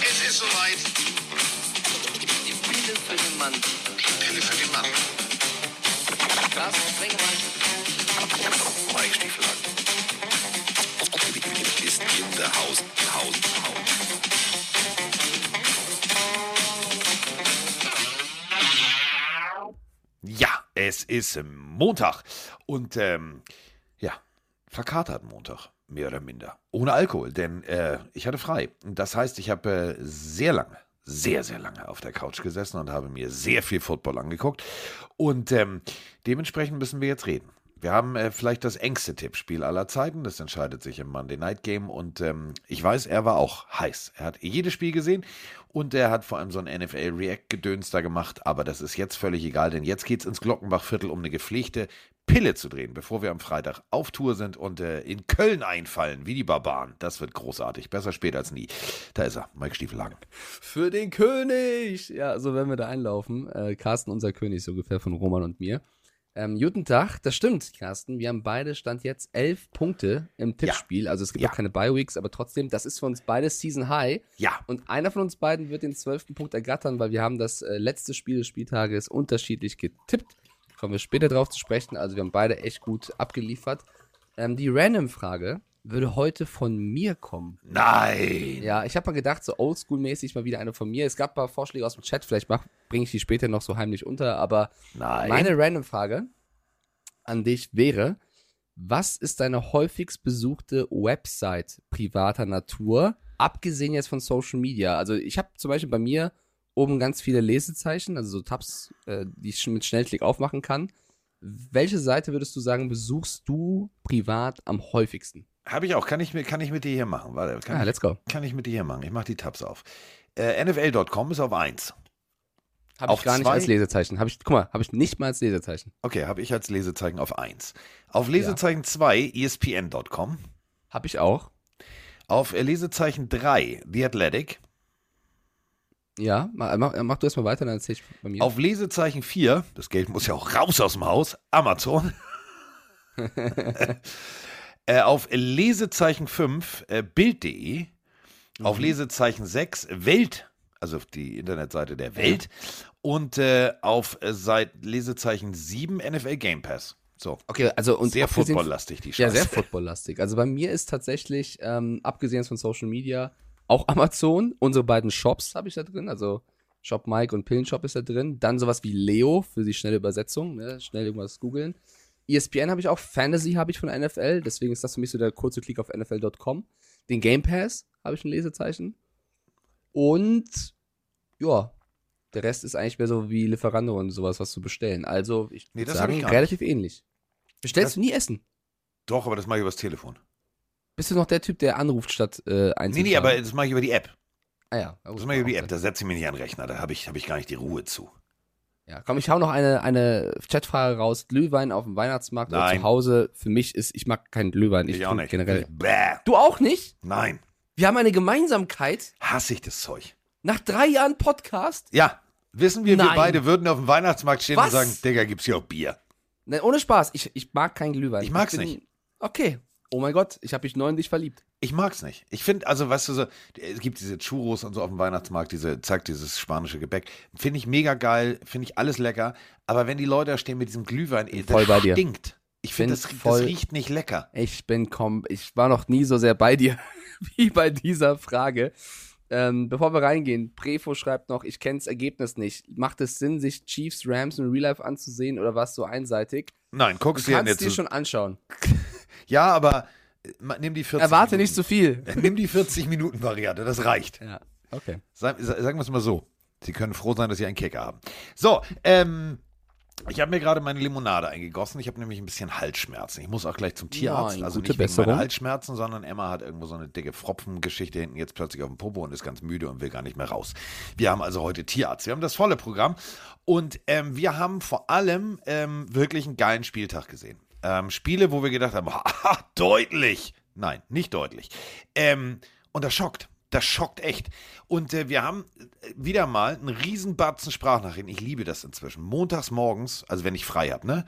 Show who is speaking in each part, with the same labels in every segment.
Speaker 1: Es ist soweit.
Speaker 2: Die Pille für den Mann.
Speaker 1: Pille für den Mann.
Speaker 2: Carsten Sprengemann.
Speaker 1: Mike Stiefel ist in der Haus. Haus. Haus.
Speaker 3: Ja, es ist Montag. Und ähm, verkatert Montag, mehr oder minder. Ohne Alkohol, denn äh, ich hatte frei. Das heißt, ich habe äh, sehr lange, sehr, sehr lange auf der Couch gesessen und habe mir sehr viel Football angeguckt. Und ähm, dementsprechend müssen wir jetzt reden. Wir haben äh, vielleicht das engste Tippspiel aller Zeiten. Das entscheidet sich im Monday Night Game. Und ähm, ich weiß, er war auch heiß. Er hat jedes Spiel gesehen und er hat vor allem so ein NFL React-Gedöns da gemacht. Aber das ist jetzt völlig egal, denn jetzt geht's ins Glockenbachviertel, um eine gepflegte Pille zu drehen, bevor wir am Freitag auf Tour sind und äh, in Köln einfallen, wie die Barbaren. Das wird großartig. Besser spät als nie. Da ist er, Mike Stiefelhagen.
Speaker 4: Für den König! Ja, so werden wir da einlaufen. Äh, Carsten, unser König, so ungefähr von Roman und mir. Ähm, guten Tag, das stimmt, Carsten. Wir haben beide Stand jetzt elf Punkte im Tippspiel. Also es gibt
Speaker 3: Ja.
Speaker 4: auch keine Bye-Weeks, aber trotzdem, das ist für uns beide Season High.
Speaker 3: Ja,
Speaker 4: Und einer von uns beiden wird den zwölften Punkt ergattern, weil wir haben das äh, letzte Spiel des Spieltages unterschiedlich getippt. Kommen wir später drauf zu sprechen. Also wir haben beide echt gut abgeliefert. Ähm, die Random-Frage würde heute von mir kommen.
Speaker 3: nein.
Speaker 4: Ja, ich habe mal gedacht, so oldschool-mäßig mal wieder eine von mir. Es gab ein paar Vorschläge aus dem Chat, vielleicht bringe ich die später noch so heimlich unter, aber
Speaker 3: Nein.
Speaker 4: meine Random-Frage an dich wäre, was ist deine häufigst besuchte Website privater Natur, abgesehen jetzt von Social Media? Also ich habe zum Beispiel bei mir oben ganz viele Lesezeichen, also so Tabs, äh, die ich schon mit Schnellklick aufmachen kann. Welche Seite würdest du sagen, besuchst du privat am häufigsten?
Speaker 3: Habe ich auch. Kann ich, mit- kann ich mit dir hier machen? Warte, kann,
Speaker 4: Ah,
Speaker 3: ich,
Speaker 4: let's go.
Speaker 3: kann ich mit dir hier machen? Ich mache die Tabs auf. Äh, NFL.com ist auf 1.
Speaker 4: Habe ich gar nicht
Speaker 3: zwei?
Speaker 4: als Lesezeichen. Habe ich, guck mal, habe ich nicht mal als Lesezeichen.
Speaker 3: Okay, habe ich als Lesezeichen auf 1. Auf Lesezeichen 2 ESPN.com.
Speaker 4: Habe ich auch.
Speaker 3: Auf äh, Lesezeichen 3 The Athletic.
Speaker 4: Ja, mach, mach, du erstmal weiter, dann erzähl ich bei mir.
Speaker 3: Auf Lesezeichen 4, das Geld muss ja auch raus aus dem Haus, Amazon. äh, auf Lesezeichen 5 äh, Bild.de. Auf Lesezeichen 6 Welt, also die Internetseite der Welt. Und äh, auf äh, Seit Lesezeichen 7 NFL Game Pass. So.
Speaker 4: okay, also und
Speaker 3: sehr footballlastig, die Scheiße.
Speaker 4: Ja, sehr footballlastig. Also bei mir ist tatsächlich, ähm, abgesehen von Social Media, auch Amazon. Unsere beiden Shops habe ich da drin. Also Shop Mike und Pillenshop ist da drin. Dann sowas wie Leo für die schnelle Übersetzung, ne? schnell irgendwas googeln. ESPN habe ich auch, Fantasy habe ich von NFL, deswegen ist das für mich so der kurze Klick auf NFL.com. Den Game Pass habe ich ein Lesezeichen. Und ja, der Rest ist eigentlich mehr so wie Lieferando und sowas, was zu bestellen. Also ich
Speaker 3: Nee, das
Speaker 4: sagen,
Speaker 3: ich
Speaker 4: relativ ähnlich. Bestellst
Speaker 3: Das-
Speaker 4: du nie Essen?
Speaker 3: Doch, aber das mache ich übers Telefon.
Speaker 4: Bist du noch der Typ, der anruft statt äh,
Speaker 3: Nee,
Speaker 4: einzutragen?
Speaker 3: nee, aber das mache ich über die App.
Speaker 4: Ah ja.
Speaker 3: Das mache ich über die App. Da setze ich mich nicht an den Rechner. Da habe ich, hab ich gar nicht die Ruhe zu.
Speaker 4: Ja, komm, ich hau noch eine, eine Chatfrage raus. Glühwein auf dem Weihnachtsmarkt oder
Speaker 3: Nein.
Speaker 4: zu Hause. Für mich ist, ich mag keinen Glühwein. Ich,
Speaker 3: Ich, auch nicht.
Speaker 4: generell.
Speaker 3: Bäh.
Speaker 4: Du auch nicht?
Speaker 3: Nein.
Speaker 4: Wir haben eine Gemeinsamkeit.
Speaker 3: Hasse ich das Zeug.
Speaker 4: Nach drei Jahren Podcast.
Speaker 3: Ja, wissen wir, wir
Speaker 4: Nein.
Speaker 3: beide würden auf dem Weihnachtsmarkt stehen
Speaker 4: Was?
Speaker 3: und sagen, Digga, gibt's hier auch Bier.
Speaker 4: Nein, ohne Spaß. Ich, ich mag keinen Glühwein.
Speaker 3: Ich mag's
Speaker 4: bin-
Speaker 3: nicht.
Speaker 4: Okay. Oh mein Gott, ich habe mich neu in dich verliebt.
Speaker 3: Ich mag's nicht. Ich finde, also, weißt du, so, es gibt diese Churros und so auf dem Weihnachtsmarkt, diese, zack, dieses spanische Gebäck. Finde ich mega geil, finde ich alles lecker. Aber wenn die Leute da stehen mit diesem Glühwein, ey,
Speaker 4: Voll
Speaker 3: das
Speaker 4: bei dir.
Speaker 3: stinkt. Ich finde, das, das riecht nicht lecker.
Speaker 4: Ich bin kom ich war noch nie so sehr bei dir wie bei dieser Frage. Ähm, bevor wir reingehen, Prefo schreibt noch, ich kenne das Ergebnis nicht. Macht es Sinn, sich Chiefs, Rams in Real Life anzusehen oder war es so einseitig?
Speaker 3: Nein,
Speaker 4: Du
Speaker 3: guckst dir
Speaker 4: kannst
Speaker 3: jetzt.
Speaker 4: dir
Speaker 3: so-
Speaker 4: schon anschauen.
Speaker 3: Ja, aber äh, nimm die 40
Speaker 4: Erwarte
Speaker 3: Minuten.
Speaker 4: nicht zu viel.
Speaker 3: Nimm die 40-Minuten-Variante, das reicht.
Speaker 4: Ja, okay.
Speaker 3: Sag, sa- sagen wir es mal so. Sie können froh sein, dass Sie einen Kicker haben. So, ähm, ich habe mir gerade meine Limonade eingegossen. Ich habe nämlich ein bisschen Halsschmerzen. Ich muss auch gleich zum Tierarzt.
Speaker 4: Nein,
Speaker 3: also nicht wegen
Speaker 4: Besserung.
Speaker 3: meiner Halsschmerzen, sondern Emma hat irgendwo so eine dicke Fropfengeschichte hinten jetzt plötzlich auf dem Popo und ist ganz müde und will gar nicht mehr raus. Wir haben also heute Tierarzt. Wir haben das volle Programm und ähm, wir haben vor allem ähm, wirklich einen geilen Spieltag gesehen. Ähm, Spiele, wo wir gedacht haben, haha, deutlich. Nein, nicht deutlich. Ähm, und das schockt. Das schockt echt. Und äh, wir haben äh, wieder mal einen riesen Batzen Sprachnachrichten. Ich liebe das inzwischen. Montags morgens, also wenn ich frei habe, ne?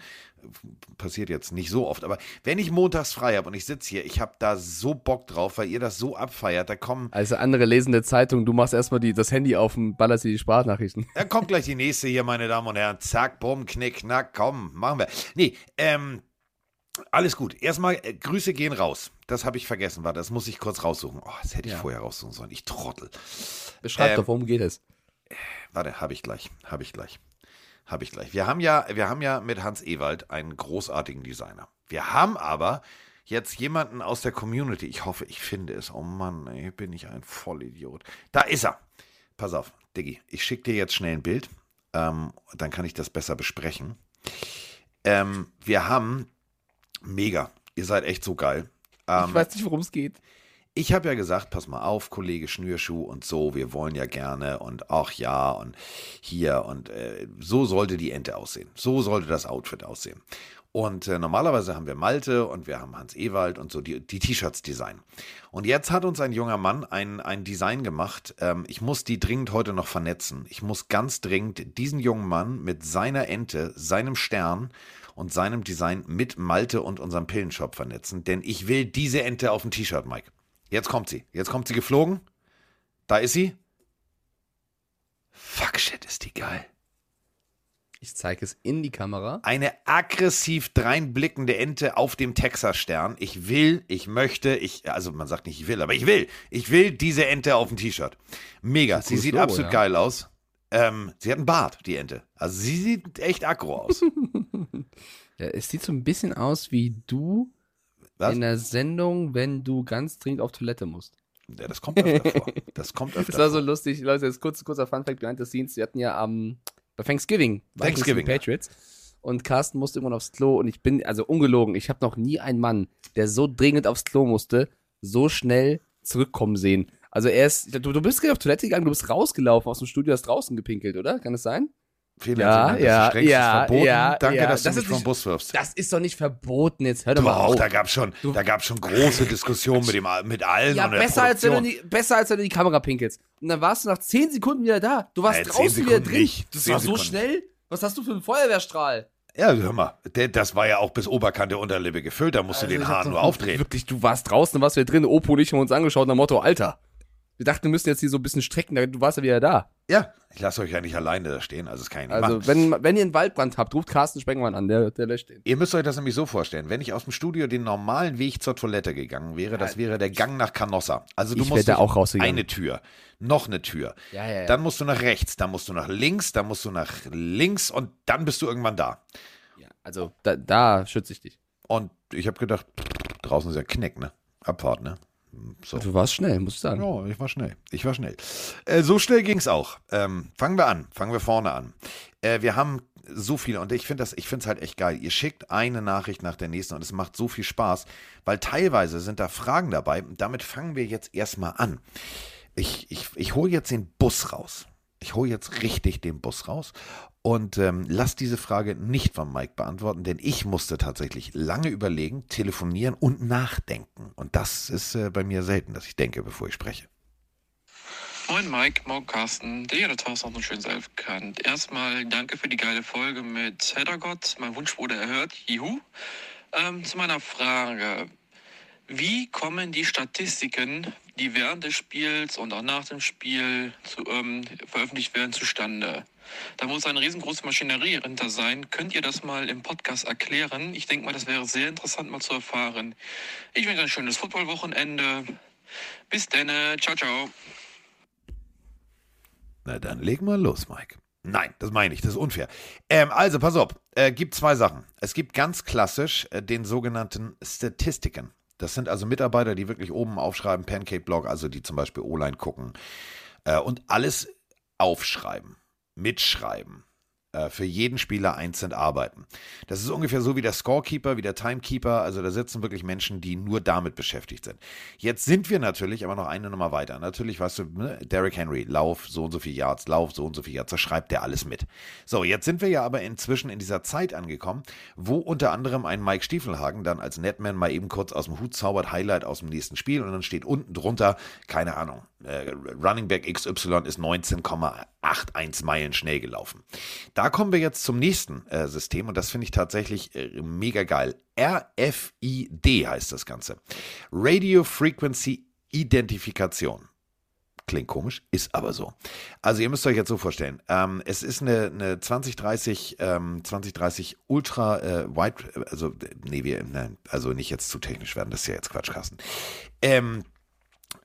Speaker 3: Passiert jetzt nicht so oft, aber wenn ich montags frei habe und ich sitze hier, ich habe da so Bock drauf, weil ihr das so abfeiert, da kommen,
Speaker 4: Also andere lesen der Zeitung, du machst erstmal die, das Handy auf und ballerst dir die Sprachnachrichten.
Speaker 3: da kommt gleich die nächste hier, meine Damen und Herren. Zack, bumm, knick, knack, komm, machen wir. Nee, ähm, alles gut. Erstmal, äh, Grüße gehen raus. Das habe ich vergessen, warte, das muss ich kurz raussuchen. Oh, das hätte ich
Speaker 4: Ja.
Speaker 3: vorher raussuchen sollen. Ich trottel.
Speaker 4: Beschreib
Speaker 3: Ähm,
Speaker 4: doch, worum geht es?
Speaker 3: Warte, habe ich gleich, habe ich gleich, habe ich gleich. Wir haben ja, wir haben ja mit Hans Ewald einen großartigen Designer. Wir haben aber jetzt jemanden aus der Community. Ich hoffe, ich finde es. Oh Mann, ey, bin ich ein Vollidiot. Da ist er. Pass auf, Diggi, ich schicke dir jetzt schnell ein Bild. Ähm, dann kann ich das besser besprechen. Ähm, wir haben mega. Ihr seid echt so geil. Ähm,
Speaker 4: ich weiß nicht, worum es geht.
Speaker 3: ich habe ja gesagt, pass mal auf, Kollege Schnürschuh und so, wir wollen ja gerne und ach ja und hier und äh, so sollte die Ente aussehen. So sollte das Outfit aussehen. Und äh, normalerweise haben wir Malte und wir haben Hans Ewald und so die, die T-Shirts design. Und jetzt hat uns ein junger Mann ein, ein Design gemacht. Ähm, ich muss die dringend heute noch vernetzen. Ich muss ganz dringend diesen jungen Mann mit seiner Ente, seinem Stern und seinem Design mit Malte und unserem Pillenshop vernetzen, denn ich will diese Ente auf dem T-Shirt, Mike. Jetzt kommt sie. Jetzt kommt sie geflogen. Da ist sie. Fuck shit, ist die geil.
Speaker 4: Ich zeige es in die Kamera.
Speaker 3: Eine aggressiv dreinblickende Ente auf dem Texas-Stern. Ich will, ich möchte, ich, also man sagt nicht ich will, aber ich will. Ich will diese Ente auf dem T-Shirt. Mega. Sie sieht
Speaker 4: Logo,
Speaker 3: absolut
Speaker 4: ja.
Speaker 3: geil aus. Ähm, sie hat einen Bart, die Ente. Also sie sieht echt aggro aus.
Speaker 4: Ja, es sieht so ein bisschen aus wie du
Speaker 3: Was?
Speaker 4: in der Sendung, wenn du ganz dringend auf Toilette musst.
Speaker 3: Ja, das kommt öfter vor. Das kommt öfter
Speaker 4: Das war so
Speaker 3: vor.
Speaker 4: lustig, Leute, jetzt kurz, kurzer Funfact behind the scenes. Wir hatten ja am bei Thanksgiving,
Speaker 3: Thanksgiving,
Speaker 4: gegen Patriots. Und Carsten musste irgendwann aufs Klo und ich bin, also ungelogen, ich habe noch nie einen Mann, der so dringend aufs Klo musste, so schnell zurückkommen sehen. Also er ist, du, du bist gerade auf Toilette gegangen, du bist rausgelaufen aus dem Studio, hast draußen gepinkelt, oder? Kann es sein?
Speaker 3: Vielen
Speaker 4: Ja,
Speaker 3: Dank.
Speaker 4: ja,
Speaker 3: das
Speaker 4: ja,
Speaker 3: verboten.
Speaker 4: ja,
Speaker 3: Danke,
Speaker 4: ja.
Speaker 3: dass du
Speaker 4: Das
Speaker 3: mich
Speaker 4: ist
Speaker 3: vom Bus wirfst.
Speaker 4: Das ist doch nicht verboten, jetzt hör doch mal auf.
Speaker 3: da gab schon, da gab schon große Diskussionen mit dem, mit allen
Speaker 4: Ja, besser als, wenn du die, besser als wenn du die Kamera pinkelst. Und dann warst du nach 10 Sekunden wieder da. Du warst
Speaker 3: Äh, 10
Speaker 4: draußen wieder drin.
Speaker 3: nicht.
Speaker 4: Das
Speaker 3: 10
Speaker 4: war so
Speaker 3: Sekunden.
Speaker 4: schnell. Was hast du für einen Feuerwehrstrahl?
Speaker 3: Ja, hör mal, das war ja auch bis Oberkante Unterlippe gefüllt, da musst du den
Speaker 4: Also, ich hab
Speaker 3: Hahn nur aufdrehen.
Speaker 4: Wirklich, du warst draußen, warst du wieder drin. Opo und ich haben uns angeschaut nach Motto, Alter. Wir dachten, wir müssen jetzt hier so ein bisschen strecken, du warst ja wieder da.
Speaker 3: Ja, ich lasse euch ja nicht alleine da stehen, also das kann ich nicht
Speaker 4: Also,
Speaker 3: machen.
Speaker 4: wenn, wenn ihr einen Waldbrand habt, ruft Carsten Spengmann an, der, der löscht den.
Speaker 3: Ihr müsst euch das nämlich so vorstellen, wenn ich aus dem Studio den normalen Weg zur Toilette gegangen wäre, das wäre der Gang nach Canossa. Also du
Speaker 4: Ich
Speaker 3: musst
Speaker 4: auch rausgegangen.
Speaker 3: eine Tür, noch eine Tür.
Speaker 4: Ja, ja, ja.
Speaker 3: Dann musst du nach rechts, dann musst du nach links, dann musst du nach links und dann bist du irgendwann da.
Speaker 4: Ja, also, da, da schütze ich dich.
Speaker 3: Und ich habe gedacht, draußen ist ja Knick, ne? Abfahrt, ne? So.
Speaker 4: Du warst schnell, muss ich sagen.
Speaker 3: Ja, ich war schnell. Ich war schnell. Äh, so schnell ging es auch. Ähm, fangen wir an. Fangen wir vorne an. Äh, wir haben so viele und ich finde das, ich finde es halt echt geil. Ihr schickt eine Nachricht nach der nächsten und es macht so viel Spaß, weil teilweise sind da Fragen dabei. Damit fangen wir jetzt erstmal an. Ich, ich, ich hole jetzt den Bus raus. Ich hole jetzt richtig den Bus raus und ähm, lass diese Frage nicht von Mike beantworten, denn ich musste tatsächlich lange überlegen, telefonieren und nachdenken. Und das ist äh, bei mir selten, dass ich denke, bevor ich spreche.
Speaker 5: Moin Mike, morgen Carsten, der der Taus auch noch schön selbst kennt. Erstmal danke für die geile Folge mit Heddergott. Mein Wunsch wurde erhört. Juhu. Ähm, zu meiner Frage. Wie kommen die Statistiken, die während des Spiels und auch nach dem Spiel zu, ähm, veröffentlicht werden, zustande? Da muss eine riesengroße Maschinerie hinter sein. Könnt ihr das mal im Podcast erklären? Ich denke mal, das wäre sehr interessant mal zu erfahren. Ich wünsche ein schönes Footballwochenende. Bis dann. Ciao, ciao.
Speaker 3: Na dann leg mal los, Mike. Nein, das meine ich, das ist unfair. Ähm, also, pass auf, äh, gibt zwei Sachen. Es gibt ganz klassisch äh, den sogenannten Statistiken. Das sind also Mitarbeiter, die wirklich oben aufschreiben, Pancake-Blog, also die zum Beispiel O-Line gucken äh, und alles aufschreiben, mitschreiben. Äh, für jeden Spieler einzeln arbeiten. Das ist ungefähr so wie der Scorekeeper, wie der Timekeeper. Also da sitzen wirklich Menschen, die nur damit beschäftigt sind. Jetzt sind wir natürlich aber noch eine Nummer weiter. Natürlich, weißt du, ne, Derrick Henry, Lauf, so und so viel Yards, Lauf, so und so viel Yards, da schreibt der alles mit. So, jetzt sind wir ja aber inzwischen in dieser Zeit angekommen, wo unter anderem ein Mike Stiefelhagen dann als Netman mal eben kurz aus dem Hut zaubert, Highlight aus dem nächsten Spiel und dann steht unten drunter, keine Ahnung, äh, Running Back XY ist 19,81 Meilen schnell gelaufen. Da kommen wir jetzt zum nächsten äh, System und das finde ich tatsächlich äh, mega geil. RFID heißt das Ganze. Radio Frequency Identifikation. Klingt komisch, ist aber so. Also ihr müsst euch jetzt so vorstellen, ähm, es ist eine, eine 2030, ähm, 2030 Ultra äh, Wide, also nee, wir, nein, also nicht jetzt zu technisch werden, das ist ja jetzt Quatsch. Ähm,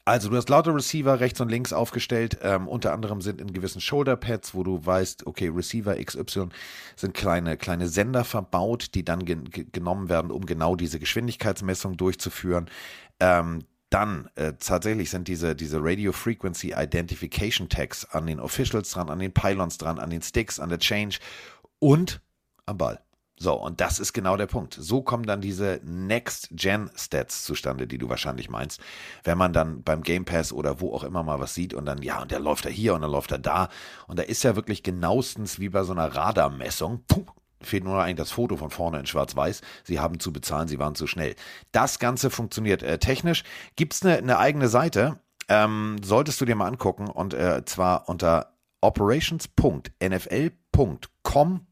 Speaker 3: also du hast lauter Receiver rechts und links aufgestellt. Ähm, unter anderem sind in gewissen Shoulderpads, wo du weißt, okay, Receiver XY sind kleine, kleine Sender verbaut, die dann gen genommen werden, um genau diese Geschwindigkeitsmessung durchzuführen. Ähm, dann äh, tatsächlich sind diese, diese Radio Frequency Identification Tags an den Officials dran, an den Pylons dran, an den Sticks, an der Change und am Ball. So, und das ist genau der Punkt. So kommen dann diese Next-Gen-Stats zustande, die du wahrscheinlich meinst. Wenn man dann beim Game Pass oder wo auch immer mal was sieht und dann, ja, und der läuft da hier und dann läuft er da. Und da ist ja wirklich genauestens wie bei so einer Radarmessung. Puh, fehlt nur noch eigentlich das Foto von vorne in schwarz-weiß. Sie haben zu bezahlen, sie waren zu schnell. Das Ganze funktioniert äh, technisch. Es eine, eine eigene Seite, ähm, solltest du dir mal angucken und äh, zwar unter operations.nfl.com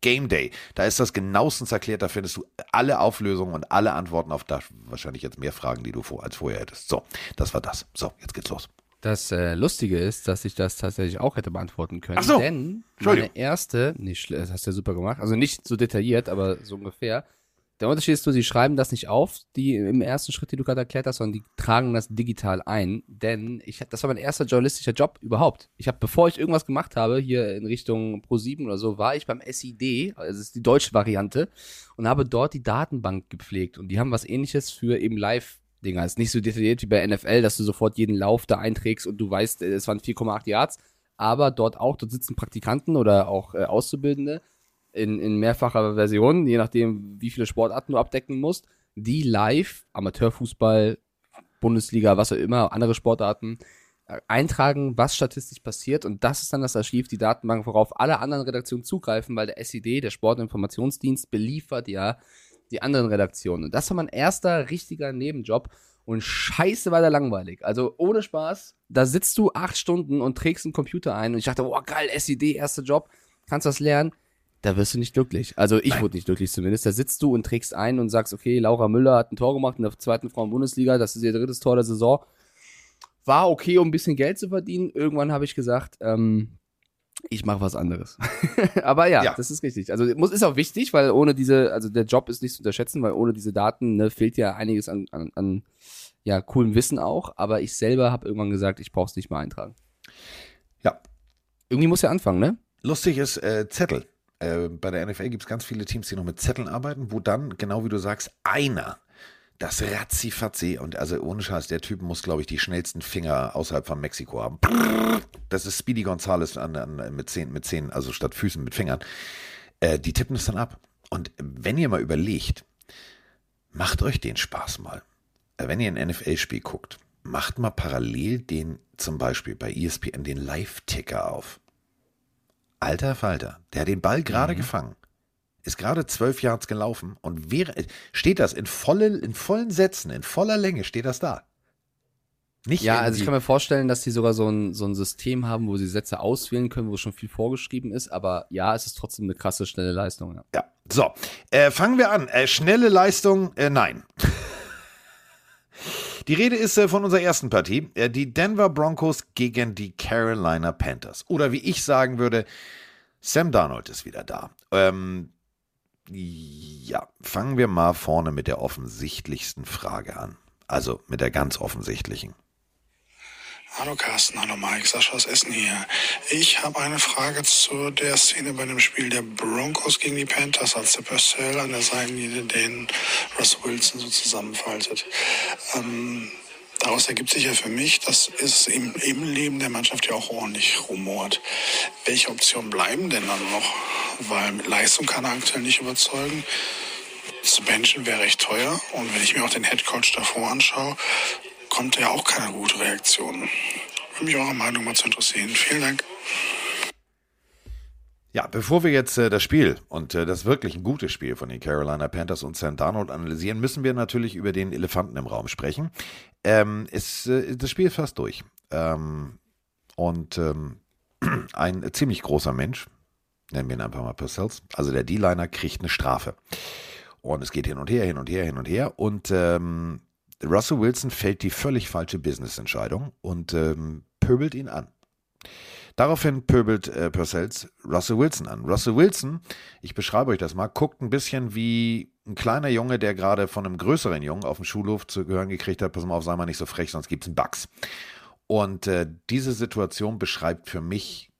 Speaker 3: Game Day. Da ist das genauestens erklärt, da findest du alle Auflösungen und alle Antworten auf das, wahrscheinlich jetzt mehr Fragen, die du vor, als vorher hättest. So, das war das. So, jetzt geht's los.
Speaker 4: Das äh, Lustige ist, dass ich das tatsächlich auch hätte beantworten können.
Speaker 3: Ach so.
Speaker 4: Denn meine erste, nicht, das hast du ja super gemacht, also nicht so detailliert, aber so ungefähr. Der Unterschied ist nur, sie schreiben das nicht auf, die im ersten Schritt, den du gerade erklärt hast, sondern die tragen das digital ein. Denn ich, das war mein erster journalistischer Job überhaupt. Ich habe, bevor ich irgendwas gemacht habe, hier in Richtung Pro7 oder so, war ich beim SID, also das ist die deutsche Variante, und habe dort die Datenbank gepflegt. Und die haben was ähnliches für eben live Dinger. Ist nicht so detailliert wie bei NFL, dass du sofort jeden Lauf da einträgst und du weißt, äh, es waren 4,8 Yards. Aber dort auch, dort sitzen Praktikanten oder auch äh, Auszubildende in, in mehrfacher Version, je nachdem, wie viele Sportarten du abdecken musst, die live, Amateurfußball, Bundesliga, was auch immer, andere Sportarten, äh, eintragen, was statistisch passiert. Und das ist dann das Archiv, die Datenbank, worauf alle anderen Redaktionen zugreifen, weil der SID, der Sportinformationsdienst, beliefert ja die anderen Redaktionen. Und das war mein erster richtiger Nebenjob. Und scheiße war der langweilig. Also ohne Spaß, da sitzt du acht Stunden und trägst einen Computer ein. Und ich dachte, boah, geil, SID, erster Job, kannst was lernen. Da wirst du nicht glücklich. Also ich wurde nicht glücklich zumindest. Da sitzt du und trägst ein und sagst, okay, Laura Müller hat ein Tor gemacht in der zweiten Frauen-Bundesliga, das ist ihr drittes Tor der Saison. War okay, um ein bisschen Geld zu verdienen. Irgendwann habe ich gesagt, ähm, ich mache was anderes. Aber ja,
Speaker 3: Ja.
Speaker 4: das ist richtig. Also muss, ist auch wichtig, weil ohne diese, also der Job ist nicht zu unterschätzen, weil ohne diese Daten ne, fehlt ja einiges an, an, an ja, coolem Wissen auch. Aber ich selber habe irgendwann gesagt, ich brauche es nicht mehr eintragen.
Speaker 3: Ja.
Speaker 4: Irgendwie muss ja anfangen, ne?
Speaker 3: Lustig ist äh, Zettel. Äh, bei der NFL gibt es ganz viele Teams, die noch mit Zetteln arbeiten, wo dann, genau wie du sagst, einer das Ratzifatzi und also ohne Scheiß, der Typ muss, glaube ich, die schnellsten Finger außerhalb von Mexiko haben. Das ist Speedy Gonzales an, an, mit zehn, mit also statt Füßen mit Fingern. Äh, die tippen es dann ab. Und wenn ihr mal überlegt, macht euch den Spaß mal. Äh, Wenn ihr ein NFL-Spiel guckt, macht mal parallel den, zum Beispiel bei ESPN, den Live-Ticker auf. Alter Falter, der hat den Ball gerade gefangen, ist gerade zwölf Yards gelaufen und wäre, steht das in, volle, in vollen Sätzen, in voller Länge steht das da. Nicht
Speaker 4: Ja, also ich
Speaker 3: irgendwie-
Speaker 4: kann mir vorstellen, dass die sogar so ein, so ein System haben, wo sie Sätze auswählen können, wo schon viel vorgeschrieben ist. Aber ja, es ist trotzdem eine krasse, schnelle Leistung. Ja.
Speaker 3: Ja, so. Äh, fangen wir an. Äh, schnelle Leistung, äh, nein. Die Rede ist äh, von unserer ersten Partie. Äh, die Denver Broncos gegen die Carolina Panthers. Oder wie ich sagen würde, Sam Darnold ist wieder da. Ähm, ja, fangen wir mal vorne mit der offensichtlichsten Frage an. Also mit der ganz offensichtlichen.
Speaker 6: Hallo Carsten, hallo Mike, Sascha aus Essen hier. Ich habe eine Frage zu der Szene bei dem Spiel der Broncos gegen die Panthers, als der Purcell an der Seitenlinie den Russ Wilson so zusammenfaltet. Ähm, da Daraus ergibt sich ja für mich, dass es im, im Leben der Mannschaft ja auch ordentlich rumort. Welche Optionen bleiben denn dann noch? Weil Leistung kann er aktuell nicht überzeugen. Zu benchen wäre recht teuer. Und wenn ich mir auch den Headcoach davor anschaue, kommt ja auch keine gute Reaktion. Würde mich eure Meinung mal zu interessieren. Vielen Dank.
Speaker 3: Ja, bevor wir jetzt äh, das Spiel und äh, das wirklich ein gutes Spiel von den Carolina Panthers und Sam Darnold analysieren, müssen wir natürlich über den Elefanten im Raum sprechen. Ähm, es, äh, das Spiel ist fast durch. Ähm, und ähm, ein ziemlich großer Mensch, nennen wir ihn einfach mal Purcells, also der D-Liner kriegt eine Strafe. Und es geht hin und her, hin und her, hin und her. Und ähm, Russell Wilson fällt die völlig falsche Business-Entscheidung und ähm, pöbelt ihn an. Daraufhin pöbelt äh, Purcells Russell Wilson an. Russell Wilson, ich beschreibe euch das mal, guckt ein bisschen wie ein kleiner Junge, der gerade von einem größeren Jungen auf dem Schulhof zu gehören gekriegt hat, pass mal auf, sei mal nicht so frech, sonst gibt's einen Bugs. Und äh, diese Situation beschreibt für mich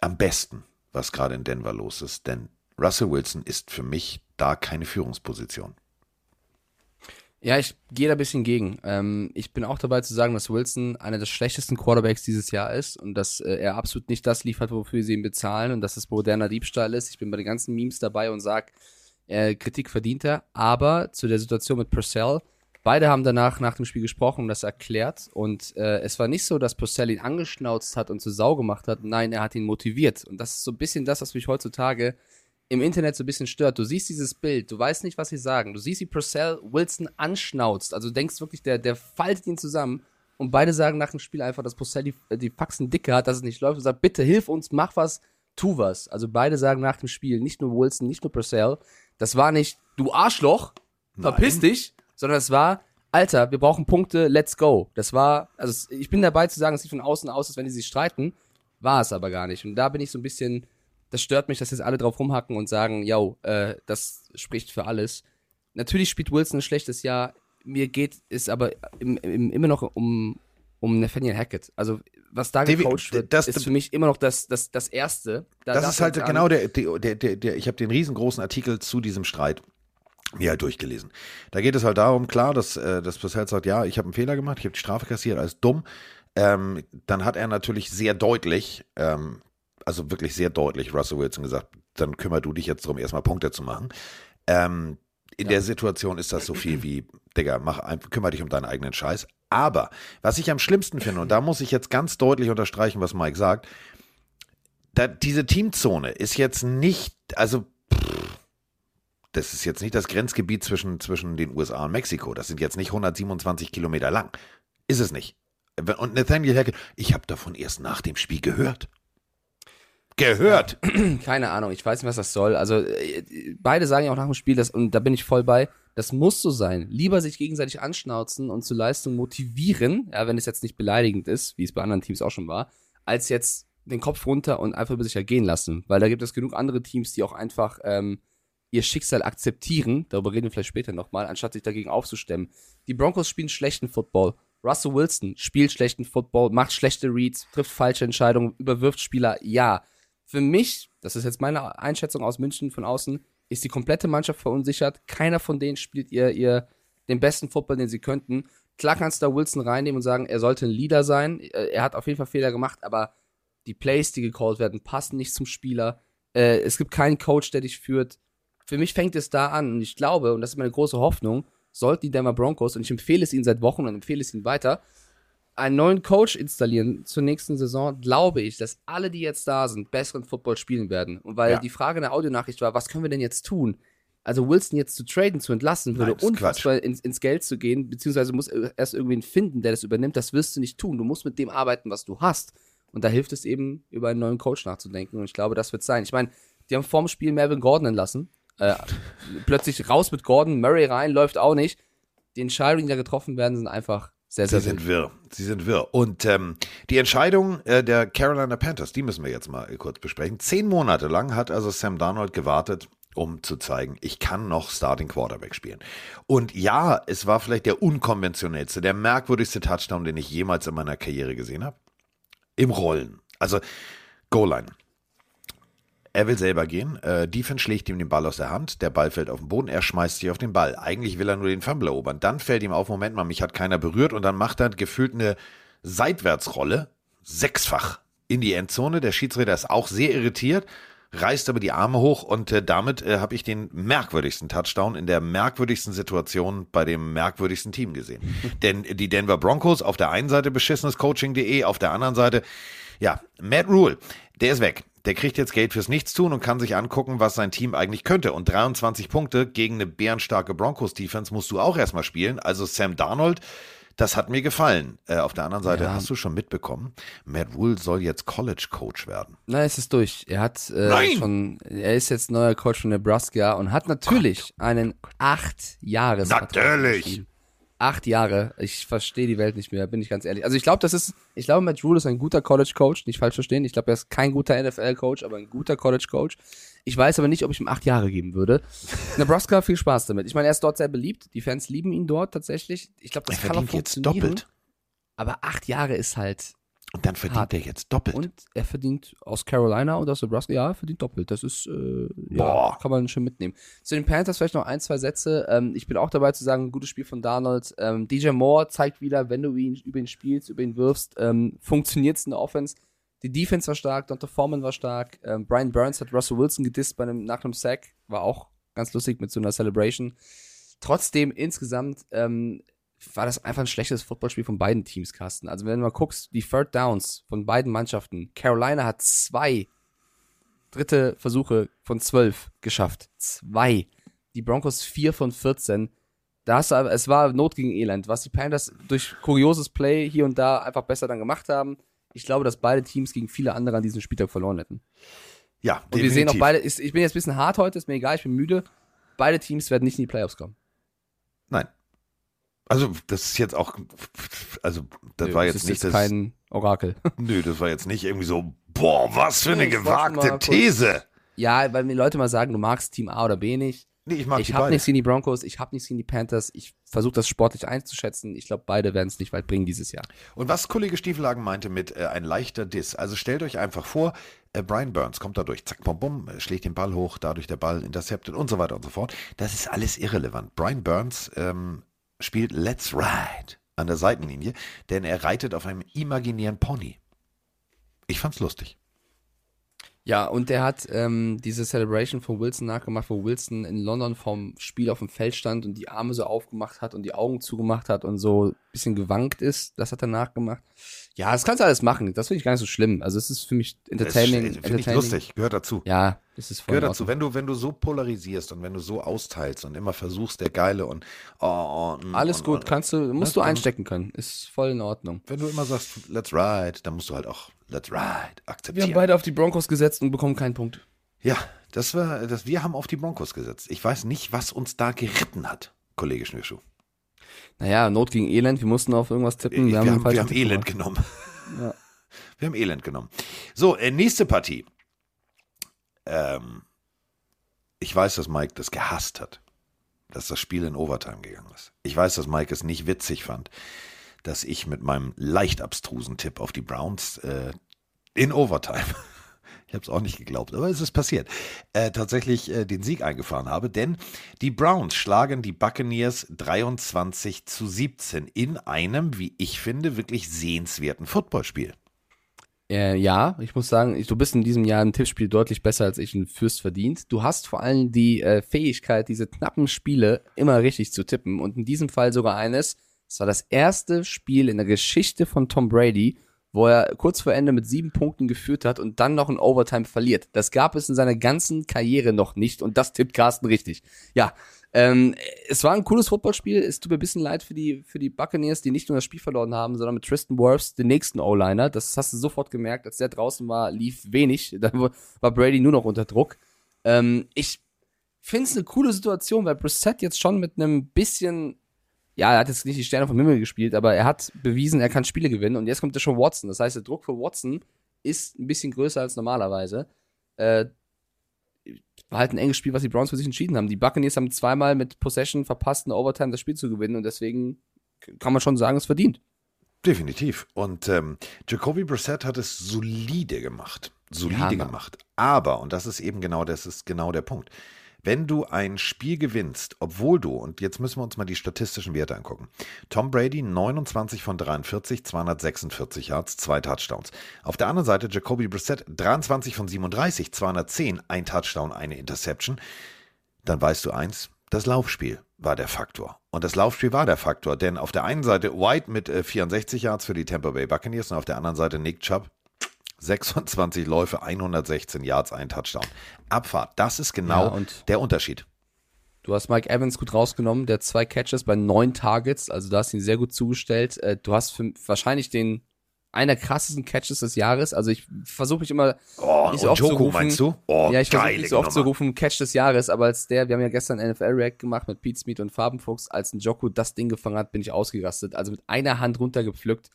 Speaker 3: am besten, was gerade in Denver los ist, denn Russell Wilson ist für mich da keine Führungsposition.
Speaker 4: Ja, ich gehe da ein bisschen gegen. Ähm, ich bin auch dabei zu sagen, dass Wilson einer der schlechtesten Quarterbacks dieses Jahr ist und dass äh, er absolut nicht das liefert, wofür sie ihn bezahlen und dass es moderner Diebstahl ist. Ich bin bei den ganzen Memes dabei und sage, äh, Kritik verdient er. Aber zu der Situation mit Purcell, beide haben danach nach dem Spiel gesprochen und das erklärt. Und äh, es war nicht so, dass Purcell ihn angeschnauzt hat und zu Sau gemacht hat. Nein, er hat ihn motiviert. Und das ist so ein bisschen das, was mich heutzutage im Internet so ein bisschen stört. Du siehst dieses Bild, du weißt nicht, was sie sagen. Du siehst, wie Purcell Wilson anschnauzt. Also du denkst wirklich, der, der faltet ihn zusammen. Und beide sagen nach dem Spiel einfach, dass Purcell die, die Faxen dicke hat, dass es nicht läuft. Und sagt, bitte hilf uns, mach was, tu was. Also beide sagen nach dem Spiel, nicht nur Wilson, nicht nur Purcell, das war nicht, du Arschloch, verpiss
Speaker 3: Nein.
Speaker 4: dich, sondern es war, Alter, wir brauchen Punkte, let's go. Das war, also ich bin dabei zu sagen, es sieht von außen aus, als wenn die sich streiten, war es aber gar nicht. Und da bin ich so ein bisschen, das stört mich, dass jetzt alle drauf rumhacken und sagen, yo, äh, das spricht für alles. Natürlich spielt Wilson ein schlechtes Jahr. Mir geht es aber im, im, immer noch um, um Nathaniel Hackett. Also, was da gecoacht wird,
Speaker 3: das-
Speaker 4: ist für mich immer noch das, das, das Erste. Da
Speaker 3: Das ist halt genau der, der, der, der ich habe den riesengroßen Artikel zu diesem Streit mir halt durchgelesen. Da geht es halt darum, klar, dass, äh, dass Purcell sagt, ja, ich habe einen Fehler gemacht, ich habe die Strafe kassiert, alles dumm. Ähm, dann hat er natürlich sehr deutlich, ähm, also wirklich sehr deutlich Russell Wilson gesagt, dann kümmer du dich jetzt darum, erstmal Punkte zu machen. Ähm, in der Situation ist das so viel wie, Digga, mach kümmere dich um deinen eigenen Scheiß. Aber was ich am schlimmsten finde, und da muss ich jetzt ganz deutlich unterstreichen, was Mike sagt, da, diese Teamzone ist jetzt nicht, also pff, das ist jetzt nicht das Grenzgebiet zwischen, zwischen den USA und Mexiko. Das sind jetzt nicht 127 Kilometer lang. Ist es nicht. Und Nathaniel Hackett, ich habe davon erst nach dem Spiel gehört. Gehört.
Speaker 4: Keine Ahnung, ich weiß nicht, was das soll. Also, äh, beide sagen ja auch nach dem Spiel, dass, und da bin ich voll bei, das muss so sein. Lieber sich gegenseitig anschnauzen und zur Leistung motivieren, ja, wenn es jetzt nicht beleidigend ist, wie es bei anderen Teams auch schon war, als jetzt den Kopf runter und einfach über sich ergehen lassen. Weil da gibt es genug andere Teams, die auch einfach ähm, ihr Schicksal akzeptieren, darüber reden wir vielleicht später nochmal, anstatt sich dagegen aufzustemmen. Die Broncos spielen schlechten Football. Russell Wilson spielt schlechten Football, macht schlechte Reads, trifft falsche Entscheidungen, überwirft Spieler, ja. Für mich, das ist jetzt meine Einschätzung aus München von außen, ist die komplette Mannschaft verunsichert. Keiner von denen spielt ihr, ihr den besten Football, den sie könnten. Klar kannst du da Wilson reinnehmen und sagen, er sollte ein Leader sein. Äh, Er hat auf jeden Fall Fehler gemacht, aber die Plays, die gecallt werden, passen nicht zum Spieler. Äh, es gibt keinen Coach, der dich führt. Für mich fängt es da an und ich glaube, und das ist meine große Hoffnung, sollten die Denver Broncos, und ich empfehle es ihnen seit Wochen und empfehle es ihnen weiter, einen neuen Coach installieren zur nächsten Saison, glaube ich, dass alle, die jetzt da sind, besseren Football spielen werden. Und weil
Speaker 3: Ja.
Speaker 4: die Frage in der Audionachricht war, was können wir denn jetzt tun? Also Wilson jetzt zu traden, zu entlassen, würde
Speaker 3: Nein,
Speaker 4: unfassbar ins, ins Geld zu gehen, beziehungsweise muss erst irgendwen finden, der das übernimmt. Das wirst du nicht tun. Du musst mit dem arbeiten, was du hast. Und da hilft es eben, über einen neuen Coach nachzudenken. Und ich glaube, das wird sein. Ich meine, die haben vorm Spiel Melvin Gordon entlassen. Äh, plötzlich raus mit Gordon, Murray rein, läuft auch nicht. Die Entscheidungen, die da getroffen werden, sind einfach sehr,
Speaker 3: Sie
Speaker 4: sehr
Speaker 3: sind
Speaker 4: wild.
Speaker 3: wirr. Sie sind wirr. Und ähm, die Entscheidung äh, der Carolina Panthers, die müssen wir jetzt mal kurz besprechen. Zehn Monate lang hat also Sam Darnold gewartet, um zu zeigen, ich kann noch Starting Quarterback spielen. Und ja, es war vielleicht der unkonventionellste, der merkwürdigste Touchdown, den ich jemals in meiner Karriere gesehen habe. Im Rollen. Also Goal-Line. Er will selber gehen. Äh, Defense schlägt ihm den Ball aus der Hand. Der Ball fällt auf den Boden. Er schmeißt sich auf den Ball. Eigentlich will er nur den Fumble erobern. Dann fällt ihm auf, Moment mal, mich hat keiner berührt. Und dann macht er gefühlt eine Seitwärtsrolle. Sechsfach in die Endzone. Der Schiedsrichter ist auch sehr irritiert. Reißt aber die Arme hoch und äh, damit äh, habe ich den merkwürdigsten Touchdown in der merkwürdigsten Situation bei dem merkwürdigsten Team gesehen. Denn die Denver Broncos auf der einen Seite beschissenes Coaching.de, auf der anderen Seite, ja, Matt Rule, der ist weg der kriegt jetzt Geld fürs Nichtstun und kann sich angucken, was sein Team eigentlich könnte. Und 23 Punkte gegen eine bärenstarke Broncos-Defense musst du auch erstmal spielen. Also Sam Darnold, das hat mir gefallen. Äh, auf der anderen Seite
Speaker 4: Ja.
Speaker 3: hast du schon mitbekommen, Matt Rule soll jetzt College-Coach werden.
Speaker 4: Na, es ist durch. Er hat äh,
Speaker 3: Nein!
Speaker 4: schon, er ist jetzt neuer Coach von Nebraska und hat natürlich einen acht Jahres
Speaker 3: Natürlich.
Speaker 4: Acht Jahre. Ich verstehe die Welt nicht mehr, bin ich ganz ehrlich. Also ich glaube, das ist, ich glaube, Matt Rule ist ein guter College Coach, nicht falsch verstehen. Ich glaube, er ist kein guter NFL Coach, aber ein guter College Coach. Ich weiß aber nicht, ob ich ihm acht Jahre geben würde. Nebraska, viel Spaß damit. Ich meine, er ist dort sehr beliebt. Die Fans lieben ihn dort tatsächlich. Ich glaube,
Speaker 3: Er
Speaker 4: das kann auch
Speaker 3: verdient jetzt
Speaker 4: funktionieren.
Speaker 3: doppelt.
Speaker 4: Aber acht Jahre ist halt
Speaker 3: Und dann verdient
Speaker 4: Hart.
Speaker 3: er jetzt doppelt.
Speaker 4: und er verdient aus Carolina und aus Nebraska, ja, er verdient doppelt. Das ist, äh, ja,
Speaker 3: Boah.
Speaker 4: kann man schon mitnehmen. Zu den Panthers vielleicht noch ein, zwei Sätze. Ähm, ich bin auch dabei zu sagen, ein gutes Spiel von Darnold. Ähm, DJ Moore zeigt wieder, wenn du ihn über ihn spielst, über ihn wirfst, ähm, funktioniert es in der Offense. Die Defense war stark, Dante Foreman war stark. Ähm, Brian Burns hat Russell Wilson gedisst bei einem, nach einem Sack. War auch ganz lustig mit so einer Celebration. Trotzdem insgesamt ähm, war das einfach ein schlechtes Footballspiel von beiden Teams, Carsten. Also wenn du mal guckst, die Third Downs von beiden Mannschaften. Carolina hat zwei dritte Versuche von zwölf geschafft. Zwei. Die Broncos vier von 14. Da hast du, aber- es war Not gegen Elend, was die Panthers durch kurioses Play hier und da einfach besser dann gemacht haben. Ich glaube, dass beide Teams gegen viele andere an diesem Spieltag verloren hätten.
Speaker 3: ja,
Speaker 4: Und wir sehen auch
Speaker 3: definitiv.
Speaker 4: beide, ist, ich bin jetzt ein bisschen hart heute, ist mir egal, ich bin müde. Beide Teams werden nicht in die Playoffs kommen.
Speaker 3: Nein. Also, das ist jetzt auch, also, das
Speaker 4: Nö,
Speaker 3: war
Speaker 4: das
Speaker 3: jetzt
Speaker 4: ist
Speaker 3: nicht
Speaker 4: jetzt
Speaker 3: das,
Speaker 4: kein Orakel.
Speaker 3: nö, das war jetzt nicht irgendwie so, boah, was für eine
Speaker 4: Nee, ich
Speaker 3: gewagte These.
Speaker 4: Ja, weil mir Leute mal sagen, du magst Team A oder B nicht.
Speaker 3: Nee, ich mag
Speaker 4: ich
Speaker 3: die
Speaker 4: habe
Speaker 3: beide.
Speaker 4: nichts gegen die Broncos, ich habe nichts gegen die Panthers. Ich versuche das sportlich einzuschätzen. Ich glaube, beide werden es nicht weit bringen dieses Jahr.
Speaker 3: Und was Kollege Stiefelagen meinte mit äh, ein leichter Diss. Also stellt euch einfach vor, äh, Brian Burns kommt da durch, zack, bum, bum, äh, schlägt den Ball hoch, dadurch der Ball intercepted und so weiter und so fort. Das ist alles irrelevant. Brian Burns ähm, spielt Let's Ride an der Seitenlinie, denn er reitet auf einem imaginären Pony. Ich fand's lustig.
Speaker 4: Ja, und er hat ähm, diese Celebration von Wilson nachgemacht, wo Wilson in London vom Spiel auf dem Feld stand und die Arme so aufgemacht hat und die Augen zugemacht hat und so ein bisschen gewankt ist. Das hat er nachgemacht. Ja, das kannst du alles machen. Das finde ich gar nicht so schlimm. Also es ist für mich entertaining.
Speaker 3: Finde ich lustig, gehört dazu.
Speaker 4: Ja, das ist voll
Speaker 3: Gehört dazu, wenn du, wenn du so polarisierst und wenn du so austeilst und immer versuchst, der Geile und oh, und,
Speaker 4: Alles
Speaker 3: und,
Speaker 4: gut,
Speaker 3: und,
Speaker 4: kannst du, musst du einstecken können. Ist voll in Ordnung.
Speaker 3: Wenn du immer sagst, let's ride, dann musst du halt auch let's ride
Speaker 4: Wir haben
Speaker 3: akzeptieren.
Speaker 4: beide auf die Broncos gesetzt und bekommen keinen Punkt.
Speaker 3: ja, das war, das, wir haben auf die Broncos gesetzt. Ich weiß nicht, was uns da geritten hat, Kollege Schnürschuh.
Speaker 4: Naja, Not gegen Elend, wir mussten auf irgendwas tippen.
Speaker 3: Wir,
Speaker 4: Wir,
Speaker 3: haben, wir
Speaker 4: einen
Speaker 3: haben,
Speaker 4: falschen Tipp
Speaker 3: Elend
Speaker 4: gemacht.
Speaker 3: genommen.
Speaker 4: Ja.
Speaker 3: Wir haben Elend genommen. So, äh, nächste Partie. Ähm, ich weiß, dass Mike das gehasst hat, dass das Spiel in Overtime gegangen ist. Ich weiß, dass Mike es nicht witzig fand, dass ich mit meinem leicht abstrusen Tipp auf die Browns äh, in Overtime, ich habe es auch nicht geglaubt, aber es ist passiert, äh, tatsächlich äh, den Sieg eingefahren habe, denn die Browns schlagen die Buccaneers 23 zu 17 in einem, wie ich finde, wirklich sehenswerten Footballspiel.
Speaker 4: Äh, ja, ich muss sagen, ich, du bist in diesem Jahr im Tippspiel deutlich besser als ich in Fürst verdient. Du hast vor allem die äh, Fähigkeit, diese knappen Spiele immer richtig zu tippen. Und in diesem Fall sogar eines. Es war das erste Spiel in der Geschichte von Tom Brady, wo er kurz vor Ende mit sieben Punkten geführt hat und dann noch in Overtime verliert. Das gab es in seiner ganzen Karriere noch nicht und das tippt Carsten richtig. Ja, ähm, es war ein cooles Footballspiel. Es tut mir ein bisschen leid für die, für die Buccaneers, die nicht nur das Spiel verloren haben, sondern mit Tristan Wirfs, den nächsten O-Liner. Das hast du sofort gemerkt, als der draußen war, lief wenig. Da war Brady nur noch unter Druck. Ähm, ich finde es eine coole Situation, weil Brissett jetzt schon mit einem bisschen, ja, er hat jetzt nicht die Sterne vom Himmel gespielt, aber er hat bewiesen, er kann Spiele gewinnen. Und jetzt kommt ja schon Watson. Das heißt, der Druck für Watson ist ein bisschen größer als normalerweise. Äh, war halt ein enges Spiel, was die Browns für sich entschieden haben. Die Buccaneers haben zweimal mit Possession verpasst, in Overtime das Spiel zu gewinnen und deswegen kann man schon sagen, es verdient.
Speaker 3: Definitiv. Und ähm, Jacoby Brissett hat es solide gemacht. solide
Speaker 4: Ja,
Speaker 3: gemacht. Aber, und das ist eben genau, das ist genau der Punkt. Wenn du ein Spiel gewinnst, obwohl du, und jetzt müssen wir uns mal die statistischen Werte angucken. Tom Brady 29 von 43, 246 Yards, zwei Touchdowns. Auf der anderen Seite Jacoby Brissett 23 von 37, 210, ein Touchdown, eine Interception. Dann weißt du eins, das Laufspiel war der Faktor. Und das Laufspiel war der Faktor, denn auf der einen Seite White mit äh, 64 Yards für die Tampa Bay Buccaneers und auf der anderen Seite Nick Chubb 26 Läufe, 116 Yards, ein Touchdown. Abfahrt, das ist genau
Speaker 4: Ja, und-
Speaker 3: der Unterschied.
Speaker 4: Du hast Mike Evans gut rausgenommen, der zwei Catches bei neun Targets, also du hast ihn sehr gut zugestellt. Äh, Du hast für, wahrscheinlich den einer krassesten Catches des Jahres. Also ich versuche mich immer
Speaker 3: Oh,
Speaker 4: nicht so oft zu
Speaker 3: Joko
Speaker 4: rufen.
Speaker 3: meinst du? Oh,
Speaker 4: ja, ich versuche nicht so oft zu rufen, Catch des Jahres, aber als der, wir haben ja gestern NFL React gemacht mit Pete Smith und Farbenfuchs, als ein Joko das Ding gefangen hat, bin ich ausgerastet. Also mit einer Hand runtergepflückt.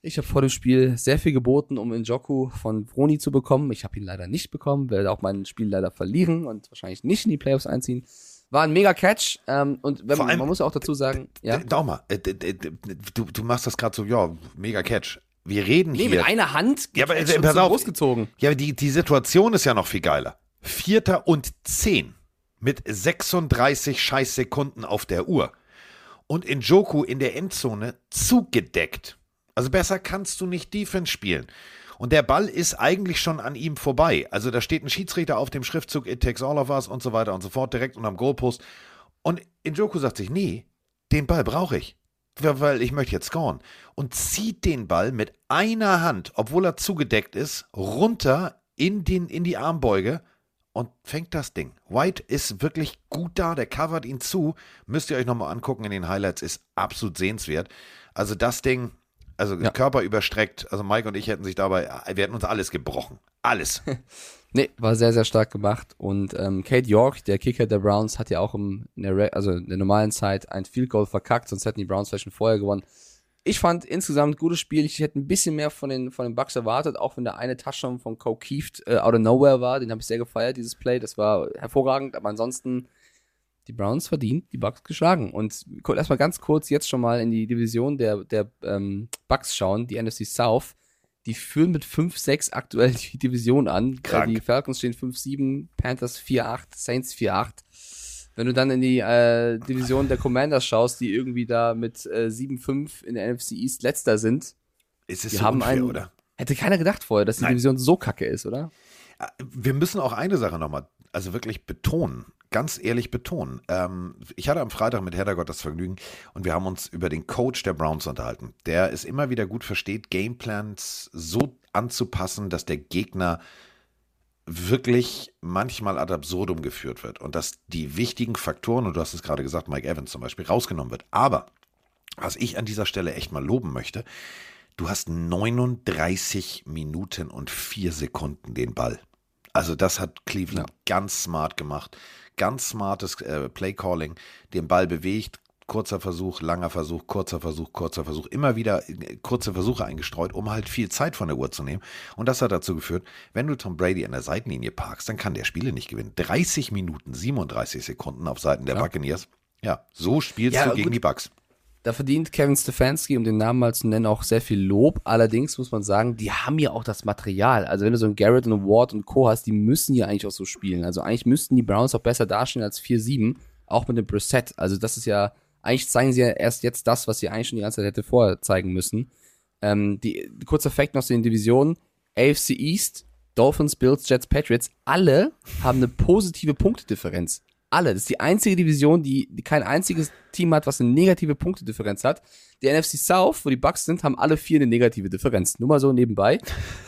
Speaker 4: Ich habe vor dem Spiel sehr viel geboten, um Njoku von Vroni zu bekommen. Ich habe ihn leider nicht bekommen, werde auch mein Spiel leider verlieren und wahrscheinlich nicht in die Playoffs einziehen. War ein mega Catch ähm, und wenn,
Speaker 3: allem-
Speaker 4: man muss auch dazu sagen, ja.
Speaker 3: Daumer, äh, du, du machst das gerade so, ja, mega Catch. Wir reden
Speaker 4: Nee,
Speaker 3: hier.
Speaker 4: mit einer Hand
Speaker 3: Ja, aber, äh, pass auf.
Speaker 4: großgezogen.
Speaker 3: Ja, aber die, die Situation ist ja noch viel geiler. Vierter und zehn mit 36 Scheißsekunden auf der Uhr. Und Njoku in der Endzone zugedeckt. Also besser kannst du nicht Defense spielen. Und der Ball ist eigentlich schon an ihm vorbei. Also da steht ein Schiedsrichter auf dem Schriftzug It takes all of us und so weiter und so fort, direkt unterm Goalpost. Und Njoku sagt sich, nee, den Ball brauche ich. Weil ich möchte jetzt scoren. Und zieht den Ball mit einer Hand, obwohl er zugedeckt ist, runter in, den, in die Armbeuge und fängt das Ding. White ist wirklich gut da, der covert ihn zu. Müsst ihr euch nochmal angucken in den Highlights, ist absolut sehenswert. Also das Ding, also
Speaker 4: Ja.
Speaker 3: Körper überstreckt. Also Mike und ich hätten sich dabei, wir hätten uns alles gebrochen. Alles.
Speaker 4: Nee, war sehr, sehr stark gemacht. Und ähm, Kate York, der Kicker der Browns, hat ja auch im, in, der, also in der normalen Zeit ein Field Goal verkackt, sonst hätten die Browns vielleicht schon vorher gewonnen. Ich fand insgesamt gutes Spiel. Ich hätte ein bisschen mehr von den, von den Bucks erwartet, auch wenn der eine Touchdown von Cole Keeft äh, out of nowhere war. Den habe ich sehr gefeiert, dieses Play. Das war hervorragend. Aber ansonsten, die Browns verdient, die Bucks geschlagen. Und gu- lass mal ganz kurz jetzt schon mal in die Division der, der ähm, Bucks schauen, die NFC South. Die führen mit 5-6 aktuell die Division an.
Speaker 3: Krank.
Speaker 4: Äh, die Falcons stehen 5-7, Panthers 4-8, Saints 4-8. Wenn du dann in die äh, Division der Commanders schaust, die irgendwie da mit äh, 7-5 in der NFC East letzter sind,
Speaker 3: Es ist
Speaker 4: die
Speaker 3: so
Speaker 4: haben
Speaker 3: unfair,
Speaker 4: einen,
Speaker 3: oder?
Speaker 4: hätte keiner gedacht vorher, dass die
Speaker 3: Nein.
Speaker 4: Division so kacke ist, oder?
Speaker 3: Wir müssen auch eine Sache nochmal, also wirklich betonen, ganz ehrlich betonen. Ähm, ich hatte am Freitag mit Heddergott das Vergnügen und wir haben uns über den Coach der Browns unterhalten, der es immer wieder gut versteht, Gameplans so anzupassen, dass der Gegner wirklich manchmal ad absurdum geführt wird und dass die wichtigen Faktoren, und du hast es gerade gesagt, Mike Evans zum Beispiel, rausgenommen wird. Aber was ich an dieser Stelle echt mal loben möchte, du hast 39 Minuten und 4 Sekunden den Ball. Also das hat Cleveland ganz smart gemacht. Ganz smartes äh, Playcalling, den Ball bewegt, kurzer Versuch, langer Versuch, kurzer Versuch, kurzer Versuch, immer wieder äh, kurze Versuche eingestreut, um halt viel Zeit von der Uhr zu nehmen. Und das hat dazu geführt, wenn du Tom Brady an der Seitenlinie parkst, dann kann der Spiele nicht gewinnen. 30 Minuten, 37 Sekunden auf Seiten der
Speaker 4: Ja.
Speaker 3: Buccaneers. Ja, so spielst
Speaker 4: Ja,
Speaker 3: du gegen
Speaker 4: gut.
Speaker 3: die Bucks.
Speaker 4: Da verdient Kevin Stefanski, um den Namen mal zu nennen, auch sehr viel Lob. Allerdings muss man sagen, die haben ja auch das Material. Also wenn du so einen Garrett und einen Ward und Co. hast, die müssen ja eigentlich auch so spielen. Also eigentlich müssten die Browns auch besser dastehen als 4-7, auch mit dem Brissett. Also das ist ja, eigentlich zeigen sie ja erst jetzt das, was sie eigentlich schon die ganze Zeit hätte vorher zeigen müssen. Ähm, die, kurzer Fact noch zu den Divisionen. AFC East, Dolphins, Bills, Jets, Patriots, alle haben eine positive Punktedifferenz. Alle. Das ist die einzige Division, die, die kein einziges Team hat, was eine negative Punktedifferenz hat. Die NFC South, wo die Bucks sind, haben alle vier eine negative Differenz. Nur mal so nebenbei.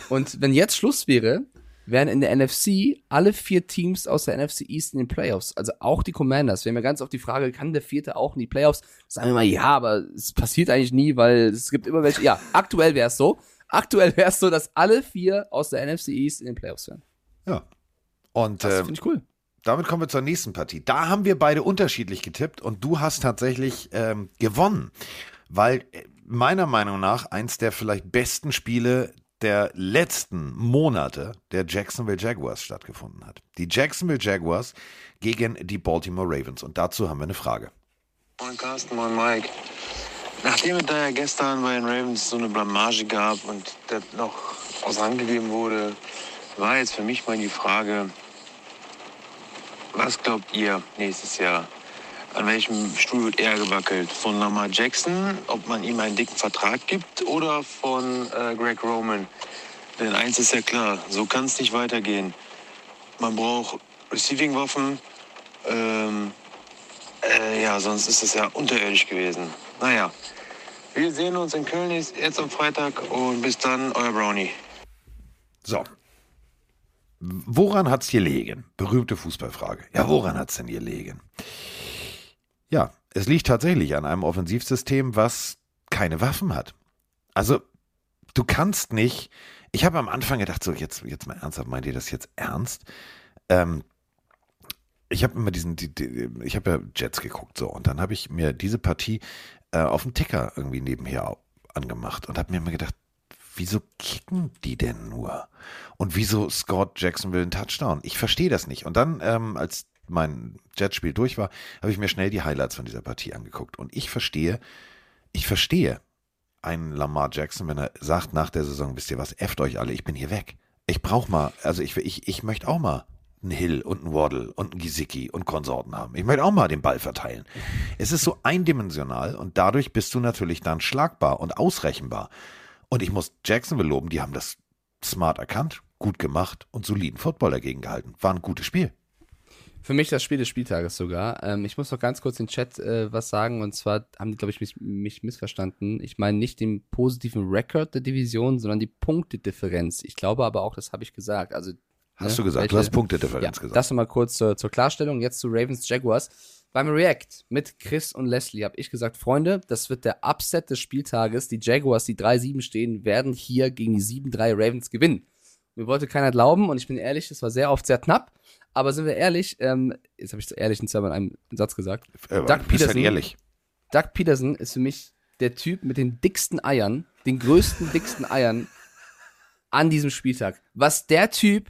Speaker 4: Und wenn jetzt Schluss wäre, wären in der NFC alle vier Teams aus der NFC East in den Playoffs. Also auch die Commanders. Wir haben ja ganz oft die Frage, kann der vierte auch in die Playoffs? Sagen wir mal, ja, aber es passiert eigentlich nie, weil es gibt immer welche. Ja, aktuell wäre es so. Aktuell wäre es so, dass alle vier aus der NFC East in den Playoffs wären.
Speaker 3: Ja. Und
Speaker 4: Das
Speaker 3: ähm,
Speaker 4: finde ich cool.
Speaker 3: Damit kommen wir zur nächsten Partie. Da haben wir beide unterschiedlich getippt und du hast tatsächlich ähm, gewonnen, weil äh, meiner Meinung nach eins der vielleicht besten Spiele der letzten Monate der Jacksonville Jaguars stattgefunden hat. Die Jacksonville Jaguars gegen die Baltimore Ravens und dazu haben wir eine Frage.
Speaker 7: Moin Carsten, moin Mike. Nachdem es da ja gestern bei den Ravens so eine Blamage gab und das noch gegeben wurde, war jetzt für mich mal die Frage, was glaubt ihr nächstes Jahr? An welchem Stuhl wird eher gewackelt? Von Lamar Jackson, ob man ihm einen dicken Vertrag gibt, oder von äh, Greg Roman? Denn eins ist ja klar, so kann es nicht weitergehen. Man braucht Receiving-Waffen. Ähm, äh, ja, sonst ist es ja unterirdisch gewesen. Naja, wir sehen uns in Köln jetzt jetzt am Freitag und bis dann, euer Brownie.
Speaker 3: So. Woran hat es hier gelegen? Berühmte Fußballfrage. Ja, woran hat es denn gelegen? Ja, es liegt tatsächlich an einem Offensivsystem, was keine Waffen hat. Also, du kannst nicht. Ich habe am Anfang gedacht, so, jetzt, jetzt mal ernsthaft, meint ihr das jetzt ernst? Ähm, ich habe immer diesen, die, die, ich habe ja Jets geguckt, so, und dann habe ich mir diese Partie äh, auf dem Ticker irgendwie nebenher angemacht und habe mir immer gedacht, wieso kicken die denn nur? Und wieso scored Jacksonville einen Touchdown? Ich verstehe das nicht. Und dann, ähm, als mein Jetspiel durch war, habe ich mir schnell die Highlights von dieser Partie angeguckt. Und ich verstehe, ich verstehe einen Lamar Jackson, wenn er sagt nach der Saison, wisst ihr was, efft euch alle, ich bin hier weg. Ich brauche mal, also ich, ich, ich möchte auch mal einen Hill und einen Waddle und einen Gesicki und Konsorten haben. Ich möchte auch mal den Ball verteilen. Es ist so eindimensional und dadurch bist du natürlich dann schlagbar und ausrechenbar. Und ich muss Jacksonville loben, die haben das smart erkannt, gut gemacht und soliden Football dagegen gehalten. War ein gutes Spiel.
Speaker 4: Für mich das Spiel des Spieltages sogar. Ähm, ich muss noch ganz kurz in den Chat äh, was sagen. Und zwar haben die, glaube ich, mich, mich missverstanden. Ich meine nicht den positiven Rekord der Division, sondern die Punktedifferenz. Ich glaube aber auch, das habe ich gesagt. Also,
Speaker 3: Hast
Speaker 4: ne,
Speaker 3: du gesagt,
Speaker 4: welche-
Speaker 3: du hast Punktedifferenz
Speaker 4: ja,
Speaker 3: gesagt.
Speaker 4: Das nochmal kurz zur, zur Klarstellung. Jetzt zu Ravens Jaguars. Beim React mit Chris und Leslie habe ich gesagt, Freunde, das wird der Upset des Spieltages. Die Jaguars, die 3-7 stehen, werden hier gegen die 7-3 Ravens gewinnen. Mir wollte keiner glauben und ich bin ehrlich, das war sehr oft sehr knapp. Aber sind wir ehrlich, ähm, jetzt habe ich so ehrlich und zweimal in einem Satz gesagt.
Speaker 3: Äh,
Speaker 4: Doug
Speaker 3: halt
Speaker 4: Peterson-
Speaker 3: ehrlich.
Speaker 4: Doug Peterson ist für mich der Typ mit den dicksten Eiern, den größten, dicksten Eiern an diesem Spieltag. Was der Typ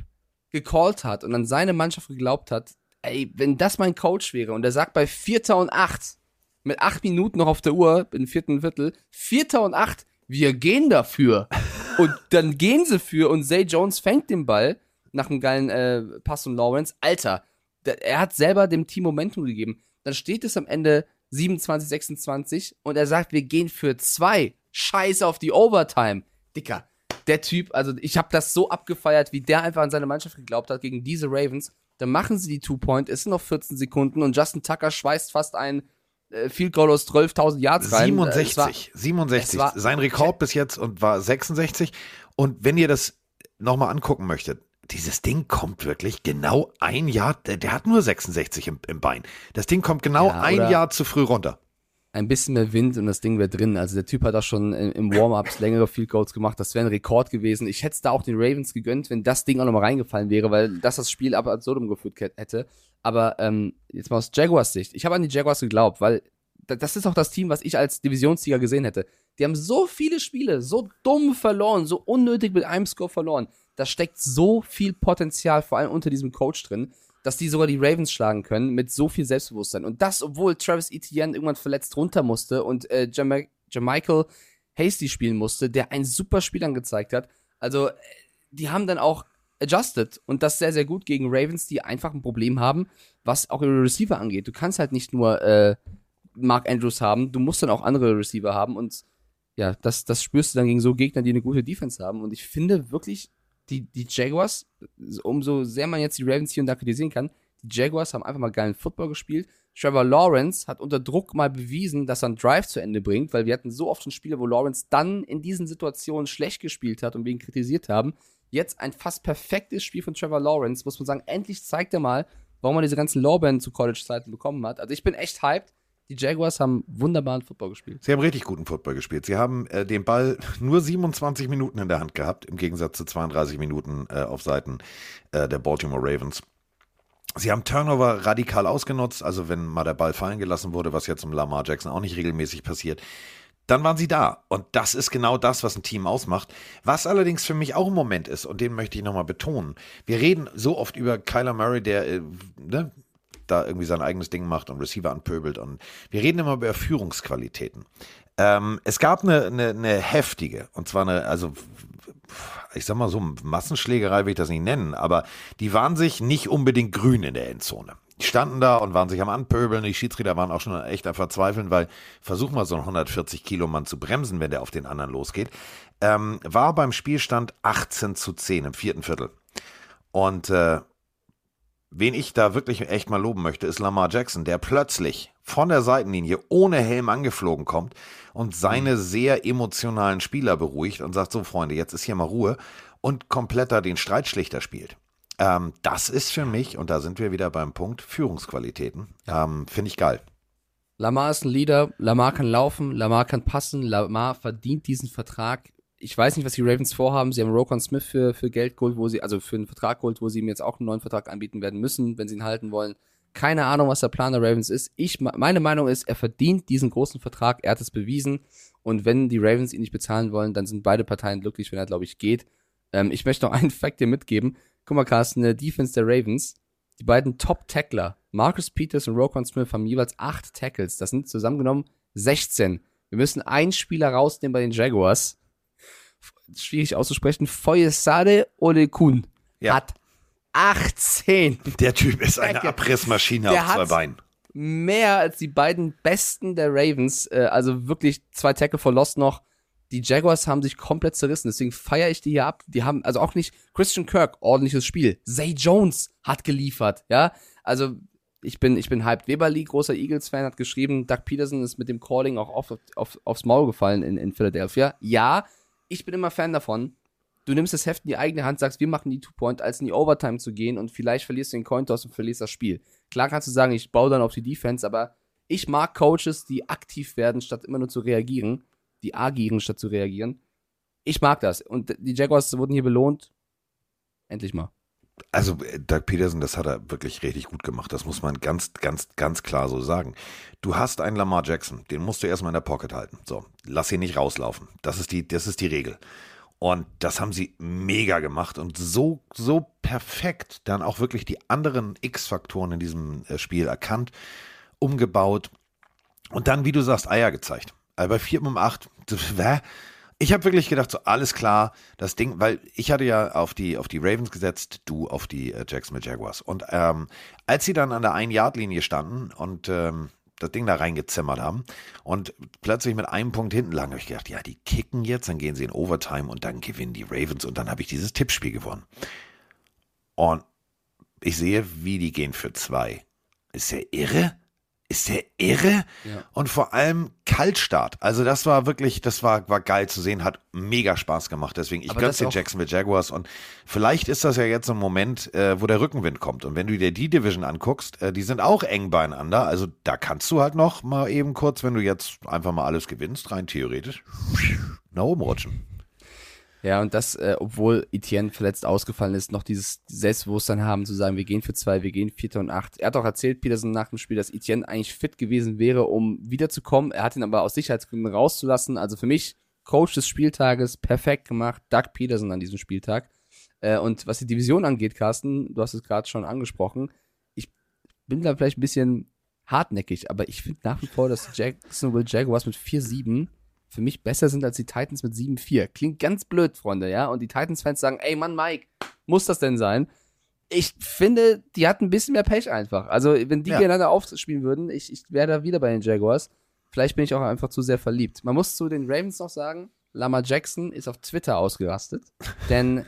Speaker 4: gecallt hat und an seine Mannschaft geglaubt hat, ey, wenn das mein Coach wäre und er sagt bei Vierter und Acht, mit acht Minuten noch auf der Uhr, im vierten Viertel, Vierter und Acht, wir gehen dafür. und dann gehen sie für und Zay Jones fängt den Ball nach einem geilen äh, Pass von Lawrence. Alter, der, er hat selber dem Team Momentum gegeben. Dann steht es am Ende 27, 26 und er sagt, wir gehen für zwei. Scheiße auf die Overtime. Dicker, der Typ, also ich habe das so abgefeiert, wie der einfach an seine Mannschaft geglaubt hat gegen diese Ravens. Dann machen sie die Two-Point, es sind noch 14 Sekunden und Justin Tucker schweißt fast ein äh, Field Goal aus 12.000 Yards rein. Äh, es war-
Speaker 3: 67, 67.
Speaker 4: es war-
Speaker 3: Sein Rekord bis jetzt und war 66. Und wenn ihr das nochmal angucken möchtet, dieses Ding kommt wirklich genau ein Jahr, der, der hat nur 66 im, im Bein. Das Ding kommt genau
Speaker 4: Ja,
Speaker 3: ein Jahr zu früh runter.
Speaker 4: Ein bisschen mehr Wind und das Ding wäre drin. Also der Typ hat auch schon im im Warm-Ups längere Field Goals gemacht. Das wäre ein Rekord gewesen. Ich hätte es da auch den Ravens gegönnt, wenn das Ding auch nochmal reingefallen wäre, weil das das Spiel ab absurdum geführt hätte. Aber ähm, jetzt mal aus Jaguars Sicht. Ich habe an die Jaguars geglaubt, weil da- das ist auch das Team, was ich als Divisionssieger gesehen hätte. Die haben so viele Spiele, so dumm verloren, so unnötig mit einem Score verloren. Da steckt so viel Potenzial, vor allem unter diesem Coach drin, dass die sogar die Ravens schlagen können mit so viel Selbstbewusstsein. Und das, obwohl Travis Etienne irgendwann verletzt runter musste und äh, Jamichael Hasty spielen musste, der ein super Spiel angezeigt hat. Also, äh, die haben dann auch adjusted und das sehr, sehr gut gegen Ravens, die einfach ein Problem haben, was auch ihre Receiver angeht. Du kannst halt nicht nur äh, Mark Andrews haben, du musst dann auch andere Receiver haben und ja, das, das spürst du dann gegen so Gegner, die eine gute Defense haben. Und ich finde wirklich, die, die Jaguars, umso sehr man jetzt die Ravens hier und da kritisieren kann, die Jaguars haben einfach mal geilen Football gespielt. Trevor Lawrence hat unter Druck mal bewiesen, dass er einen Drive zu Ende bringt, weil wir hatten so oft schon Spiele, wo Lawrence dann in diesen Situationen schlecht gespielt hat und wir ihn kritisiert haben. Jetzt ein fast perfektes Spiel von Trevor Lawrence, muss man sagen. Endlich zeigt er mal, warum er diese ganzen Lorbeeren zu College-Zeiten bekommen hat. Also ich bin echt hyped. Die Jaguars haben wunderbaren Football gespielt.
Speaker 3: Sie haben richtig guten Football gespielt. Sie haben äh, den Ball nur 27 Minuten in der Hand gehabt, im Gegensatz zu 32 Minuten äh, auf Seiten äh, der Baltimore Ravens. Sie haben Turnover radikal ausgenutzt, also wenn mal der Ball fallen gelassen wurde, was jetzt im Lamar Jackson auch nicht regelmäßig passiert, dann waren sie da. Und das ist genau das, was ein Team ausmacht. Was allerdings für mich auch ein Moment ist, und den möchte ich nochmal betonen. Wir reden so oft über Kyler Murray, der äh, ne, da irgendwie sein eigenes Ding macht und Receiver anpöbelt. Und wir reden immer über Führungsqualitäten. Ähm, es gab eine, eine, eine heftige, und zwar eine, also ich sag mal so, Massenschlägerei will ich das nicht nennen, aber die waren sich nicht unbedingt grün in der Endzone. Die standen da und waren sich am Anpöbeln. Die Schiedsrichter waren auch schon echt am Verzweifeln, weil versuchen wir so einen 140 Kilo Mann zu bremsen, wenn der auf den anderen losgeht. Ähm, war beim Spielstand 18 zu 10 im vierten Viertel. Und äh, wen ich da wirklich echt mal loben möchte, ist Lamar Jackson, der plötzlich von der Seitenlinie ohne Helm angeflogen kommt und seine sehr emotionalen Spieler beruhigt und sagt, so Freunde, jetzt ist hier mal Ruhe und kompletter den Streitschlichter spielt. Ähm, das ist für mich, und da sind wir wieder beim Punkt, Führungsqualitäten. Ähm, Finde ich geil.
Speaker 4: Lamar ist ein Leader, Lamar kann laufen, Lamar kann passen, Lamar verdient diesen Vertrag. Ich weiß nicht, was die Ravens vorhaben. Sie haben Rokon Smith für, für Geld geholt, wo sie, also für einen Vertrag geholt, wo sie ihm jetzt auch einen neuen Vertrag anbieten werden müssen, wenn sie ihn halten wollen. Keine Ahnung, was der Plan der Ravens ist. Ich, meine Meinung ist, er verdient diesen großen Vertrag. Er hat es bewiesen. Und wenn die Ravens ihn nicht bezahlen wollen, dann sind beide Parteien glücklich, wenn er, glaube ich, geht. Ähm, ich möchte noch einen Fact dir mitgeben. Guck mal, Carsten, der Defense der Ravens, die beiden Top-Tackler, Marcus Peters und Rokon Smith, haben jeweils acht Tackles. Das sind zusammengenommen 16. Wir müssen einen Spieler rausnehmen bei den Jaguars. Schwierig auszusprechen. Foyesade Olekun
Speaker 3: Ja.
Speaker 4: hat 18.
Speaker 3: Der Typ ist eine. Abrissmaschine
Speaker 4: Der
Speaker 3: auf zwei Beinen.
Speaker 4: mehr als die beiden besten der Ravens. Äh, also wirklich zwei Tackle for Lost noch. Die Jaguars haben sich komplett zerrissen, deswegen feiere ich die hier ab. Die haben, also auch nicht Christian Kirk, ordentliches Spiel. Zay Jones hat geliefert, ja. Also ich bin, ich bin hyped. Weberly, großer Eagles-Fan, hat geschrieben, Doug Peterson ist mit dem Calling auch oft auf, aufs Maul gefallen in, in Philadelphia. Ja, ich bin immer Fan davon. Du nimmst das Heft in die eigene Hand, sagst, wir machen die Two-Point, als in die Overtime zu gehen und vielleicht verlierst du den Cointoss und verlierst das Spiel. Klar kannst du sagen, ich baue dann auf die Defense, aber ich mag Coaches, die aktiv werden, statt immer nur zu reagieren, die agieren, statt zu reagieren. Ich mag das. Und die Jaguars wurden hier belohnt. Endlich mal.
Speaker 3: Also äh, Doug Peterson, das hat er wirklich richtig gut gemacht. Das muss man ganz, ganz, ganz klar so sagen. Du hast einen Lamar Jackson, den musst du erstmal in der Pocket halten. So, lass ihn nicht rauslaufen. Das ist die, das ist die Regel. Und das haben sie mega gemacht und so, so perfekt dann auch wirklich die anderen X-Faktoren in diesem äh, Spiel erkannt, umgebaut und dann, wie du sagst, Eier gezeigt. Also bei 4 um 8, ich habe wirklich gedacht, so alles klar, das Ding, weil ich hatte ja auf die, auf die Ravens gesetzt, du auf die äh, Jacksonville Jaguars. Und ähm, als sie dann an der Ein-Yard-Linie standen und ähm, das Ding da reingezimmert haben und plötzlich mit einem Punkt hinten lagen, habe ich gedacht, ja, die kicken jetzt, dann gehen sie in Overtime und dann gewinnen die Ravens und dann habe ich dieses Tippspiel gewonnen. Und ich sehe, wie die gehen für zwei. Ist der irre? Ist der irre?
Speaker 4: Ja.
Speaker 3: Und vor allem Kaltstart. Also das war wirklich, das war, war geil zu sehen, hat mega Spaß gemacht. Deswegen, ich gönn's den Jacksonville Jaguars und vielleicht ist das ja jetzt so ein Moment, äh, wo der Rückenwind kommt. Und wenn du dir die Division anguckst, äh, die sind auch eng beieinander. Also da kannst du halt noch mal eben kurz, wenn du jetzt einfach mal alles gewinnst, rein theoretisch, nach oben rutschen.
Speaker 4: Ja, und das, äh, obwohl Etienne verletzt ausgefallen ist, noch dieses Selbstbewusstsein haben, zu sagen, wir gehen für zwei, wir gehen Vierter und Acht. Er hat auch erzählt, Peterson nach dem Spiel, dass Etienne eigentlich fit gewesen wäre, um wiederzukommen. Er hat ihn aber aus Sicherheitsgründen rauszulassen. Also für mich, Coach des Spieltages, perfekt gemacht. Doug Peterson an diesem Spieltag. Äh, und was die Division angeht, Carsten, du hast es gerade schon angesprochen, ich bin da vielleicht ein bisschen hartnäckig, aber ich finde nach wie vor, dass Jacksonville Jaguars mit 4-7 für mich besser sind als die Titans mit 7-4. Klingt ganz blöd, Freunde, ja? Und die Titans-Fans sagen, ey Mann, Mike, muss das denn sein? Ich finde, die hatten ein bisschen mehr Pech einfach. Also, wenn die
Speaker 3: Ja.
Speaker 4: gegeneinander aufspielen würden, ich, ich wäre da wieder bei den Jaguars. Vielleicht bin ich auch einfach zu sehr verliebt. Man muss zu den Ravens noch sagen, Lama Jackson ist auf Twitter ausgerastet, denn äh,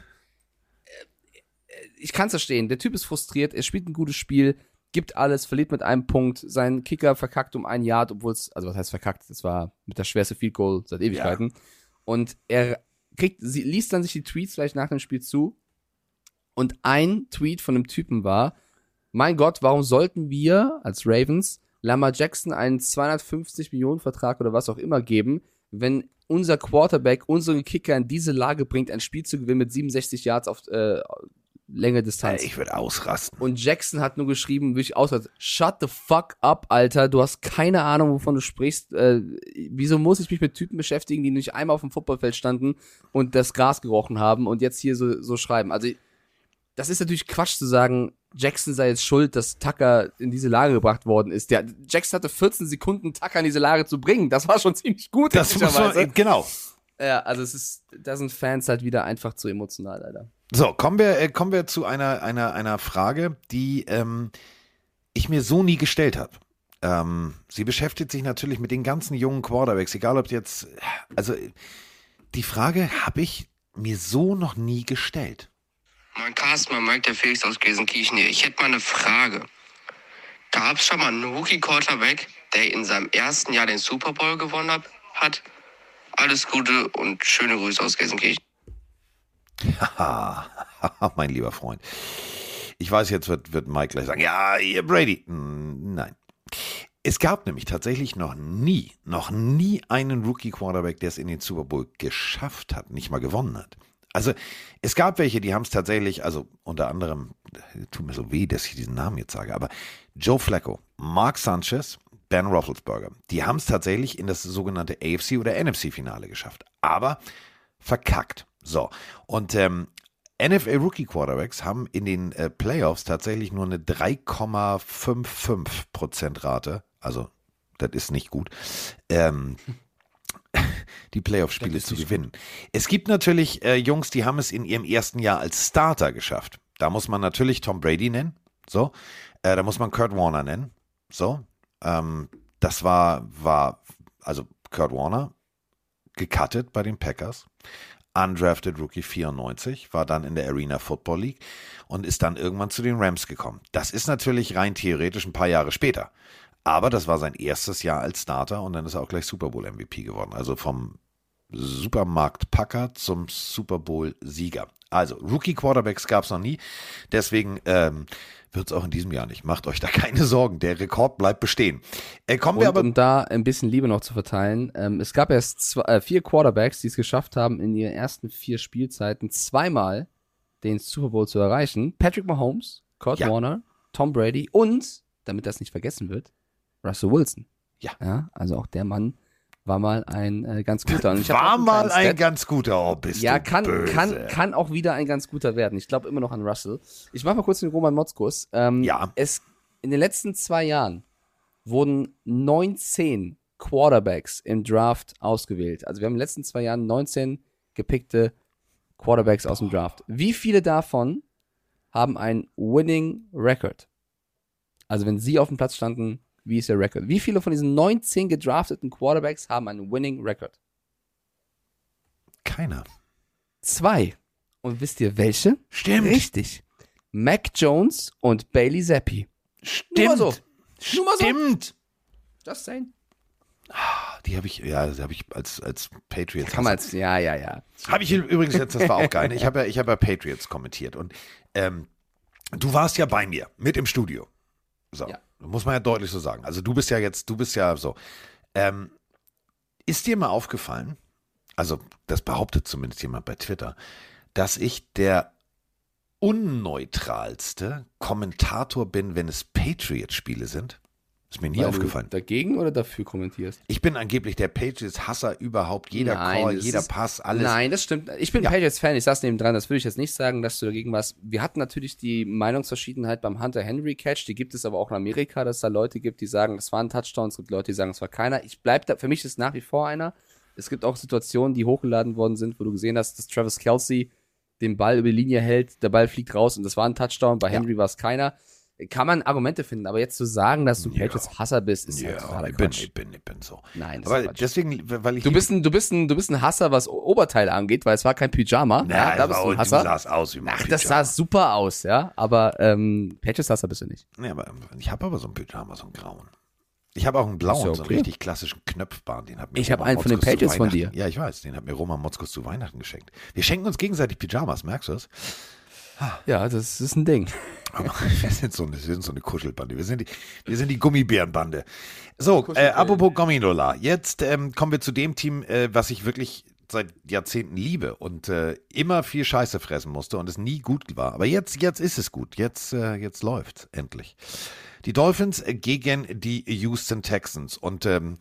Speaker 4: ich kann es verstehen. Der Typ ist frustriert, er spielt ein gutes Spiel, gibt alles, verliert mit einem Punkt, sein Kicker verkackt um ein Yard, obwohl es, also was heißt verkackt, das war mit der schwerste Field Goal seit Ewigkeiten. Und er kriegt, sie liest dann sich die Tweets vielleicht nach dem Spiel zu. Und ein Tweet von einem Typen war, mein Gott, warum sollten wir als Ravens Lamar Jackson einen 250 Millionen Vertrag oder was auch immer geben, wenn unser Quarterback unseren Kicker in diese Lage bringt, ein Spiel zu gewinnen mit 67 Yards auf äh, Länge Distanz.
Speaker 3: Ich würde ausrasten.
Speaker 4: Und Jackson hat nur geschrieben, wirklich aus, shut the fuck up, Alter, du hast keine Ahnung, wovon du sprichst. Äh, wieso muss ich mich mit Typen beschäftigen, die nicht einmal auf dem Footballfeld standen und das Gras gerochen haben und jetzt hier so, so schreiben? Also, das ist natürlich Quatsch zu sagen, Jackson sei jetzt schuld, dass Tucker in diese Lage gebracht worden ist. Der, Jackson hatte 14 Sekunden, Tucker in diese Lage zu bringen. Das war schon ziemlich gut.
Speaker 3: Das muss man, genau.
Speaker 4: Ja, also es ist, da sind Fans halt wieder einfach zu emotional, leider.
Speaker 3: So, kommen wir, äh, kommen wir zu einer, einer, einer Frage, die ähm, ich mir so nie gestellt habe. Ähm, sie beschäftigt sich natürlich mit den ganzen jungen Quarterbacks, egal ob jetzt, also die Frage habe ich mir so noch nie gestellt.
Speaker 2: Mein Carsten, mein Mike, der Felix aus Gelsenkirchen hier. Ich hätte mal eine Frage. Gab es schon mal einen Rookie-Quarterback, der in seinem ersten Jahr den Super Bowl gewonnen hat? hat? Alles Gute und schöne Grüße aus Gelsenkirchen.
Speaker 3: Haha, mein lieber Freund. Ich weiß, jetzt wird, wird Mike gleich sagen, ja, ihr Brady. Hm, Nein. Es gab nämlich tatsächlich noch nie, noch nie einen Rookie-Quarterback, der es in den Super Bowl geschafft hat, nicht mal gewonnen hat. Also es gab welche, die haben es tatsächlich, also unter anderem, tut mir so weh, dass ich diesen Namen jetzt sage, aber Joe Flacco, Mark Sanchez, Ben Roethlisberger, die haben es tatsächlich in das sogenannte AFC oder NFC-Finale geschafft, aber verkackt. So, und ähm, NFL Rookie Quarterbacks haben in den äh, Playoffs tatsächlich nur eine 3,55% Rate, also das ist nicht gut, ähm, die Playoff-Spiele zu gewinnen. Es gibt natürlich äh, Jungs, die haben es in ihrem ersten Jahr als Starter geschafft. Da muss man natürlich Tom Brady nennen, so. Äh, da muss man Kurt Warner nennen, so. Ähm, das war, war, also Kurt Warner gecuttet bei den Packers undrafted Rookie 94, war dann in der Arena Football League und ist dann irgendwann zu den Rams gekommen. Das ist natürlich rein theoretisch ein paar Jahre später. Aber das war sein erstes Jahr als Starter und dann ist er auch gleich Super Bowl MVP geworden. Also vom Supermarkt Packer zum Super Bowl Sieger. Also Rookie Quarterbacks gab es noch nie. Deswegen ähm, wird es auch in diesem Jahr nicht. Macht euch da keine Sorgen. Der Rekord bleibt bestehen. Äh, kommen wir
Speaker 4: Und
Speaker 3: aber
Speaker 4: um da ein bisschen Liebe noch zu verteilen, ähm, es gab erst zwei, äh, vier Quarterbacks, die es geschafft haben, in ihren ersten vier Spielzeiten zweimal den Super Bowl zu erreichen. Patrick Mahomes, Kurt
Speaker 3: Ja.
Speaker 4: Warner, Tom Brady und, damit das nicht vergessen wird, Russell Wilson.
Speaker 3: Ja.
Speaker 4: ja also auch der Mann war mal ein äh, ganz guter.
Speaker 3: War mal ein
Speaker 4: Stat.
Speaker 3: ganz guter. Oh, bist
Speaker 4: Ja, kann,
Speaker 3: böse.
Speaker 4: kann, kann auch wieder ein ganz guter werden. Ich glaube immer noch an Russell. Ich mache mal kurz den Roman Motzkus. Ähm,
Speaker 3: Ja.
Speaker 4: Es, in den letzten zwei Jahren wurden 19 Quarterbacks im Draft ausgewählt. Also wir haben in den letzten zwei Jahren 19 gepickte Quarterbacks aus dem Draft. Wie viele davon haben einen Winning Record? Also wenn sie auf dem Platz standen, wie ist der Record? Wie viele von diesen 19 gedrafteten Quarterbacks haben einen Winning Record?
Speaker 3: Keiner.
Speaker 4: Zwei. Und wisst ihr welche?
Speaker 3: Stimmt.
Speaker 4: Richtig. Mac Jones und Bailey Zappi.
Speaker 3: Stimmt.
Speaker 4: Nur mal so. Nur mal so.
Speaker 3: Stimmt.
Speaker 4: Just saying.
Speaker 3: Die habe ich, ja, die habe ich als, als Patriots.
Speaker 4: Kann man jetzt, ja, ja, ja.
Speaker 3: Habe ich übrigens jetzt, das war auch geil. Ich habe ja, ich habe ja Patriots kommentiert und ähm, du warst ja bei mir mit im Studio. So,
Speaker 4: Ja.
Speaker 3: Muss man ja deutlich so sagen. Also du bist ja jetzt, du bist ja so. Ähm, ist dir mal aufgefallen, also das behauptet zumindest jemand bei Twitter, dass ich der unneutralste Kommentator bin, wenn es Patriots-Spiele sind? Ist mir nie
Speaker 4: Weil
Speaker 3: aufgefallen.
Speaker 4: Dagegen oder dafür kommentierst?
Speaker 3: Ich bin angeblich der Patriots-Hasser überhaupt. Jeder
Speaker 4: Nein,
Speaker 3: Call, jeder
Speaker 4: ist-
Speaker 3: Pass, alles.
Speaker 4: Nein, das stimmt. Ich bin
Speaker 3: Ja.
Speaker 4: Patriots-Fan, ich saß neben dran, das würde ich jetzt nicht sagen, dass du dagegen warst. Wir hatten natürlich die Meinungsverschiedenheit beim Hunter-Henry-Catch, die gibt es aber auch in Amerika, dass es da Leute gibt, die sagen, es war ein Touchdown, es gibt Leute, die sagen, es war keiner. Ich bleib da, für mich ist es nach wie vor einer. Es gibt auch Situationen, die hochgeladen worden sind, wo du gesehen hast, dass Travis Kelsey den Ball über die Linie hält, der Ball fliegt raus und das war ein Touchdown, bei
Speaker 3: Ja.
Speaker 4: Henry war es keiner. Kann man Argumente finden, aber jetzt zu sagen, dass du
Speaker 3: Ja.
Speaker 4: Patriots-Hasser bist, ist halt
Speaker 3: Ja,
Speaker 4: totaler
Speaker 3: ich bin,
Speaker 4: Quatsch.
Speaker 3: ich bin, ich bin so.
Speaker 4: Nein,
Speaker 3: Aber deswegen, weil ich.
Speaker 4: Du bist, ein, du, bist ein, du bist ein Hasser, was O- Oberteile angeht, weil es war kein Pyjama.
Speaker 3: Na,
Speaker 4: ja, da
Speaker 3: das
Speaker 4: bist du ein Hasser.
Speaker 3: sahst aus wie mein
Speaker 4: Ach, das sah super aus, ja. Aber ähm, Patriots-Hasser bist du nicht.
Speaker 3: Nee, aber ich habe aber so ein Pyjama, so einen grauen. Ich habe auch einen blauen,
Speaker 4: ja
Speaker 3: so einen
Speaker 4: okay.
Speaker 3: richtig klassischen Knöpfbahn. Den hat mir
Speaker 4: Ich habe einen von den Patriots von dir.
Speaker 3: Ja, ich weiß. Den hat mir Roman Motzkus zu Weihnachten geschenkt. Wir schenken uns gegenseitig Pyjamas, merkst du das?
Speaker 4: Ja, das ist ein Ding.
Speaker 3: Aber wir sind so eine, sind so eine Kuschelbande. Wir sind die, wir sind die Gummibärenbande. So, äh, apropos Gominola. Jetzt ähm, kommen wir zu dem Team, äh, was ich wirklich seit Jahrzehnten liebe und äh, immer viel Scheiße fressen musste und es nie gut war. Aber jetzt, jetzt ist es gut. Jetzt, äh, jetzt läuft endlich. Die Dolphins äh, gegen die Houston Texans und ähm,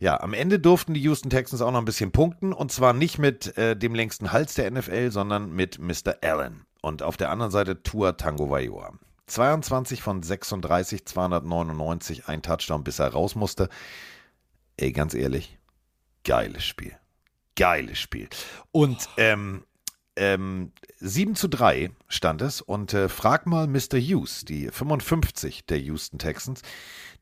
Speaker 3: ja, am Ende durften die Houston Texans auch noch ein bisschen punkten und zwar nicht mit äh, dem längsten Hals der NFL, sondern mit Mr. Allen. Und auf der anderen Seite Tua Tango Vailoa. 22 von 36, 299, ein Touchdown, bis er raus musste. Ey, ganz ehrlich, geiles Spiel. geiles Spiel. Und ähm, ähm, 7 zu 3 stand es. Und äh, frag mal Mr. Hughes, die 55 der Houston Texans,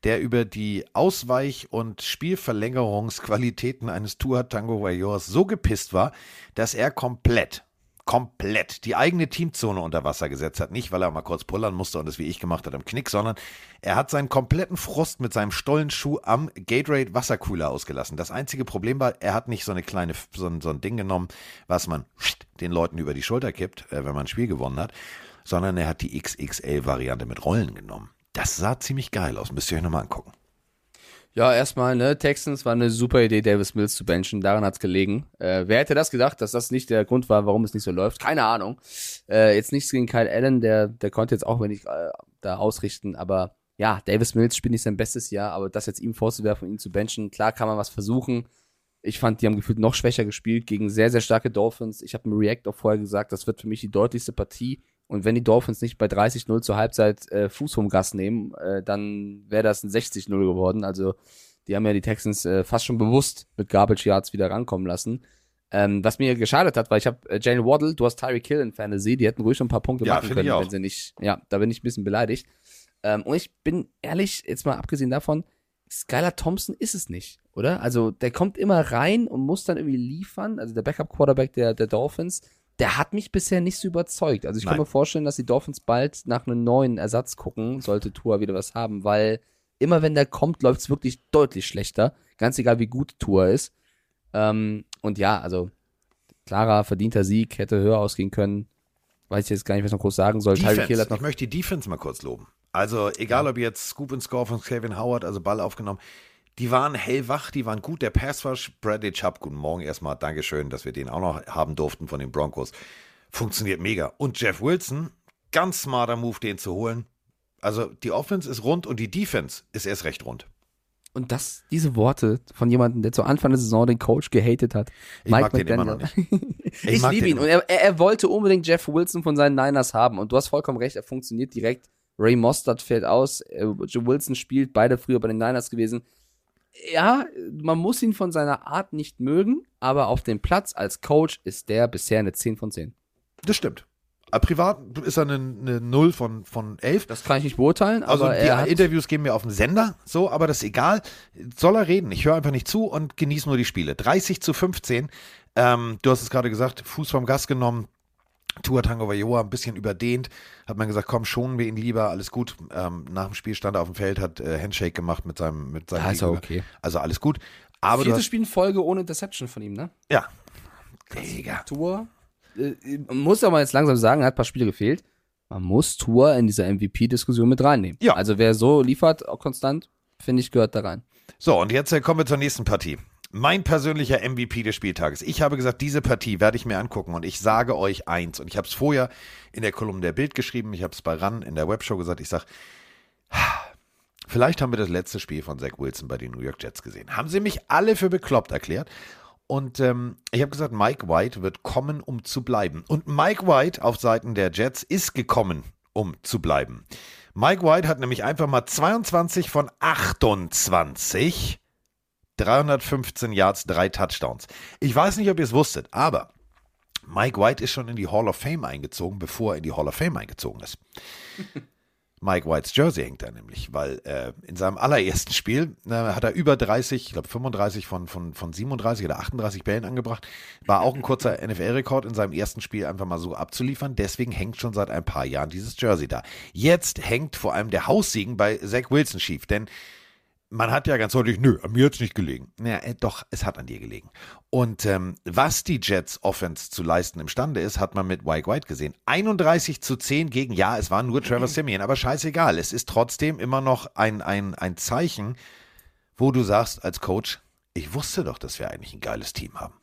Speaker 3: der über die Ausweich- und Spielverlängerungsqualitäten eines Tour Tango Warriors so gepisst war, dass er komplett, komplett die eigene Teamzone unter Wasser gesetzt hat. Nicht, weil er mal kurz pullern musste und es wie ich gemacht hat am Knick, sondern er hat seinen kompletten Frust mit seinem Stollenschuh am Gatorade Wasserkühler ausgelassen. Das einzige Problem war, er hat nicht so eine kleine, so ein, so ein Ding genommen, was man den Leuten über die Schulter kippt, äh, wenn man ein Spiel gewonnen hat, sondern er hat die XXL-Variante mit Rollen genommen. Das sah ziemlich geil aus. Müsst ihr euch nochmal angucken.
Speaker 4: Ja, erstmal, ne, Texans war eine super Idee, Davis Mills zu benchen. Daran hat's gelegen. Äh, wer hätte das gedacht, dass das nicht der Grund war, warum es nicht so läuft? Keine Ahnung. Äh, jetzt nichts gegen Kyle Allen, der, der konnte jetzt auch wenig äh, da ausrichten, aber ja, Davis Mills spielt nicht sein bestes Jahr, aber das jetzt ihm vorzuwerfen, ihn zu benchen, klar kann man was versuchen. Ich fand, die haben gefühlt noch schwächer gespielt gegen sehr, sehr starke Dolphins. Ich habe im React auch vorher gesagt, das wird für mich die deutlichste Partie. Und wenn die Dolphins nicht bei 30-0 zur Halbzeit äh, Fuß vom Gas nehmen, äh, dann wäre das ein 60-0 geworden. Also die haben ja die Texans äh, fast schon bewusst mit Garbage Yards wieder rankommen lassen. Ähm, was mir geschadet hat, weil ich habe äh, Jane Waddle, du hast Tyreek Hill in Fantasy, die hätten ruhig schon ein paar Punkte
Speaker 3: Ja,
Speaker 4: machen können, wenn sie nicht, ja, da bin ich ein bisschen beleidigt. Ähm, und ich bin ehrlich, jetzt mal abgesehen davon, Skylar Thompson ist es nicht, oder? Also der kommt immer rein und muss dann irgendwie liefern. Also der Backup-Quarterback der, der Dolphins, der hat mich bisher nicht so überzeugt. Also ich kann
Speaker 3: Nein.
Speaker 4: mir vorstellen, dass die Dolphins bald nach einem neuen Ersatz gucken, sollte Tua wieder was haben, weil immer wenn der kommt, läuft es wirklich deutlich schlechter. Ganz egal, wie gut Tua ist. Ähm, und ja, also klarer, verdienter Sieg, hätte höher ausgehen können. Weiß ich jetzt gar nicht, was ich noch groß sagen soll. Hill
Speaker 3: Defense.
Speaker 4: hat noch
Speaker 3: Ich möchte die Defense mal kurz loben. Also, egal ob jetzt Scoop and Score von Kevin Howard, also Ball aufgenommen, die waren hellwach, die waren gut. Der Pass war Bradley Chubb, guten Morgen erstmal. Dankeschön, dass wir den auch noch haben durften von den Broncos. Funktioniert mega. Und Jeff Wilson, ganz smarter Move, den zu holen. Also, die Offense ist rund und die Defense ist erst recht rund.
Speaker 4: Und das, diese Worte von jemandem, der zu Anfang der Saison den Coach gehatet hat.
Speaker 3: Ich mag den immer noch nicht.
Speaker 4: ich
Speaker 3: mag
Speaker 4: liebe ihn. Und er, er, wollte unbedingt Jeff Wilson von seinen Niners haben. Und du hast vollkommen recht, er funktioniert direkt. Ray Mostert fällt aus. äh, Joe Wilson spielt, beide früher bei den Niners gewesen. Ja, man muss ihn von seiner Art nicht mögen, aber auf dem Platz als Coach ist der bisher eine 10 von 10.
Speaker 3: Das stimmt. Aber privat ist er eine, eine 0 von, von 11.
Speaker 4: Das kann ich nicht beurteilen,
Speaker 3: Also die
Speaker 4: er
Speaker 3: Interviews gehen mir auf den Sender, so, aber das ist egal. Soll er reden? Ich höre einfach nicht zu und genieße nur die Spiele. 30 zu 15. Ähm, du hast es gerade gesagt, Fuß vom Gas genommen. Tua Tango Vailoa ein bisschen überdehnt. Hat man gesagt, komm, schonen wir ihn lieber, alles gut. Ähm, nach dem Spiel stand er auf dem Feld, hat äh, Handshake gemacht mit seinem, mit seinem
Speaker 4: Ja, ist
Speaker 3: Gegenüber.
Speaker 4: okay.
Speaker 3: Also alles gut. Aber du
Speaker 4: vierte
Speaker 3: hast,
Speaker 4: Spiel in Folge ohne Interception von ihm, ne?
Speaker 3: ja. Digga.
Speaker 4: Tour. Äh, man muss aber jetzt langsam sagen, hat ein paar Spiele gefehlt. Man muss Tour in dieser MVP-Diskussion mit reinnehmen.
Speaker 3: Ja.
Speaker 4: Also wer so liefert, auch konstant, finde ich, gehört da rein.
Speaker 3: So, und jetzt äh, kommen wir zur nächsten Partie. Mein persönlicher MVP des Spieltages. Ich habe gesagt, diese Partie werde ich mir angucken und ich sage euch eins. Und ich habe es vorher in der Kolumne der Bild geschrieben, ich habe es bei RAN in der Webshow gesagt. Ich sage, vielleicht haben wir das letzte Spiel von Zach Wilson bei den New York Jets gesehen. Haben sie mich alle für bekloppt erklärt. Und ähm, ich habe gesagt, Mike White wird kommen, um zu bleiben. Und Mike White auf Seiten der Jets ist gekommen, um zu bleiben. Mike White hat nämlich einfach mal 22 von 28 315 Yards, drei Touchdowns. Ich weiß nicht, ob ihr es wusstet, aber Mike White ist schon in die Hall of Fame eingezogen, bevor er in die Hall of Fame eingezogen ist. Mike Whites Jersey hängt da nämlich, weil äh, in seinem allerersten Spiel äh, hat er über 30, ich glaube 35 von, von, von 37 oder 38 Bällen angebracht. War auch ein kurzer NFL-Rekord in seinem ersten Spiel einfach mal so abzuliefern. Deswegen hängt schon seit ein paar Jahren dieses Jersey da. Jetzt hängt vor allem der Haussiegen bei Zach Wilson schief, denn man hat ja ganz deutlich, nö, an mir hat's nicht gelegen. Ja, äh, doch, es hat an dir gelegen. Und ähm, was die Jets Offense zu leisten imstande ist, hat man mit Mike White gesehen. 31 zu 10 gegen, ja, es war nur Trevor Simeon, aber scheißegal. Es ist trotzdem immer noch ein, ein, ein Zeichen, wo du sagst als Coach, ich wusste doch, dass wir eigentlich ein geiles Team haben.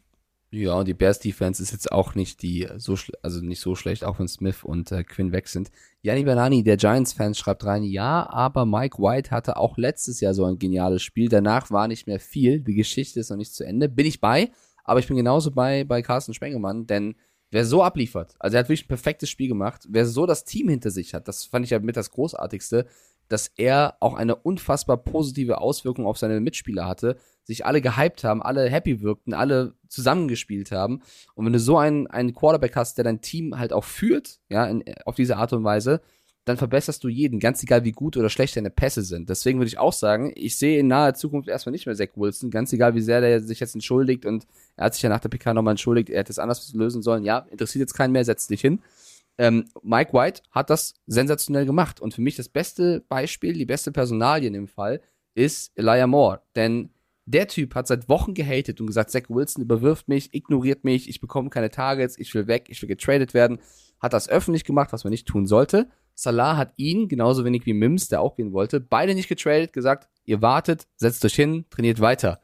Speaker 4: Ja, und die Bears Defense ist jetzt auch nicht die so schl- also nicht so schlecht, auch wenn Smith und äh, Quinn weg sind. Yanni Banani, der Giants-Fan, schreibt rein, ja, aber Mike White hatte auch letztes Jahr so ein geniales Spiel. Danach war nicht mehr viel. Die Geschichte ist noch nicht zu Ende. Bin ich bei, aber ich bin genauso bei, bei Carsten Spengemann, denn wer so abliefert, also er hat wirklich ein perfektes Spiel gemacht, wer so das Team hinter sich hat, das fand ich ja mit das Großartigste. dass er auch eine unfassbar positive Auswirkung auf seine Mitspieler hatte, sich alle gehypt haben, alle happy wirkten, alle zusammengespielt haben. Und wenn du so einen, einen Quarterback hast, der dein Team halt auch führt, ja, in, auf diese Art und Weise, dann verbesserst du jeden, ganz egal wie gut oder schlecht deine Pässe sind. Deswegen würde ich auch sagen, ich sehe in naher Zukunft erstmal nicht mehr Zach Wilson, ganz egal wie sehr der sich jetzt entschuldigt und er hat sich ja nach der PK nochmal entschuldigt, er hätte es anders lösen sollen. Ja, interessiert jetzt keinen mehr, setzt dich hin. Ähm, Mike White hat das sensationell gemacht und für mich das beste Beispiel, die beste Personalie in dem Fall ist Elijah Moore, denn der Typ hat seit Wochen gehatet und gesagt, Zach Wilson überwirft mich, ignoriert mich, ich bekomme keine Targets, ich will weg, ich will getradet werden. Hat das öffentlich gemacht, was man nicht tun sollte. Salah hat ihn, genauso wenig wie Mims, der auch gehen wollte, beide nicht getradet, gesagt, ihr wartet, setzt euch hin, trainiert weiter.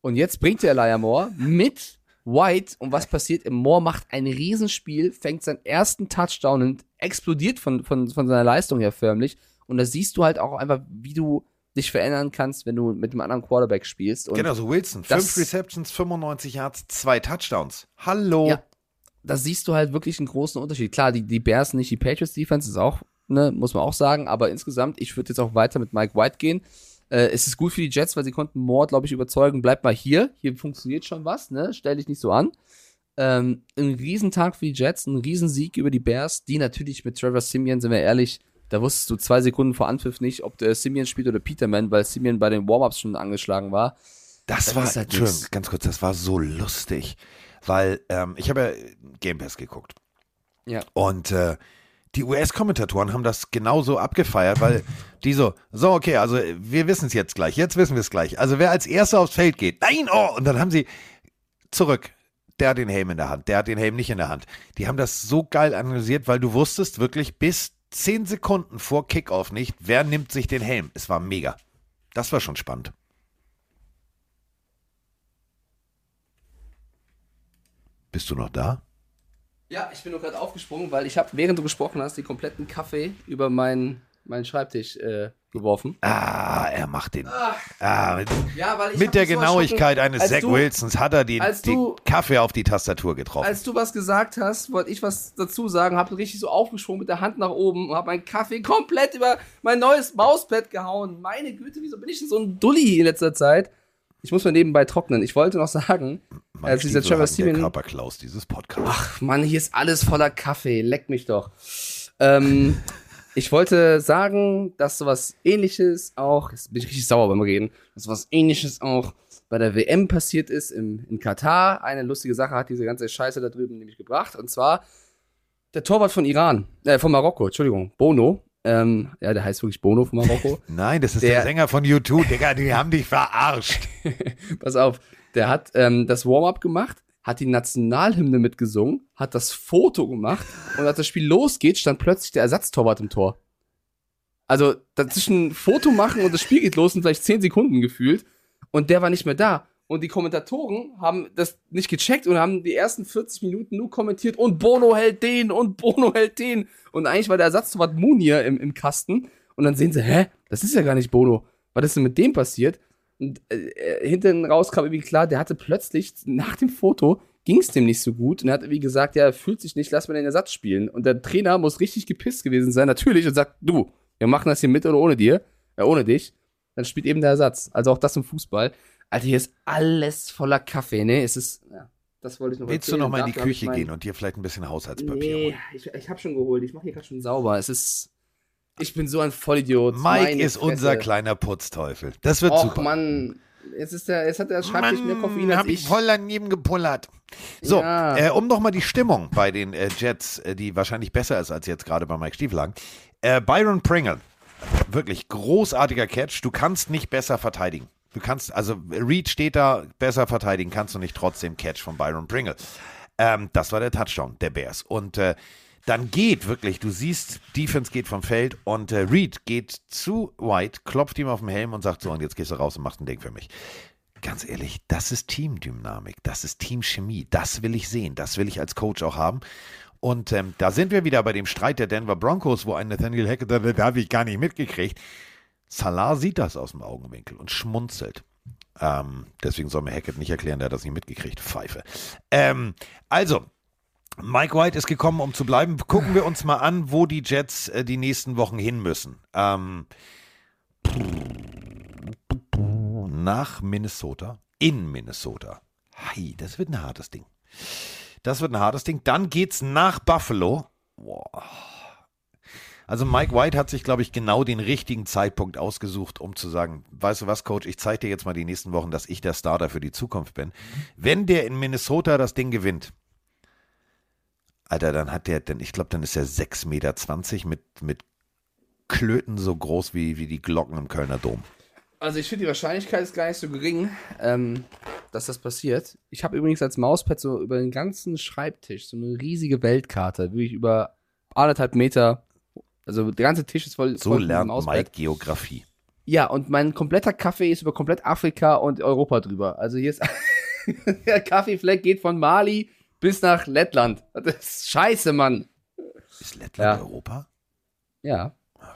Speaker 4: Und jetzt bringt der Elijah Moore mit White und was passiert? Moore macht ein Riesenspiel, fängt seinen ersten Touchdown und explodiert von, von, von seiner Leistung her förmlich. Und da siehst du halt auch einfach, wie du dich verändern kannst, wenn du mit einem anderen Quarterback spielst. Und
Speaker 3: genau, so Wilson. Fünf Receptions, 95 Yards, zwei Touchdowns. Hallo.
Speaker 4: Ja. da siehst du halt wirklich einen großen Unterschied. Klar, die, die Bears nicht die Patriots Defense ist auch, ne, muss man auch sagen, aber insgesamt, ich würde jetzt auch weiter mit Mike White gehen. Äh, es ist gut für die Jets, weil sie konnten Moore, glaube ich, überzeugen, bleib mal hier, hier funktioniert schon was, ne, stell dich nicht so an. Ähm, ein Riesentag für die Jets, ein Riesensieg über die Bears, die natürlich mit Trevor Simeon, sind wir ehrlich, da wusstest du zwei Sekunden vor Anpfiff nicht, ob der Simeon spielt oder Peterman, weil Simeon bei den Warm-Ups schon angeschlagen war.
Speaker 3: Das,
Speaker 4: Das
Speaker 3: war,
Speaker 4: halt
Speaker 3: Entschuldigung, ganz kurz, das war so lustig, weil ähm, ich habe ja Game Pass geguckt.
Speaker 4: Ja.
Speaker 3: Und äh, die US-Kommentatoren haben das genauso abgefeiert, weil die so, so, okay, also wir wissen es jetzt gleich, jetzt wissen wir es gleich. Also wer als Erster aufs Feld geht, nein, oh, und dann haben sie zurück. Der hat den Helm in der Hand, der hat den Helm nicht in der Hand. Die haben das so geil analysiert, weil du wusstest wirklich bis 10 Sekunden vor Kickoff nicht, wer nimmt sich den Helm. Es war mega. Das war schon spannend. Bist du noch da?
Speaker 4: Ja, ich bin nur gerade aufgesprungen, weil ich habe, während du gesprochen hast, die kompletten Kaffee über meinen, meinen Schreibtisch äh, geworfen.
Speaker 3: Ah, er macht den. Ah, mit,
Speaker 4: Ja, weil ich
Speaker 3: mit der Genauigkeit eines
Speaker 4: als
Speaker 3: Zach
Speaker 4: du,
Speaker 3: Wilsons hat er den,
Speaker 4: als
Speaker 3: den
Speaker 4: du-
Speaker 3: Kaffee auf die Tastatur getroffen.
Speaker 4: Als du was gesagt hast, wollte ich was dazu sagen, habe richtig so aufgesprungen mit der Hand nach oben und habe meinen Kaffee komplett über mein neues Mauspad gehauen. Meine Güte, wieso bin ich denn so ein Dulli in letzter Zeit? Ich muss mal nebenbei trocknen. Ich wollte noch sagen,
Speaker 3: Mein
Speaker 4: als dieser Trevor
Speaker 3: hat der Körperklaus dieses Podcasts.
Speaker 4: Ach Mann, hier ist alles voller Kaffee. Leck mich doch. Ähm, ich wollte sagen, dass sowas ähnliches auch, jetzt bin ich richtig sauer beim Reden, dass sowas ähnliches auch bei der WM passiert ist im, in Katar. Eine lustige Sache hat diese ganze Scheiße da drüben nämlich gebracht. Und zwar der Torwart von Iran, äh, von Marokko, Entschuldigung, Bono. Ähm, ja, der heißt wirklich Bono von Marokko.
Speaker 3: Nein, das ist der,
Speaker 4: der-
Speaker 3: Sänger von U2, Digga, die haben dich verarscht.
Speaker 4: Pass auf, der hat ähm, das Warm-up gemacht, hat die Nationalhymne mitgesungen, hat das Foto gemacht und als das Spiel losgeht, stand plötzlich der Ersatztorwart im Tor. Also dazwischen Foto machen und das Spiel geht los sind vielleicht 10 Sekunden gefühlt und der war nicht mehr da. Und die Kommentatoren haben das nicht gecheckt und haben die ersten 40 Minuten nur kommentiert und Bono hält den und Bono hält den. Und eigentlich war der Ersatztorwart Munir im, im Kasten. Und dann sehen sie, hä, das ist ja gar nicht Bono. Was ist denn mit dem passiert? Und äh, äh, hinten raus kam irgendwie klar, der hatte plötzlich nach dem Foto ging es dem nicht so gut und er hat irgendwie gesagt, ja, er fühlt sich nicht, lass mal den Ersatz spielen. Und der Trainer muss richtig gepisst gewesen sein, natürlich, und sagt, du, wir machen das hier mit oder ohne dir, äh, ohne dich. Dann spielt eben der Ersatz. Also auch das im Fußball. Alter, hier ist alles voller Kaffee, ne? Es ist, ja, das wollte ich noch
Speaker 3: Willst du
Speaker 4: erzählen.
Speaker 3: noch mal in die Küche gehen und dir vielleicht ein bisschen Haushaltspapier
Speaker 4: Nee,
Speaker 3: holen?
Speaker 4: ich, ich habe schon geholt. Ich mache hier gerade schon sauber. Es ist, ich bin so ein Vollidiot.
Speaker 3: Mike
Speaker 4: Meine
Speaker 3: ist
Speaker 4: Fresse.
Speaker 3: unser kleiner Putzteufel. Das wird
Speaker 4: Och,
Speaker 3: super.
Speaker 4: Mann. Jetzt, ist der, jetzt hat der Schreibtisch mehr Koffein als
Speaker 3: hab ich
Speaker 4: ich.
Speaker 3: voll daneben gepullert. So,
Speaker 4: Ja.
Speaker 3: äh, um nochmal die Stimmung bei den äh, Jets, äh, die wahrscheinlich besser ist als jetzt gerade bei Mike Stieflagen. Äh, Byron Pringle, wirklich großartiger Catch. Du kannst nicht besser verteidigen. Du kannst, also Reed steht da, besser verteidigen kannst du nicht trotzdem Catch von Byron Pringle. Ähm, das war der Touchdown der Bears. Und äh, dann geht wirklich, du siehst, Defense geht vom Feld und äh, Reed geht zu White, klopft ihm auf den Helm und sagt so, und jetzt gehst du raus und machst ein Ding für mich. Ganz ehrlich, das ist Teamdynamik, das ist Teamchemie, das will ich sehen, das will ich als Coach auch haben. Und ähm, da sind wir wieder bei dem Streit der Denver Broncos, wo ein Nathaniel Hackett, da habe ich gar nicht mitgekriegt. Salah sieht das aus dem Augenwinkel und schmunzelt. Ähm, deswegen soll mir Hackett nicht erklären, der hat das nicht mitgekriegt. Pfeife. Ähm, also, Mike White ist gekommen, um zu bleiben. Gucken wir uns mal an, wo die Jets äh, die nächsten Wochen hin müssen. Ähm, nach Minnesota. In Minnesota. Hi, das wird ein hartes Ding. Das wird ein hartes Ding. Dann geht's nach Buffalo. Also Mike White hat sich, glaube ich, genau den richtigen Zeitpunkt ausgesucht, um zu sagen, weißt du was, Coach, ich zeige dir jetzt mal die nächsten Wochen, dass ich der Starter für die Zukunft bin. Wenn der in Minnesota das Ding gewinnt, Alter, dann hat der, denn ich glaube, dann ist er 6,20 Meter mit, mit Klöten so groß wie, wie die Glocken im Kölner Dom.
Speaker 4: Also ich finde die Wahrscheinlichkeit ist gar nicht so gering, ähm, dass das passiert. Ich habe übrigens als Mauspad so über den ganzen Schreibtisch so eine riesige Weltkarte, wirklich über anderthalb Meter. Also der ganze Tisch ist voll.
Speaker 3: So
Speaker 4: voll
Speaker 3: lernt. Mike Geografie.
Speaker 4: Ja, und mein kompletter Kaffee ist über komplett Afrika und Europa drüber. Also hier ist der Kaffeefleck geht von Mali bis nach Lettland. Das ist scheiße, Mann.
Speaker 3: Ist Lettland
Speaker 4: Ja.
Speaker 3: Europa?
Speaker 4: Ja.
Speaker 3: Ah,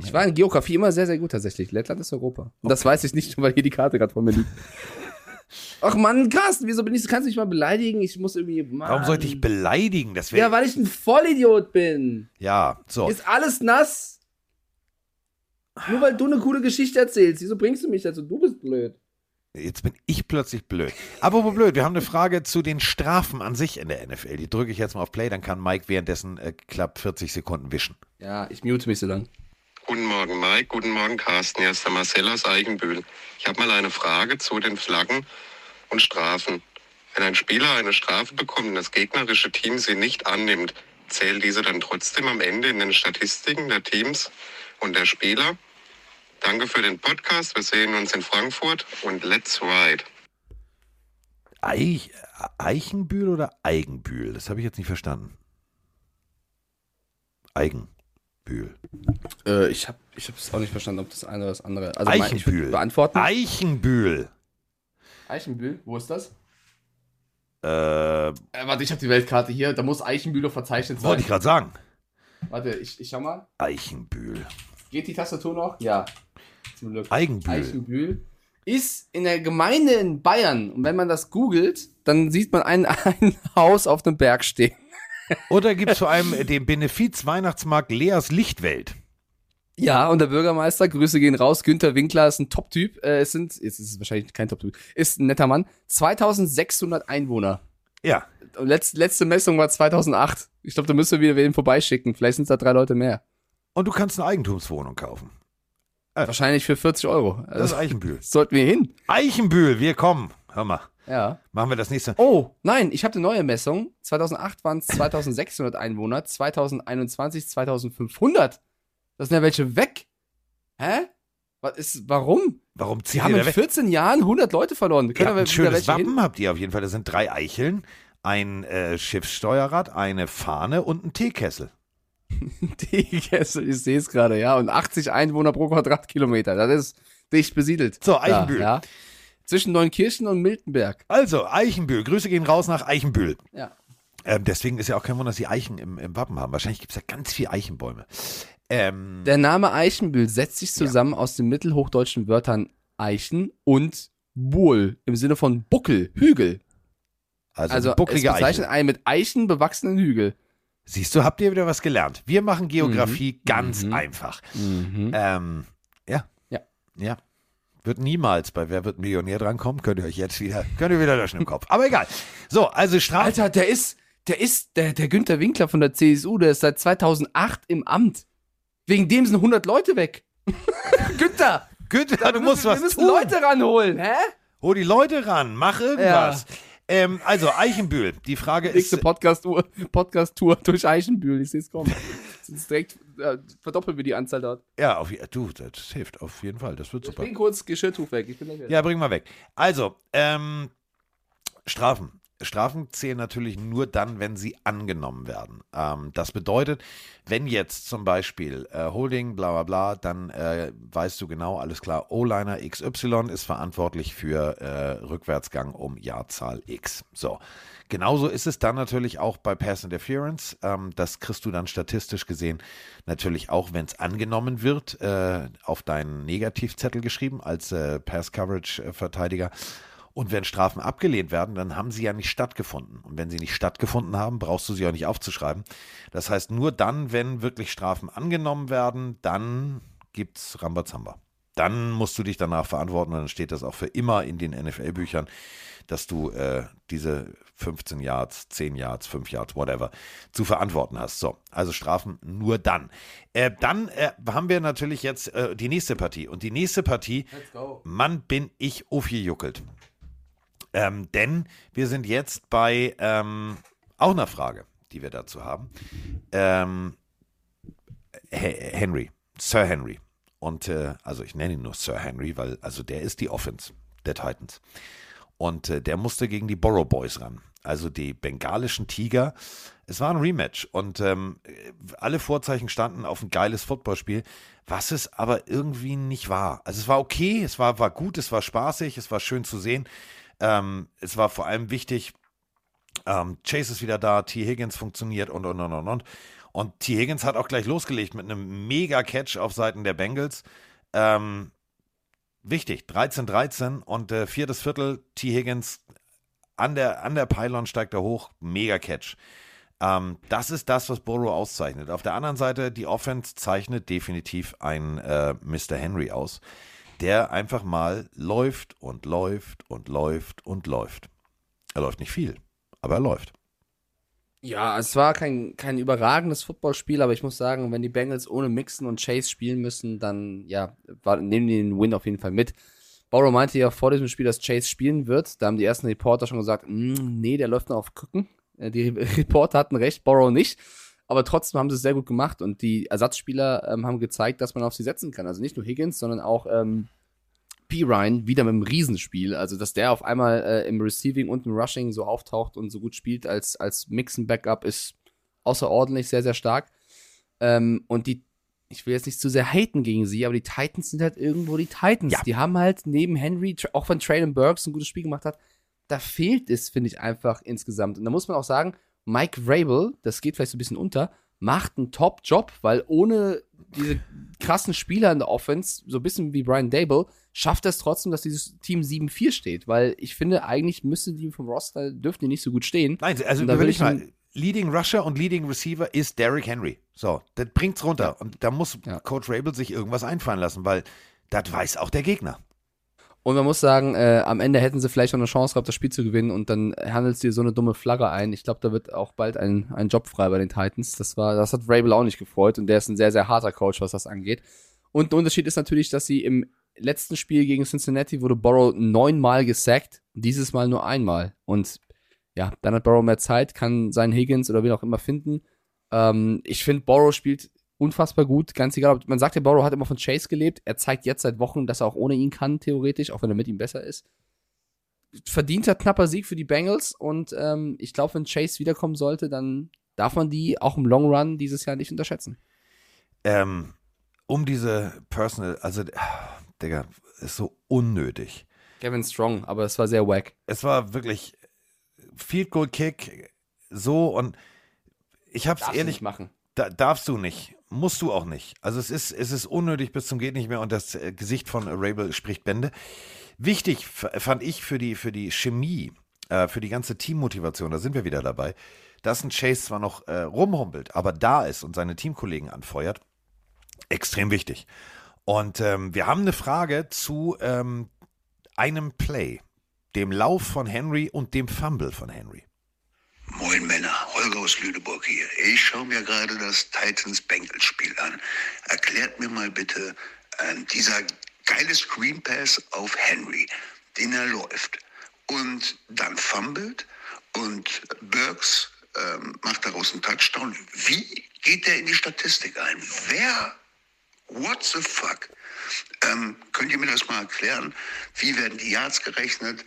Speaker 3: Ich,
Speaker 4: war in Geografie immer sehr, sehr gut tatsächlich. Lettland ist Europa. Und das weiß ich nicht, weil hier die Karte gerade vor mir liegt. Ach Mann, krass, wieso bin ich, kannst du mich mal beleidigen? Ich muss irgendwie. Mann.
Speaker 3: Warum sollte ich beleidigen? Das
Speaker 4: Ja, weil ich ein Vollidiot bin.
Speaker 3: ja so.
Speaker 4: Ist alles nass. Nur weil du eine coole Geschichte erzählst. Wieso bringst du mich dazu? Du bist blöd.
Speaker 3: Jetzt bin ich plötzlich blöd. Apropos blöd, wir haben eine Frage zu den Strafen an sich in der NFL. Die drücke ich jetzt mal auf Play, dann kann Mike währenddessen äh, knapp 40 Sekunden wischen.
Speaker 4: Ja, ich mute mich so lang.
Speaker 8: Guten Morgen, Mike. Guten Morgen, Carsten. Hier ist der Marcel aus Eichenbühl. Ich habe mal eine Frage zu den Flaggen und Strafen. Wenn ein Spieler eine Strafe bekommt und das gegnerische Team sie nicht annimmt, zählt diese dann trotzdem am Ende in den Statistiken der Teams und der Spieler? Danke für den Podcast. Wir sehen uns in Frankfurt und let's ride.
Speaker 3: Eich, Eichenbühl oder Eigenbühl? Das habe ich jetzt nicht verstanden. Eigenbühl.
Speaker 4: Äh, ich habe ich es auch nicht verstanden, ob das eine oder das andere. Also mein- ich
Speaker 3: Eichenbühl.
Speaker 4: würd beantworten.
Speaker 3: Eichenbühl.
Speaker 4: Eichenbühl, wo ist das?
Speaker 3: Äh,
Speaker 4: Äh, warte, ich habe die Weltkarte hier. Da muss Eichenbühl doch verzeichnet sein.
Speaker 3: wollte ich gerade sagen.
Speaker 4: Warte, ich, ich schau mal.
Speaker 3: Eichenbühl.
Speaker 4: Geht die Tastatur noch? Ja. Glück.
Speaker 3: Eigenbühl.
Speaker 4: Eichenbühl ist in der Gemeinde in Bayern. Und wenn man das googelt, dann sieht man ein, ein Haus auf einem Berg stehen.
Speaker 3: Oder gibt es vor allem äh, den Benefiz-Weihnachtsmarkt Leas Lichtwelt?
Speaker 4: Ja, und der Bürgermeister, Grüße gehen raus. Günther Winkler ist ein Top-Typ. Äh, es sind, jetzt ist es wahrscheinlich kein Top-Typ, ist ein netter Mann. 2600 Einwohner.
Speaker 3: Ja.
Speaker 4: Letz, letzte Messung war 2008. Ich glaube, da müssen wir wieder wen vorbeischicken. Vielleicht sind es da drei Leute mehr.
Speaker 3: Und du kannst eine Eigentumswohnung kaufen.
Speaker 4: Wahrscheinlich für 40 Euro.
Speaker 3: Das ist Eichenbühl.
Speaker 4: sollten wir hin.
Speaker 3: Eichenbühl, wir kommen. Hör mal.
Speaker 4: Ja.
Speaker 3: Machen wir das nächste.
Speaker 4: Oh, nein, ich habe eine neue Messung. 2008 waren es 2600 Einwohner, 2021 2500. Das sind ja welche weg. Hä? Was ist, warum?
Speaker 3: Warum zieht
Speaker 4: Sie haben in
Speaker 3: da weg?
Speaker 4: 14 Jahren 100 Leute verloren. Können wir
Speaker 3: ein schönes
Speaker 4: welche hin?
Speaker 3: Wappen habt ihr auf jeden Fall. Das sind drei Eicheln, ein äh, Schiffssteuerrad, eine Fahne und ein Teekessel.
Speaker 4: Teekessel, ich sehe es gerade, ja. Und 80 Einwohner pro Quadratkilometer. Das ist dicht besiedelt.
Speaker 3: So, Eichenbühl.
Speaker 4: Ja, ja. Zwischen Neunkirchen und Miltenberg.
Speaker 3: Also, Eichenbühl. Grüße gehen raus nach Eichenbühl.
Speaker 4: Ja.
Speaker 3: Ähm, deswegen ist ja auch kein Wunder, dass sie Eichen im, im Wappen haben. Wahrscheinlich gibt es ja ganz viele Eichenbäume. Ähm,
Speaker 4: Der Name Eichenbühl setzt sich zusammen aus den mittelhochdeutschen Wörtern Eichen und Buhl im Sinne von Buckel, Hügel.
Speaker 3: also,
Speaker 4: Also
Speaker 3: also
Speaker 4: es
Speaker 3: bucklige
Speaker 4: bezeichnet
Speaker 3: Eichen.
Speaker 4: einen mit Eichen bewachsenen Hügel.
Speaker 3: Siehst du, habt ihr wieder was gelernt. Wir machen Geografie
Speaker 4: Mhm.
Speaker 3: ganz
Speaker 4: Mhm.
Speaker 3: einfach. Ähm, ja.
Speaker 4: Ja.
Speaker 3: Ja. Wird niemals bei Wer wird Millionär drankommen. Könnt ihr euch jetzt wieder, könnt ihr wieder löschen im Kopf. Aber egal. So, also Strafe.
Speaker 4: Alter, der ist, der ist, der, der Günther Winkler von der CSU, der ist seit 2008 im Amt. Wegen dem sind 100 Leute weg. Günther,
Speaker 3: Günther, du musst
Speaker 4: wir
Speaker 3: was
Speaker 4: müssen
Speaker 3: tun.
Speaker 4: Leute ranholen, hä?
Speaker 3: Hol die Leute ran, mach irgendwas. Ähm, also, Eichenbühl, die Frage
Speaker 4: Nächste
Speaker 3: ist.
Speaker 4: Podcast-Tour Podcast -Tour durch Eichenbühl, ich sehe es kommen. Sonst direkt äh, verdoppeln wir die Anzahl dort.
Speaker 3: Ja, auf, du, das hilft auf jeden Fall. Das wird
Speaker 4: Ich
Speaker 3: super.
Speaker 4: bring kurz Geschirrtuch weg. Ich bin.
Speaker 3: Ja, bring mal weg. Also, ähm, Strafen. Strafen zählen natürlich nur dann, wenn sie angenommen werden. Ähm, das bedeutet, wenn jetzt zum Beispiel äh, Holding, bla bla bla, dann äh, weißt du genau, alles klar, O-Liner XY ist verantwortlich für äh, Rückwärtsgang um Jahrzahl X. So. Genauso ist es dann natürlich auch bei Pass Interference. Ähm, das kriegst du dann statistisch gesehen natürlich auch, wenn es angenommen wird, äh, auf deinen Negativzettel geschrieben als äh, Pass-Coverage-Verteidiger. Und wenn Strafen abgelehnt werden, dann haben sie ja nicht stattgefunden. Und wenn sie nicht stattgefunden haben, brauchst du sie auch nicht aufzuschreiben. Das heißt, nur dann, wenn wirklich Strafen angenommen werden, dann gibt's Rambazamba. Dann musst du dich danach verantworten und dann steht das auch für immer in den NFL-Büchern, dass du äh, diese 15 Yards, 10 Yards, 5 Yards, whatever, zu verantworten hast. So, also Strafen nur dann. Äh, dann äh, haben wir natürlich jetzt äh, die nächste Partie. Und die nächste Partie, Mann, bin ich aufgejuckelt. Ähm, denn wir sind jetzt bei ähm, auch einer Frage, die wir dazu haben. Ähm, Henry, Sir Henry. Und äh, also ich nenne ihn nur Sir Henry, weil also der ist die Offense der Titans. Und äh, der musste gegen die Borough Boys ran. Also die bengalischen Tiger. Es war ein Rematch und ähm, alle Vorzeichen standen auf ein geiles Footballspiel, was es aber irgendwie nicht war. Also es war okay, es war, war gut, es war spaßig, es war schön zu sehen. Ähm, es war vor allem wichtig, ähm, Chase ist wieder da, T. Higgins funktioniert und und und und und. Und T. Higgins hat auch gleich losgelegt mit einem Mega-Catch auf Seiten der Bengals. Ähm, wichtig, 13-13 und äh, viertes Viertel, T. Higgins an der, an der Pylon steigt er hoch, Mega-Catch. Ähm, das ist das, was Burrow auszeichnet. Auf der anderen Seite, die Offense zeichnet definitiv ein äh, Mr. Henry aus, der einfach mal läuft und läuft und läuft und läuft. Er läuft nicht viel, aber er läuft.
Speaker 4: Ja, es war kein, kein überragendes Footballspiel, aber ich muss sagen, wenn die Bengals ohne Mixon und Chase spielen müssen, dann ja, war, nehmen die den Win auf jeden Fall mit. Borrow meinte ja vor diesem Spiel, dass Chase spielen wird. Da haben die ersten Reporter schon gesagt, mm, nee, der läuft noch auf Küken. Äh, die Reporter hatten recht, Borrow nicht. Aber trotzdem haben sie es sehr gut gemacht und die Ersatzspieler ähm, haben gezeigt, dass man auf sie setzen kann. Also nicht nur Higgins, sondern auch ähm, P. Ryan wieder mit einem Riesenspiel. Also, dass der auf einmal äh, im Receiving und im Rushing so auftaucht und so gut spielt als, als Mixen-Backup ist außerordentlich sehr, sehr stark. Ähm, und die, ich will jetzt nicht zu sehr haten gegen sie, aber die Titans sind halt irgendwo die Titans.
Speaker 3: Ja.
Speaker 4: Die haben halt neben Henry, auch wenn Traylon Burks ein gutes Spiel gemacht hat, da fehlt es, finde ich, einfach insgesamt. Und da muss man auch sagen, Mike Vrabel, das geht vielleicht so ein bisschen unter, macht einen Top-Job, weil ohne diese krassen Spieler in der Offense, so ein bisschen wie Brian Dable, schafft es trotzdem, dass dieses Team 7-4 steht. Weil ich finde, eigentlich müsste die vom Roster, dürften die nicht so gut stehen.
Speaker 3: Nein, also
Speaker 4: Und da will
Speaker 3: überleg
Speaker 4: ich
Speaker 3: mal, Leading Rusher und Leading Receiver ist Derrick Henry. So, das bringt's runter. Und da muss
Speaker 4: Ja.
Speaker 3: Coach Rabel sich irgendwas einfallen lassen, weil das weiß auch der Gegner.
Speaker 4: Und man muss sagen, äh, am Ende hätten sie vielleicht noch eine Chance gehabt, das Spiel zu gewinnen und dann handelst du dir so eine dumme Flagge ein. Ich glaube, da wird auch bald ein, ein Job frei bei den Titans. Das war, das hat Vrabel auch nicht gefreut und der ist ein sehr, sehr harter Coach, was das angeht. Und der Unterschied ist natürlich, dass sie im letzten Spiel gegen Cincinnati wurde Borrow neunmal gesackt, dieses Mal nur einmal. Und ja, dann hat Borrow mehr Zeit, kann seinen Higgins oder wen auch immer finden. Ähm, ich finde, Borrow spielt unfassbar gut, ganz egal. ob- Man sagt ja, Borrow hat immer von Chase gelebt. Er zeigt jetzt seit Wochen, dass er auch ohne ihn kann, theoretisch, auch wenn er mit ihm besser ist. Verdienter knapper Sieg für die Bengals und ähm, ich glaube, wenn Chase wiederkommen sollte, dann darf man die auch im Long Run dieses Jahr nicht unterschätzen.
Speaker 3: Ähm, um diese Personal, also, Digga, ist so unnötig.
Speaker 4: Kevin Strong, aber es war sehr wack.
Speaker 3: Es war wirklich Field Goal Kick, so und ich hab's
Speaker 4: Darfst du
Speaker 3: ehrlich
Speaker 4: nicht machen.
Speaker 3: Da, darfst du nicht. Musst du auch nicht. Also es ist, es ist unnötig bis zum geht nicht mehr und das äh, Gesicht von Rabel spricht Bände. Wichtig fand ich für die, für die Chemie, äh, für die ganze Teammotivation, da sind wir wieder dabei, dass ein Chase zwar noch äh, rumhumpelt, aber da ist und seine Teamkollegen anfeuert, extrem wichtig. Und ähm, wir haben eine Frage zu ähm, einem Play, dem Lauf von Henry und dem Fumble von Henry.
Speaker 9: Moin Männer, Holger aus Lüneburg hier. Ich schaue mir gerade das Titans-Bengals-Spiel an. Erklärt mir mal bitte, ähm, dieser geile Screen Pass auf Henry, den er läuft und dann fummelt und Burks ähm, macht daraus einen Touchdown. Wie geht der in die Statistik ein? Wer What the fuck? Ähm, könnt ihr mir das mal erklären? Wie werden die Yards gerechnet?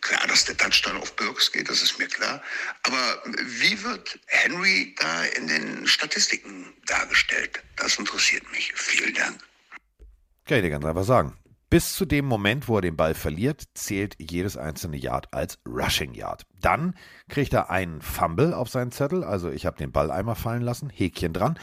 Speaker 9: Klar, dass der Touchdown auf Burks geht, das ist mir klar. Aber wie wird Henry da in den Statistiken dargestellt? Das interessiert mich. Vielen Dank.
Speaker 3: Kann ich dir ganz einfach sagen. Bis zu dem Moment, wo er den Ball verliert, zählt jedes einzelne Yard als Rushing Yard. Dann kriegt er einen Fumble auf seinen Zettel, also ich habe den Ball einmal fallen lassen, Häkchen dran.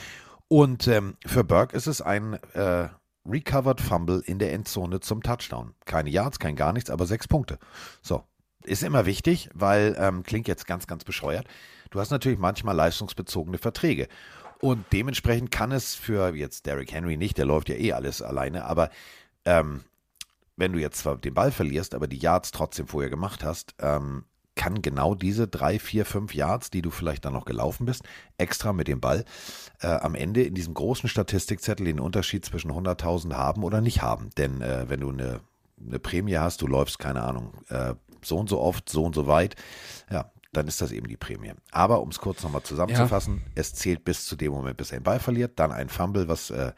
Speaker 3: Und ähm, für Burke ist es ein äh, Recovered Fumble in der Endzone zum Touchdown. Keine Yards, kein gar nichts, aber sechs Punkte. So, ist immer wichtig, weil, ähm, klingt jetzt ganz, ganz bescheuert, du hast natürlich manchmal leistungsbezogene Verträge. Und dementsprechend kann es für jetzt Derrick Henry nicht, der läuft ja eh alles alleine, aber ähm, wenn du jetzt zwar den Ball verlierst, aber die Yards trotzdem vorher gemacht hast, ähm, kann genau diese drei, vier, fünf Yards, die du vielleicht dann noch gelaufen bist, extra mit dem Ball, äh, am Ende in diesem großen Statistikzettel den Unterschied zwischen 100.000 haben oder nicht haben. Denn äh, wenn du eine, eine Prämie hast, du läufst, keine Ahnung, äh, so und so oft, so und so weit, ja, dann ist das eben die Prämie. Aber um es kurz nochmal zusammenzufassen, es zählt bis zu dem Moment, bis er den Ball verliert, dann ein Fumble, was äh,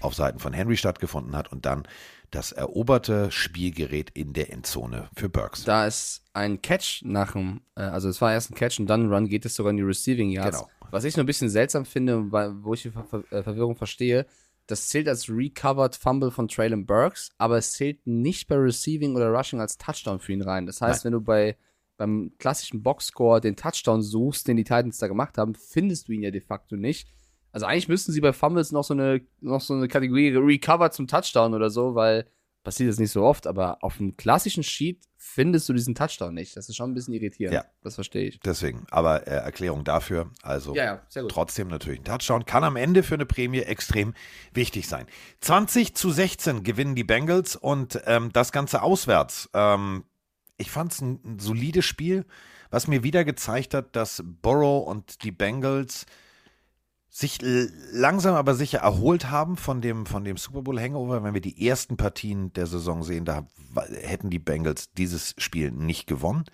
Speaker 3: auf Seiten von Henry stattgefunden hat und dann das eroberte Spielgerät in der Endzone für Burks.
Speaker 4: Da ist ein Catch nach dem, äh, also es war erst ein Catch und dann ein Run, geht es sogar in die Receiving Yards.
Speaker 3: Genau.
Speaker 4: Was ich nur ein bisschen seltsam finde, wo ich die Ver Ver äh, Verwirrung verstehe, das zählt als Recovered Fumble von Traylon Burks, aber es zählt nicht bei Receiving oder Rushing als Touchdown für ihn rein. Das heißt, wenn du bei beim klassischen Boxscore den Touchdown suchst, den die Titans da gemacht haben, findest du ihn ja de facto nicht. Also eigentlich müssten sie bei Fumbles noch so eine, noch so eine Kategorie Recovered zum Touchdown oder so, weil passiert das nicht so oft, aber auf dem klassischen Sheet findest du diesen Touchdown nicht. Das ist schon ein bisschen irritierend.
Speaker 3: Ja.
Speaker 4: Das verstehe ich.
Speaker 3: Deswegen, aber äh, Erklärung dafür, also
Speaker 4: Ja, ja, sehr gut.
Speaker 3: trotzdem natürlich ein Touchdown, kann am Ende für eine Prämie extrem wichtig sein. 20 zu 16 gewinnen die Bengals und ähm, das Ganze auswärts. Ähm, ich fand es ein, ein solides Spiel, was mir wieder gezeigt hat, dass Burrow und die Bengals sich langsam aber sicher erholt haben von dem, von dem Super Bowl Hangover. Wenn wir die ersten Partien der Saison sehen, da hätten die Bengals dieses Spiel nicht gewonnen.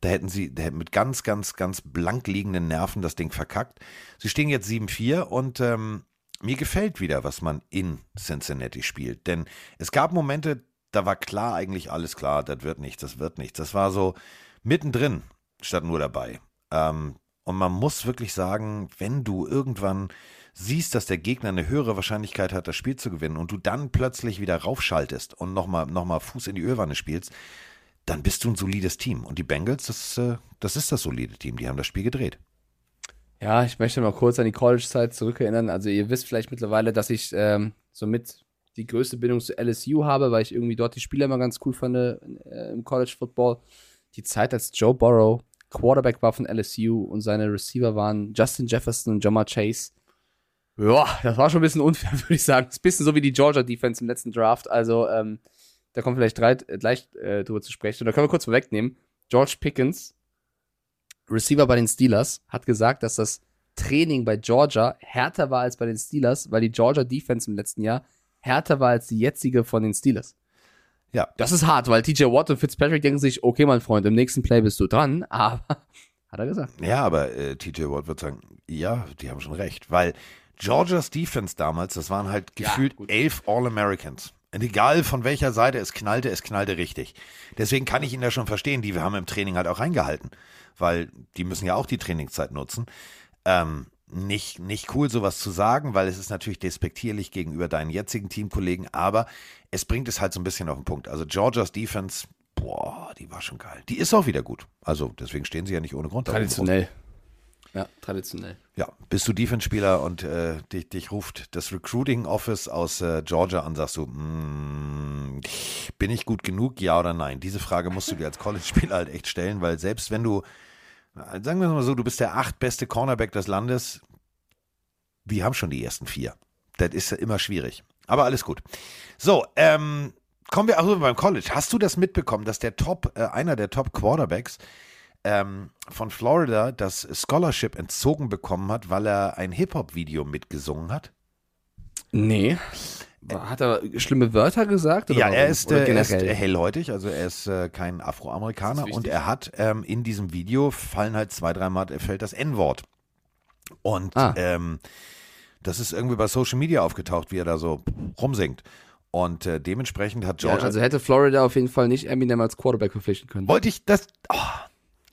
Speaker 3: Da hätten sie da hätten mit ganz, ganz, ganz blank liegenden Nerven das Ding verkackt. Sie stehen jetzt 7-4 und ähm, mir gefällt wieder, was man in Cincinnati spielt. Denn es gab Momente, da war klar, eigentlich alles klar, das wird nichts, das wird nichts. Das war so mittendrin, statt nur dabei. Ähm, und man muss wirklich sagen, wenn du irgendwann siehst, dass der Gegner eine höhere Wahrscheinlichkeit hat, das Spiel zu gewinnen und du dann plötzlich wieder raufschaltest und nochmal noch mal Fuß in die Ölwanne spielst, dann bist du ein solides Team. Und die Bengals, das, äh, das ist das solide Team. Die haben das Spiel gedreht.
Speaker 4: Ja, ich möchte mal kurz an die College-Zeit zurückerinnern. Also ihr wisst vielleicht mittlerweile, dass ich ähm, somit die größte Bindung zu LSU habe, weil ich irgendwie dort die Spieler immer ganz cool fand äh, im College Football. Die Zeit, als Joe Burrow Quarterback war von LSU und seine Receiver waren Justin Jefferson und Jamar Chase. Ja, das war schon ein bisschen unfair, würde ich sagen. Das ist ein bisschen so wie die Georgia Defense im letzten Draft. Also, ähm, da kommen vielleicht drei, äh, gleich äh, drüber zu sprechen. Und da können wir kurz vorwegnehmen. George Pickens, Receiver bei den Steelers, hat gesagt, dass das Training bei Georgia härter war als bei den Steelers, weil die Georgia Defense im letzten Jahr härter war als die jetzige von den Steelers.
Speaker 3: Ja.
Speaker 4: Das ist hart, weil TJ Watt und Fitzpatrick denken sich, okay, mein Freund, im nächsten Play bist du dran, aber hat er gesagt.
Speaker 3: Ja, aber äh, TJ Watt wird sagen, ja, die haben schon recht, weil Georgias Defense damals, das waren halt
Speaker 4: Ja,
Speaker 3: gefühlt
Speaker 4: gut.
Speaker 3: elf All-Americans. Und egal von welcher Seite es knallte, es knallte richtig. Deswegen kann ich ihn da schon verstehen, die wir haben im Training halt auch reingehalten, weil die müssen ja auch die Trainingszeit nutzen. Ähm, nicht, nicht cool, sowas zu sagen, weil es ist natürlich despektierlich gegenüber deinen jetzigen Teamkollegen, aber es bringt es halt so ein bisschen auf den Punkt. Also Georgias Defense, boah, die war schon geil. Die ist auch wieder gut. Also deswegen stehen sie ja nicht ohne Grund.
Speaker 4: Traditionell. Ja, traditionell.
Speaker 3: Ja, bist du Defense-Spieler und äh, dich, dich ruft das Recruiting Office aus äh, Georgia an, sagst du, mm, bin ich gut genug, ja oder nein? Diese Frage musst du dir als College-Spieler halt echt stellen, weil selbst wenn du, sagen wir mal so, du bist der acht beste Cornerback des Landes, wir haben schon die ersten vier. Das ist ja immer schwierig. Aber alles gut. So, ähm, kommen wir auch beim College. Hast du das mitbekommen, dass der Top, äh, einer der Top Quarterbacks ähm, von Florida das Scholarship entzogen bekommen hat, weil er ein Hip-Hop-Video mitgesungen hat?
Speaker 4: Nee. Hat er schlimme Wörter gesagt? Oder
Speaker 3: ja, er ist, äh, er ist hellhäutig, also er ist äh, kein Afroamerikaner
Speaker 4: ist
Speaker 3: und er hat ähm, in diesem Video fallen halt zwei, dreimal fällt das N-Wort. Und
Speaker 4: Ah.
Speaker 3: ähm, das ist irgendwie bei Social Media aufgetaucht, wie er da so rumsingt. Und äh, dementsprechend hat
Speaker 4: Ja,
Speaker 3: Georgia.
Speaker 4: also hätte Florida auf jeden Fall nicht Eminem als Quarterback verpflichten können.
Speaker 3: wollte ich das. Oh,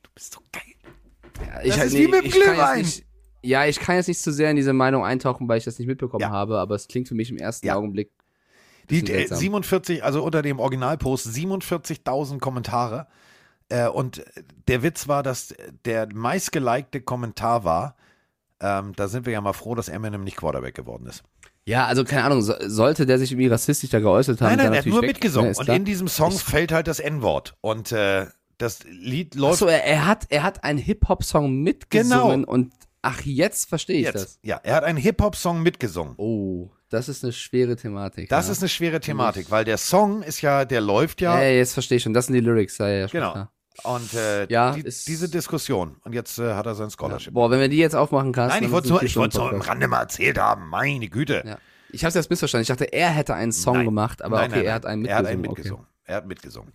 Speaker 3: du bist so geil.
Speaker 4: Ja,
Speaker 3: Das
Speaker 4: halt-
Speaker 3: ist wie mit dem
Speaker 4: ich
Speaker 3: Glühwein.
Speaker 4: Ja, ich kann jetzt nicht zu sehr in diese Meinung eintauchen, weil ich das nicht mitbekommen
Speaker 3: Ja.
Speaker 4: habe, aber es klingt für mich im ersten
Speaker 3: Ja.
Speaker 4: Augenblick.
Speaker 3: Die äh,
Speaker 4: seltsam.
Speaker 3: 47, also unter dem Originalpost 47.000 Kommentare. Äh, und der Witz war, dass der meistgelikte Kommentar war, ähm, da sind wir ja mal froh, dass Eminem nicht Quarterback geworden ist.
Speaker 4: Ja, also keine Ahnung, so, sollte der sich irgendwie rassistisch da geäußert haben,
Speaker 3: nein, nein, er hat nur
Speaker 4: weg.
Speaker 3: mitgesungen.
Speaker 4: Ist
Speaker 3: und in diesem Song fällt halt das N-Wort. Und äh, das Lied läuft.
Speaker 4: Achso, er, er, hat, er hat einen Hip-Hop-Song mitgesungen
Speaker 3: Genau.
Speaker 4: und Ach, jetzt verstehe ich
Speaker 3: Jetzt.
Speaker 4: das.
Speaker 3: Ja, er hat einen Hip-Hop-Song mitgesungen.
Speaker 4: Oh, das ist eine schwere Thematik.
Speaker 3: Das
Speaker 4: ja.
Speaker 3: ist eine schwere Thematik, weil der Song ist ja, der läuft ja.
Speaker 4: Ja, jetzt verstehe ich schon. Das sind die Lyrics. Ja, ja,
Speaker 3: Genau.
Speaker 4: klar.
Speaker 3: Und äh,
Speaker 4: Ja,
Speaker 3: die, diese Diskussion. Und jetzt äh, hat er sein Scholarship.
Speaker 4: Boah, wenn wir die jetzt aufmachen kannst.
Speaker 3: Nein, ich wollte
Speaker 4: sind
Speaker 3: nur, nur im
Speaker 4: Podcast.
Speaker 3: Rande mal erzählt haben. Meine Güte.
Speaker 4: Ja. Ich habe es jetzt missverstanden. Ich dachte, er hätte einen Song
Speaker 3: Nein.
Speaker 4: gemacht, aber
Speaker 3: Nein,
Speaker 4: okay,
Speaker 3: nein,
Speaker 4: er hat einen
Speaker 3: Er hat
Speaker 4: mitgesungen.
Speaker 3: einen
Speaker 4: okay.
Speaker 3: mitgesungen. Er hat mitgesungen.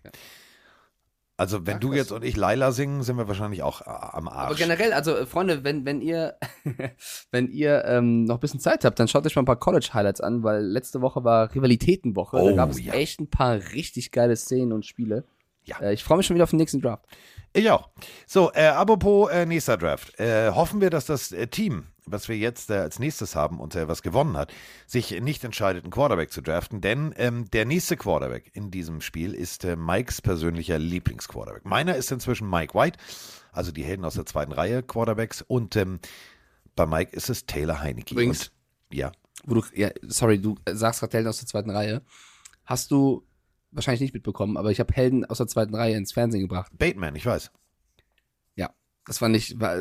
Speaker 3: Also, wenn
Speaker 4: Ja,
Speaker 3: du jetzt und ich Laila singen, sind wir wahrscheinlich auch äh, am Arsch.
Speaker 4: Aber generell, also äh, Freunde, wenn, wenn ihr, wenn ihr ähm, noch ein bisschen Zeit habt, dann schaut euch mal ein paar College-Highlights an, weil letzte Woche war Rivalitätenwoche. da
Speaker 3: Oh,
Speaker 4: gab es
Speaker 3: ja.
Speaker 4: echt ein paar richtig geile Szenen und Spiele.
Speaker 3: Ja.
Speaker 4: Äh, ich freue mich schon wieder auf den nächsten Draft.
Speaker 3: Ich auch. So, äh, apropos äh, nächster Draft. Äh, hoffen wir, dass das Team, was wir jetzt äh, als nächstes haben und äh, was gewonnen hat, sich nicht entscheidet, einen Quarterback zu draften, denn ähm, der nächste Quarterback in diesem Spiel ist äh, Mikes persönlicher Lieblingsquarterback. Meiner ist inzwischen Mike White, also die Helden aus der zweiten Reihe Quarterbacks und ähm, bei Mike ist es Taylor Heineke.
Speaker 4: Übrigens-
Speaker 3: Und, ja.
Speaker 4: Wo du, ja, sorry, du sagst gerade Helden aus der zweiten Reihe. Hast du wahrscheinlich nicht mitbekommen, aber ich habe Helden aus der zweiten Reihe ins Fernsehen gebracht.
Speaker 3: Bateman, ich weiß.
Speaker 4: Das war nicht, war,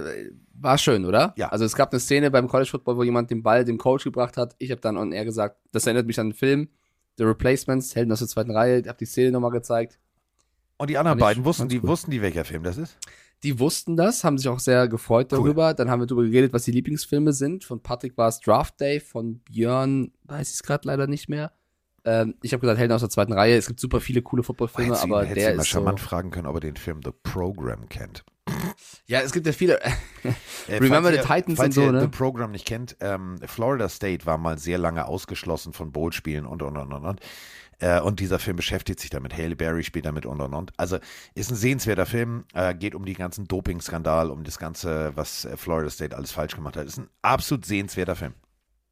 Speaker 4: war schön, oder?
Speaker 3: Ja.
Speaker 4: Also es gab eine Szene beim College Football, wo jemand den Ball dem Coach gebracht hat. Ich habe dann on air gesagt, das erinnert mich an den Film, The Replacements, Helden aus der zweiten Reihe. Ich habe die Szene nochmal gezeigt.
Speaker 3: Und die anderen
Speaker 4: ich
Speaker 3: beiden wussten die,
Speaker 4: gut.
Speaker 3: wussten die, welcher Film das ist?
Speaker 4: Die wussten das, haben sich auch sehr gefreut
Speaker 3: Cool.
Speaker 4: darüber. Dann haben wir darüber geredet, was die Lieblingsfilme sind. Von Patrick war es Draft Day, von Björn weiß ich es gerade leider nicht mehr. Ähm, ich habe gesagt, Helden aus der zweiten Reihe. Es gibt super viele coole Footballfilme,
Speaker 3: ihn-
Speaker 4: aber
Speaker 3: hättest
Speaker 4: der
Speaker 3: ihn mal
Speaker 4: ist
Speaker 3: charmant
Speaker 4: so,
Speaker 3: fragen können, ob er den Film The Program kennt.
Speaker 4: Ja, es gibt ja viele.
Speaker 3: Äh,
Speaker 4: Remember
Speaker 3: falls
Speaker 4: the
Speaker 3: ihr-
Speaker 4: Titans und so,
Speaker 3: ihr
Speaker 4: ne?
Speaker 3: The Program nicht kennt, ähm, Florida State war mal sehr lange ausgeschlossen von Bowl-Spielen und, und, und, und, und. Äh, und dieser Film beschäftigt sich damit. Haley Berry spielt damit und, und, und. Also ist ein sehenswerter Film, äh, geht um die ganzen Doping-Skandal, um das Ganze, was äh, Florida State alles falsch gemacht hat. Ist ein absolut sehenswerter Film.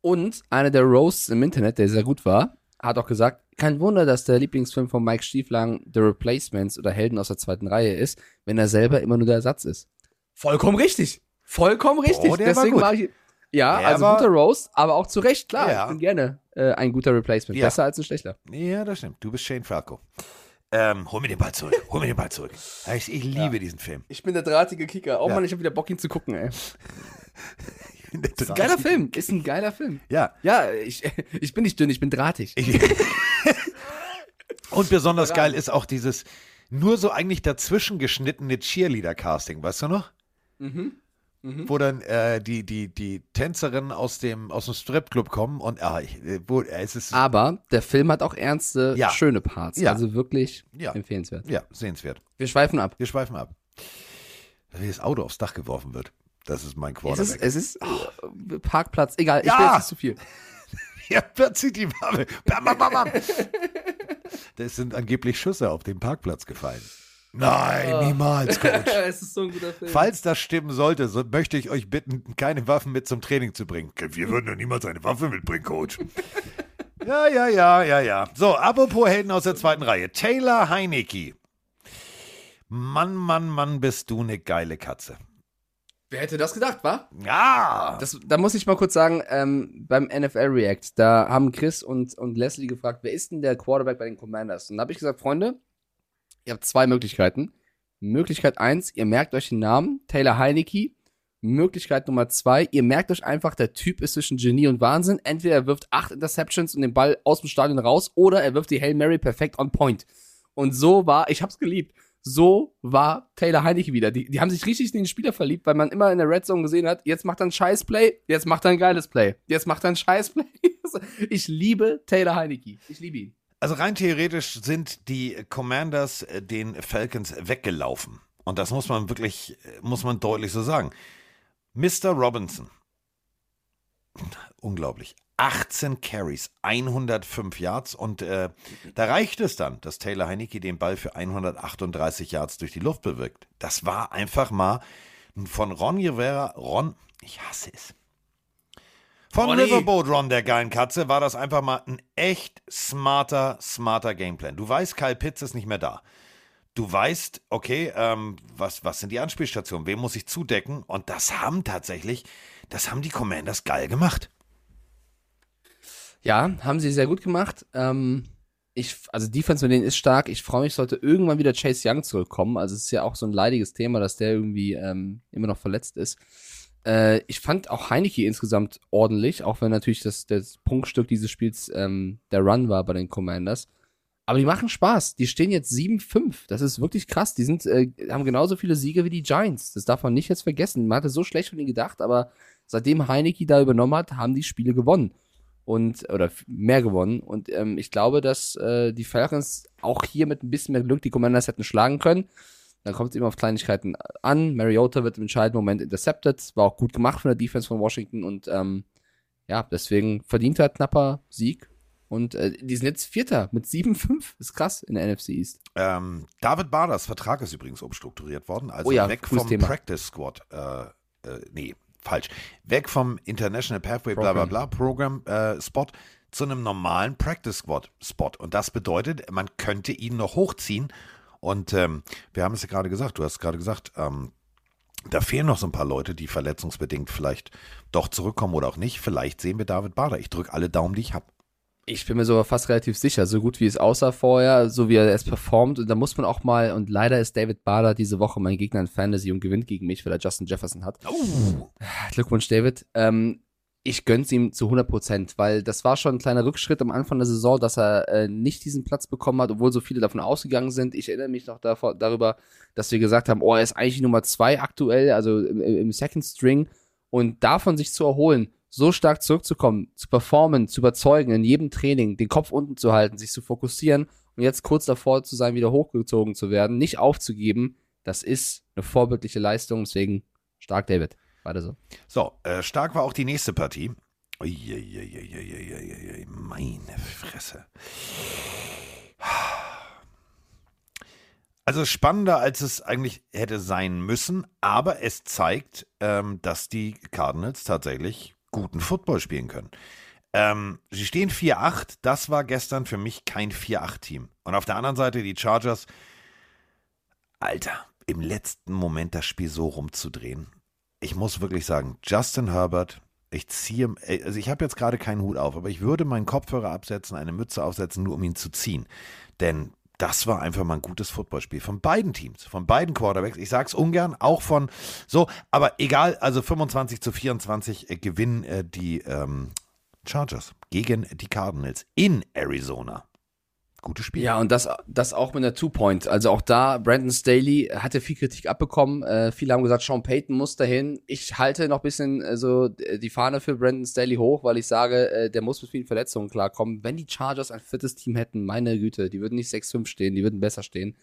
Speaker 4: Und einer der Roasts im Internet, der sehr gut war, hat auch gesagt, kein Wunder, dass der Lieblingsfilm von Mike Stieflang The Replacements oder Helden aus der zweiten Reihe ist, wenn er selber immer nur der Ersatz ist. Vollkommen richtig. Vollkommen richtig.
Speaker 3: Oh, war
Speaker 4: Deswegen
Speaker 3: gut.
Speaker 4: war ich. Ja,
Speaker 3: Der
Speaker 4: also
Speaker 3: war-
Speaker 4: guter Roast, aber auch zu Recht, klar.
Speaker 3: Ja.
Speaker 4: Ich bin gerne äh, ein guter Replacement.
Speaker 3: Ja.
Speaker 4: Besser als ein schlechter.
Speaker 3: Ja, das stimmt. Du bist Shane Falco. Ähm, hol mir den Ball zurück. Hol mir den Ball zurück. Ich, ich liebe diesen Film.
Speaker 4: Ich bin der drahtige Kicker. Oh
Speaker 3: Ja.
Speaker 4: Mann, ich habe wieder Bock, ihn zu gucken, ey. Geiler Film. Ist ein geiler Film.
Speaker 3: Ja.
Speaker 4: Ja, ich, ich bin nicht dünn, ich bin drahtig.
Speaker 3: Und besonders geil ist auch dieses nur so eigentlich dazwischen geschnittene Cheerleader-Casting, weißt du noch?
Speaker 4: Mhm.
Speaker 3: Wo dann äh, die, die, die Tänzerinnen aus dem, aus dem Stripclub kommen und ah, ich, äh, wo, äh, es ist
Speaker 4: Aber der Film hat auch ernste,
Speaker 3: Ja.
Speaker 4: schöne Parts.
Speaker 3: Ja.
Speaker 4: Also wirklich
Speaker 3: Ja.
Speaker 4: empfehlenswert.
Speaker 3: ja, sehenswert.
Speaker 4: Wir schweifen ab.
Speaker 3: Wir schweifen ab. Wie das Auto aufs Dach geworfen wird. Das ist mein
Speaker 4: Es ist,
Speaker 3: Quarterback.
Speaker 4: es ist äh, Parkplatz. Egal, ich
Speaker 3: Ja.
Speaker 4: will jetzt nicht zu viel.
Speaker 3: ja, plötzlich die Waffe. Bam, bam, bam, bam. Das sind angeblich Schüsse auf den Parkplatz gefallen. Nein, niemals, Coach.
Speaker 4: es ist so ein guter Film.
Speaker 3: Falls das stimmen sollte, so möchte ich euch bitten, keine Waffen mit zum Training zu bringen. Wir würden doch niemals eine Waffe mitbringen, Coach. ja, ja, ja, ja, ja. So, apropos Helden aus der zweiten Reihe. Taylor Heinecke. Mann, Mann, Mann, bist du eine geile Katze.
Speaker 4: Wer hätte das gedacht, wa?
Speaker 3: Ja.
Speaker 4: Das, da muss ich mal kurz sagen, ähm, beim NFL React, da haben Chris und, und Leslie gefragt, wer ist denn der Quarterback bei den Commanders? Und da habe ich gesagt, Freunde, ihr habt zwei Möglichkeiten. Möglichkeit eins, ihr merkt euch den Namen, Taylor Heinecke. Möglichkeit Nummer zwei, ihr merkt euch einfach, der Typ ist zwischen Genie und Wahnsinn. Entweder er wirft acht Interceptions und den Ball aus dem Stadion raus oder er wirft die Hail Mary perfekt on point. Und so war, ich hab's geliebt, so war Taylor Heinecke wieder. Die, die haben sich richtig in den Spieler verliebt, weil man immer in der Red Zone gesehen hat, jetzt macht er ein scheiß Play, jetzt macht er ein geiles Play, jetzt macht er ein scheiß Play. Ich liebe Taylor Heinecke. Ich liebe ihn.
Speaker 3: Also rein theoretisch sind die Commanders äh, den Falcons weggelaufen. Und das muss man wirklich, äh, muss man deutlich so sagen. Mr. Robinson. Unglaublich. 18 Carries, 105 Yards und äh, da reicht es dann, dass Taylor Heinecke den Ball für 138 Yards durch die Luft bewirkt. Das war einfach mal von Ron Rivera, Ron, ich hasse es. Von
Speaker 4: Ronny.
Speaker 3: Riverboat Ron, der geilen Katze, war das einfach mal ein echt smarter, smarter Gameplan. Du weißt, Kyle Pitts ist nicht mehr da. Du weißt, okay, ähm, was, was sind die Anspielstationen? Wem muss ich zudecken? Und das haben tatsächlich, das haben die Commanders geil gemacht.
Speaker 4: Ja, haben sie sehr gut gemacht. Ähm, ich, also Defense mit denen ist stark. Ich freue mich, sollte irgendwann wieder Chase Young zurückkommen. Also es ist ja auch so ein leidiges Thema, dass der irgendwie ähm, immer noch verletzt ist. Äh, ich fand auch Heineke insgesamt ordentlich, auch wenn natürlich das, das Prunkstück dieses Spiels ähm, der Run war bei den Commanders. Aber die machen Spaß. Die stehen jetzt 7-5. Das ist wirklich krass. Die sind, äh, haben genauso viele Siege wie die Giants. Das darf man nicht jetzt vergessen. Man hatte so schlecht von ihnen gedacht, aber seitdem Heineke da übernommen hat, haben die Spiele gewonnen. Und, oder mehr gewonnen. Und ähm, ich glaube, dass äh, die Falcons auch hier mit ein bisschen mehr Glück die Commanders hätten schlagen können. Dann kommt es immer auf Kleinigkeiten an. Mariota wird im entscheidenden Moment intercepted. War auch gut gemacht von der Defense von Washington. Und ähm, ja, deswegen verdienter knapper Sieg. Und äh, die sind jetzt Vierter mit 7-5. Ist krass in der NFC East.
Speaker 3: Ähm, David Barders Vertrag ist übrigens umstrukturiert worden. Also
Speaker 4: Oh ja,
Speaker 3: weg vom
Speaker 4: Thema.
Speaker 3: Practice Squad. Äh, äh, nee, falsch. Weg vom International Pathway bla bla
Speaker 4: Program.
Speaker 3: bla Program äh, Spot zu einem normalen Practice Squad Spot. Und das bedeutet, man könnte ihn noch hochziehen. Und ähm, wir haben es ja gerade gesagt, du hast gerade gesagt, ähm, da fehlen noch so ein paar Leute, die verletzungsbedingt vielleicht doch zurückkommen oder auch nicht. Vielleicht sehen wir David Bader. Ich drücke alle Daumen, die ich habe.
Speaker 4: Ich bin mir sogar fast relativ sicher, so gut wie es aussah vorher, so wie er es performt. Und da muss man auch mal, und leider ist David Bader diese Woche mein Gegner in Fantasy und gewinnt gegen mich, weil er Justin Jefferson hat. Glückwunsch, David. Ähm, ich gönn's ihm zu 100 Prozent, weil das war schon ein kleiner Rückschritt am Anfang der Saison, dass er äh, nicht diesen Platz bekommen hat, obwohl so viele davon ausgegangen sind. Ich erinnere mich noch davor, darüber, dass wir gesagt haben, oh, er ist eigentlich die Nummer zwei aktuell, also im, im Second String. Und davon sich zu erholen, so stark zurückzukommen, zu performen, zu überzeugen, in jedem Training, den Kopf unten zu halten, sich zu fokussieren und jetzt kurz davor zu sein, wieder hochgezogen zu werden, nicht aufzugeben, das ist eine vorbildliche Leistung. Deswegen stark, David. Weiter so.
Speaker 3: So, äh, stark war auch die nächste Partie. Uiuiuiuiuiui, Meine Fresse. Also spannender, als es eigentlich hätte sein müssen, aber es zeigt, ähm, dass die Cardinals tatsächlich guten Football spielen können. Ähm, sie stehen 4-8, das war gestern für mich kein 4-8-Team. Und auf der anderen Seite die Chargers, Alter, im letzten Moment das Spiel so rumzudrehen. Ich muss wirklich sagen, Justin Herbert, ich ziehe, also ich habe jetzt gerade keinen Hut auf, aber ich würde meinen Kopfhörer absetzen, eine Mütze aufsetzen, nur um ihn zu ziehen. Denn das war einfach mal ein gutes Footballspiel von beiden Teams, von beiden Quarterbacks. Ich sag's ungern, auch von so, aber egal, also 25 zu 24 äh, gewinnen äh, die ähm, Chargers gegen die Cardinals in Arizona. Gutes Spiel.
Speaker 4: Ja, und das, das auch mit einer Two-Point. Also auch da, Brandon Staley hatte viel Kritik abbekommen. Äh, viele haben gesagt, Sean Payton muss dahin. Ich halte noch ein bisschen äh, so äh, die Fahne für Brandon Staley hoch, weil ich sage, äh, der muss mit vielen Verletzungen klarkommen. Wenn die Chargers ein viertes Team hätten, meine Güte, die würden nicht 6-5 stehen, die würden besser stehen.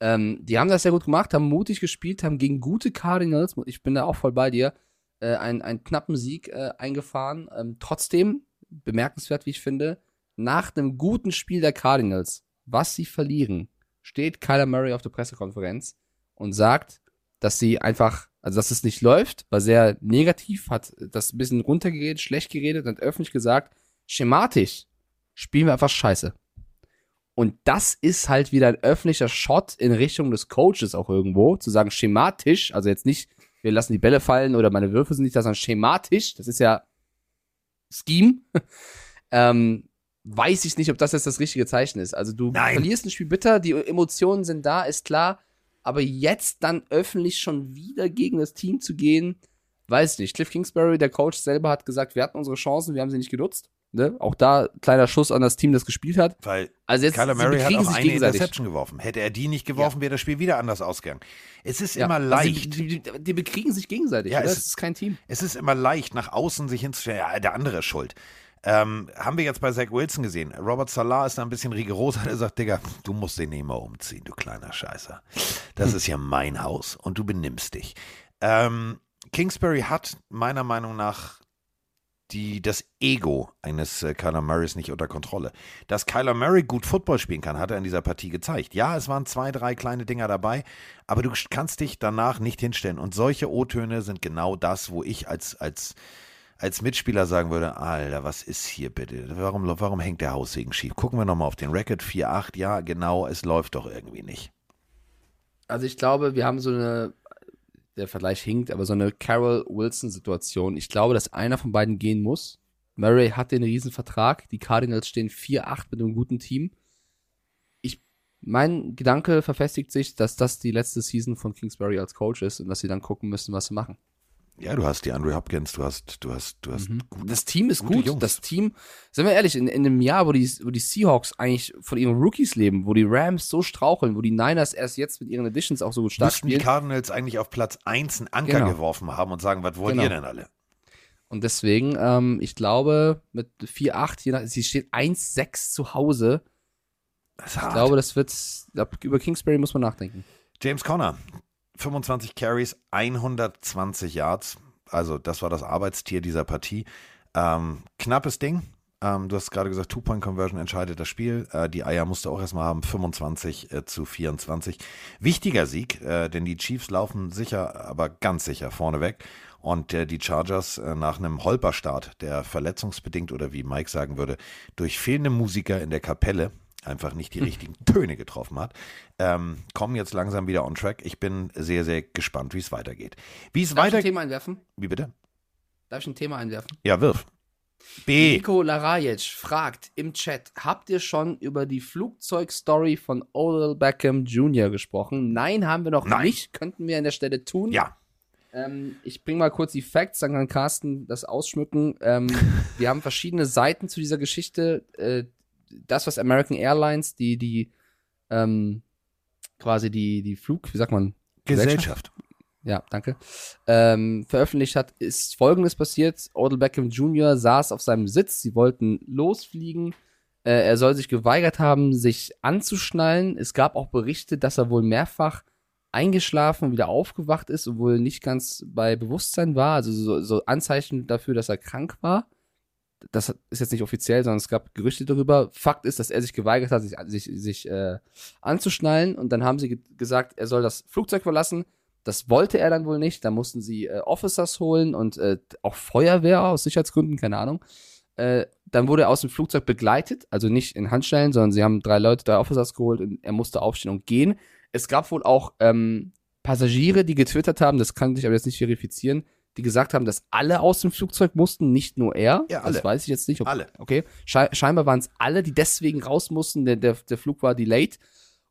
Speaker 4: Ähm, die haben das sehr gut gemacht, haben mutig gespielt, haben gegen gute Cardinals, ich bin da auch voll bei dir, äh, einen, einen knappen Sieg äh, eingefahren. Ähm, trotzdem, bemerkenswert, wie ich finde, nach einem guten Spiel der Cardinals, was sie verlieren, steht Kyler Murray auf der Pressekonferenz und sagt, dass sie einfach, also dass es nicht läuft, war sehr negativ, hat das ein bisschen runtergeredet, schlecht geredet und öffentlich gesagt, schematisch spielen wir einfach scheiße. Und das ist halt wieder ein öffentlicher Shot in Richtung des Coaches auch irgendwo, zu sagen schematisch, also jetzt nicht, wir lassen die Bälle fallen oder meine Würfe sind nicht da, sondern schematisch, das ist ja Scheme. ähm, weiß ich nicht, ob das jetzt das richtige Zeichen ist. Also du
Speaker 3: Nein.
Speaker 4: verlierst ein Spiel bitter, die Emotionen sind da, ist klar, aber jetzt dann öffentlich schon wieder gegen das Team zu gehen, weiß nicht. Cliff Kingsbury, der Coach selber, hat gesagt, wir hatten unsere Chancen, wir haben sie nicht genutzt. Ne? Auch da kleiner Schuss an das Team, das gespielt hat.
Speaker 3: Weil
Speaker 4: Also jetzt
Speaker 3: Kyler Murray hat auch eine
Speaker 4: gegenseitig.
Speaker 3: Interception geworfen. Hätte er die nicht geworfen, wäre das Spiel wieder anders ausgegangen. Es ist
Speaker 4: Ja,
Speaker 3: immer
Speaker 4: also
Speaker 3: leicht.
Speaker 4: Die, die, die bekriegen sich gegenseitig.
Speaker 3: Ja,
Speaker 4: oder?
Speaker 3: es-
Speaker 4: das ist kein Team.
Speaker 3: Es ist immer leicht, nach außen sich hinzustellen, ja, der andere ist schuld. Ähm, haben wir jetzt bei Zach Wilson gesehen. Robert Salah ist da ein bisschen rigoros, er sagt, Digga, du musst den immer umziehen, du kleiner Scheißer. Das ist ja mein Haus und du benimmst dich. Ähm, Kingsbury hat meiner Meinung nach die, das Ego eines äh, Kyler Murrays nicht unter Kontrolle. Dass Kyler Murray gut Football spielen kann, hat er in dieser Partie gezeigt. Ja, es waren zwei, drei kleine Dinger dabei, aber du kannst dich danach nicht hinstellen. Und solche O-Töne sind genau das, wo ich als, als, als Mitspieler sagen würde, Alter, was ist hier bitte? Warum, warum hängt der Haussegen schief? Gucken wir nochmal auf den Record 4-8. Ja, genau, es läuft doch irgendwie nicht.
Speaker 4: Also ich glaube, wir haben so eine, der Vergleich hinkt, aber so eine Carol Wilson-Situation. Ich glaube, dass einer von beiden gehen muss. Murray hat den Riesenvertrag. Die Cardinals stehen 4-8 mit einem guten Team. Mein Gedanke verfestigt sich, dass das die letzte Season von Kingsbury als Coach ist und dass sie dann gucken müssen, was sie machen.
Speaker 3: Ja, du hast die Andre Hopkins, du hast, du hast, du hast. gut-
Speaker 4: Das Team ist gut.
Speaker 3: Jungs.
Speaker 4: Das Team, sind wir ehrlich, in, in einem Jahr, wo die, wo die Seahawks eigentlich von ihren Rookies leben, wo die Rams so straucheln, wo die Niners erst jetzt mit ihren Additions auch so gut stark
Speaker 3: Müssten die
Speaker 4: spielen.
Speaker 3: Cardinals eigentlich auf Platz 1 einen Anker
Speaker 4: Genau.
Speaker 3: geworfen haben und sagen, was wollt
Speaker 4: Genau.
Speaker 3: ihr denn alle?
Speaker 4: Und deswegen, ähm, ich glaube, mit 4-8, je nach- sie steht 1-6 zu Hause. Ich
Speaker 3: hart.
Speaker 4: glaube, das wird, über Kingsbury muss man nachdenken.
Speaker 3: James Conner, 25 Carries, 120 Yards. Also, das war das Arbeitstier dieser Partie. Ähm, knappes Ding. Ähm, du hast gerade gesagt, Two-Point-Conversion entscheidet das Spiel. Äh, die Eier musste auch erstmal haben, 25 äh, zu 24. Wichtiger Sieg, äh, denn die Chiefs laufen sicher, aber ganz sicher vorneweg. Und äh, die Chargers äh, nach einem Holperstart, der verletzungsbedingt oder wie Mike sagen würde, durch fehlende Musiker in der Kapelle einfach nicht die richtigen Töne getroffen hat, ähm, kommen jetzt langsam wieder on track. Ich bin sehr, sehr gespannt, wie es weitergeht. Wie es
Speaker 4: Darf ich ein
Speaker 3: weitergeht.
Speaker 4: Thema einwerfen?
Speaker 3: Wie bitte?
Speaker 4: Darf ich ein Thema einwerfen?
Speaker 3: Ja, wirf. B.
Speaker 4: Nico Larajic fragt im Chat, habt ihr schon über die Flugzeugstory von Odell Beckham Jr. gesprochen? Nein, haben wir noch
Speaker 3: Nein.
Speaker 4: nicht. Könnten wir an der Stelle tun.
Speaker 3: Ja.
Speaker 4: Ähm, ich bringe mal kurz die Facts, dann kann Carsten das ausschmücken. Ähm, wir haben verschiedene Seiten zu dieser Geschichte. Äh, das, was American Airlines, die, die, ähm, quasi die, die Flug, wie sagt man?
Speaker 3: Gesellschaft.
Speaker 4: Ja, danke. Ähm, veröffentlicht hat, ist folgendes passiert. Odell Beckham Jr. saß auf seinem Sitz, sie wollten losfliegen. Äh, er soll sich geweigert haben, sich anzuschnallen. Es gab auch Berichte, dass er wohl mehrfach eingeschlafen und wieder aufgewacht ist und wohl nicht ganz bei Bewusstsein war. Also so, so Anzeichen dafür, dass er krank war. Das ist jetzt nicht offiziell, sondern es gab Gerüchte darüber. Fakt ist, dass er sich geweigert hat, sich, sich, sich äh, anzuschnallen. Und dann haben sie ge gesagt, er soll das Flugzeug verlassen. Das wollte er dann wohl nicht. Da mussten sie äh, Officers holen und äh, auch Feuerwehr aus Sicherheitsgründen, keine Ahnung. Äh, dann wurde er aus dem Flugzeug begleitet, also nicht in Handschellen, sondern sie haben drei Leute, drei Officers geholt und er musste aufstehen und gehen. Es gab wohl auch ähm, Passagiere, die getwittert haben, das kann ich aber jetzt nicht verifizieren, die gesagt haben, dass alle aus dem Flugzeug mussten, nicht nur er.
Speaker 3: Ja, alle.
Speaker 4: Das weiß ich jetzt nicht. Ob,
Speaker 3: Alle.
Speaker 4: Okay. Schei scheinbar waren es alle, die deswegen raus mussten. Der, der, der Flug war delayed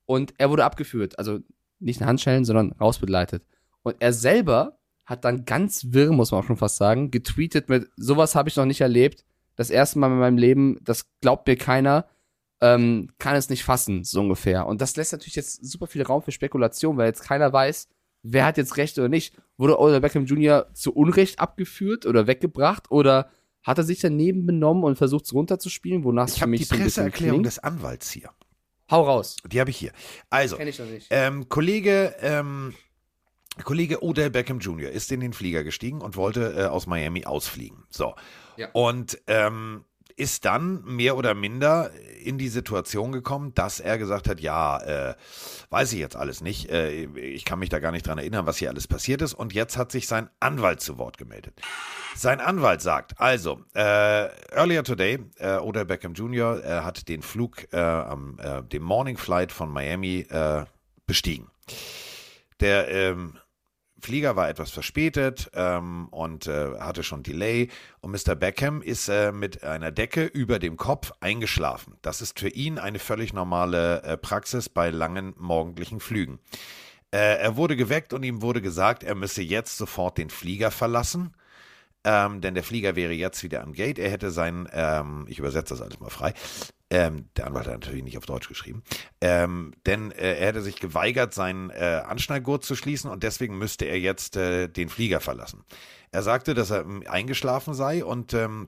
Speaker 4: und er wurde abgeführt. Also nicht in Handschellen, sondern rausbegleitet. Und er selber hat dann ganz wirr, muss man auch schon fast sagen, getweetet mit, sowas habe ich noch nicht erlebt. Das erste Mal in meinem Leben, das glaubt mir keiner, ähm, kann es nicht fassen, so ungefähr. Und das lässt natürlich jetzt super viel Raum für Spekulation, weil jetzt keiner weiß, wer hat jetzt recht oder nicht. Wurde Odell Beckham Jr. zu Unrecht abgeführt oder weggebracht oder hat er sich daneben benommen und versucht, es runterzuspielen, wonach
Speaker 3: Ich
Speaker 4: für
Speaker 3: habe
Speaker 4: mich
Speaker 3: die
Speaker 4: so
Speaker 3: Presseerklärung des Anwalts hier.
Speaker 4: Hau raus.
Speaker 3: Die habe ich hier. Also,
Speaker 4: ich
Speaker 3: ähm, Kollege, ähm, Kollege Odell Beckham Jr. ist in den Flieger gestiegen und wollte äh, aus Miami ausfliegen. So.
Speaker 4: Ja.
Speaker 3: Und ähm, ist dann mehr oder minder in die Situation gekommen, dass er gesagt hat, ja, äh, weiß ich jetzt alles nicht, äh, ich kann mich da gar nicht dran erinnern, was hier alles passiert ist. Und jetzt hat sich sein Anwalt zu Wort gemeldet. Sein Anwalt sagt, also, äh, earlier today, äh, Odell Beckham Jr. Äh, hat den Flug, äh, am, äh, dem Morning Flight von Miami äh, bestiegen. Der ähm, Flieger war etwas verspätet ähm, und äh, hatte schon Delay. Und Mr. Beckham ist äh, mit einer Decke über dem Kopf eingeschlafen. Das ist für ihn eine völlig normale äh, Praxis bei langen morgendlichen Flügen. Äh, er wurde geweckt und ihm wurde gesagt, er müsse jetzt sofort den Flieger verlassen. Ähm, denn der Flieger wäre jetzt wieder am Gate. Er hätte sein, ähm, ich übersetze das alles mal frei, ähm, der Anwalt hat natürlich nicht auf Deutsch geschrieben, ähm, denn äh, er hätte sich geweigert, seinen äh, Anschnallgurt zu schließen und deswegen müsste er jetzt äh, den Flieger verlassen. Er sagte, dass er ähm, eingeschlafen sei und ähm,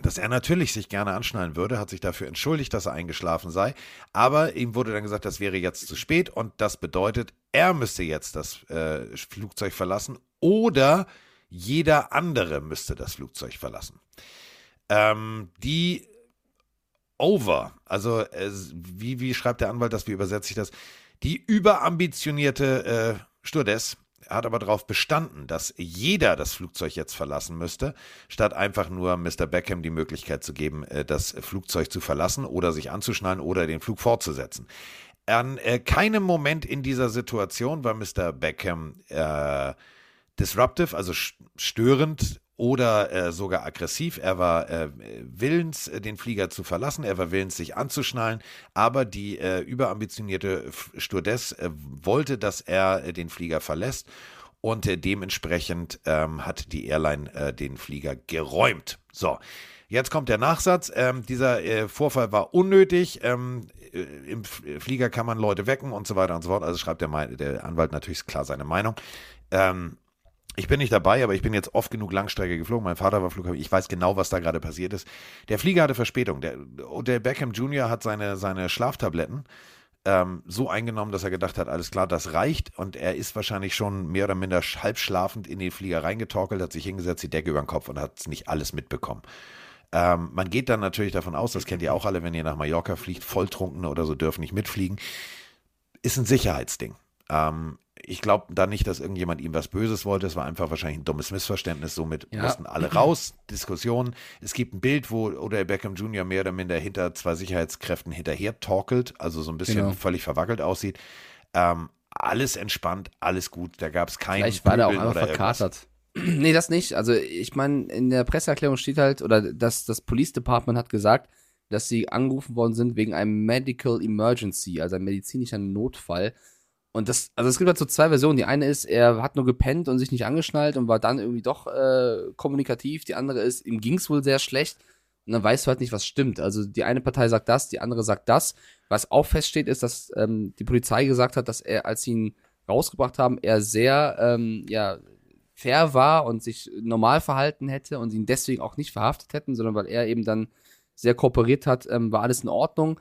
Speaker 3: dass er natürlich sich gerne anschnallen würde, hat sich dafür entschuldigt, dass er eingeschlafen sei, aber ihm wurde dann gesagt, das wäre jetzt zu spät und das bedeutet, er müsste jetzt das äh, Flugzeug verlassen oder jeder andere müsste das Flugzeug verlassen. Ähm, die Over, also äh, wie, wie schreibt der Anwalt das, wie übersetze ich das? Die überambitionierte äh, Stewardess hat aber darauf bestanden, dass jeder das Flugzeug jetzt verlassen müsste, statt einfach nur Mr. Beckham die Möglichkeit zu geben, äh, das Flugzeug zu verlassen oder sich anzuschnallen oder den Flug fortzusetzen. An äh, keinem Moment in dieser Situation war Mr. Beckham äh, disruptive, also störend oder äh, sogar aggressiv. Er war äh, willens, äh, den Flieger zu verlassen, er war willens, sich anzuschnallen, aber die äh, überambitionierte Stewardess äh, wollte, dass er äh, den Flieger verlässt. und dementsprechend ähm, hat die Airline den Flieger geräumt. So, jetzt kommt der Nachsatz. Ähm, dieser äh, Vorfall war unnötig. Ähm, äh, Im Flieger kann man Leute wecken und so weiter und so fort. Also schreibt der, der Anwalt natürlich klar seine Meinung. Ähm, ich bin nicht dabei, aber ich bin jetzt oft genug Langstrecke geflogen. Mein Vater war Flughafen. Ich weiß genau, was da gerade passiert ist. Der Flieger hatte Verspätung. Der Odell Beckham Jr. hat seine, seine Schlaftabletten ähm, so eingenommen, dass er gedacht hat, alles klar, das reicht. Und er ist wahrscheinlich schon mehr oder minder halb schlafend in den Flieger reingetorkelt, hat sich hingesetzt, die Decke über den Kopf und hat nicht alles mitbekommen. Ähm, man geht dann natürlich davon aus, das kennt ihr auch alle, wenn ihr nach Mallorca fliegt, Volltrunkene oder so dürfen nicht mitfliegen. Ist ein Sicherheitsding. Ähm, ich glaube da nicht, dass irgendjemand ihm was Böses wollte. Es war einfach wahrscheinlich ein dummes Missverständnis. Somit
Speaker 4: Ja.
Speaker 3: mussten alle raus. Diskussion. Es gibt ein Bild, wo Odell Beckham Jr. mehr oder minder hinter zwei Sicherheitskräften hinterher torkelt, also so ein bisschen
Speaker 4: Genau.
Speaker 3: völlig verwackelt aussieht. Ähm, alles entspannt, alles gut. Da gab es kein
Speaker 4: Vielleicht war der auch einfach
Speaker 3: oder irgendwas.
Speaker 4: verkatert. nee, das nicht. Also ich meine, in der Presseerklärung steht halt, oder das, das Police Department hat gesagt, dass sie angerufen worden sind wegen einem Medical Emergency, also ein medizinischer Notfall. Und das, also es gibt halt so zwei Versionen. Die eine ist, er hat nur gepennt und sich nicht angeschnallt und war dann irgendwie doch äh, kommunikativ. Die andere ist, ihm ging's wohl sehr schlecht. Und dann weißt du halt nicht, was stimmt. Also die eine Partei sagt das, die andere sagt das. Was auch feststeht, ist, dass ähm, die Polizei gesagt hat, dass er, als sie ihn rausgebracht haben, er sehr ähm, ja, fair war und sich normal verhalten hätte und ihn deswegen auch nicht verhaftet hätten, sondern weil er eben dann sehr kooperiert hat, ähm, war alles in Ordnung.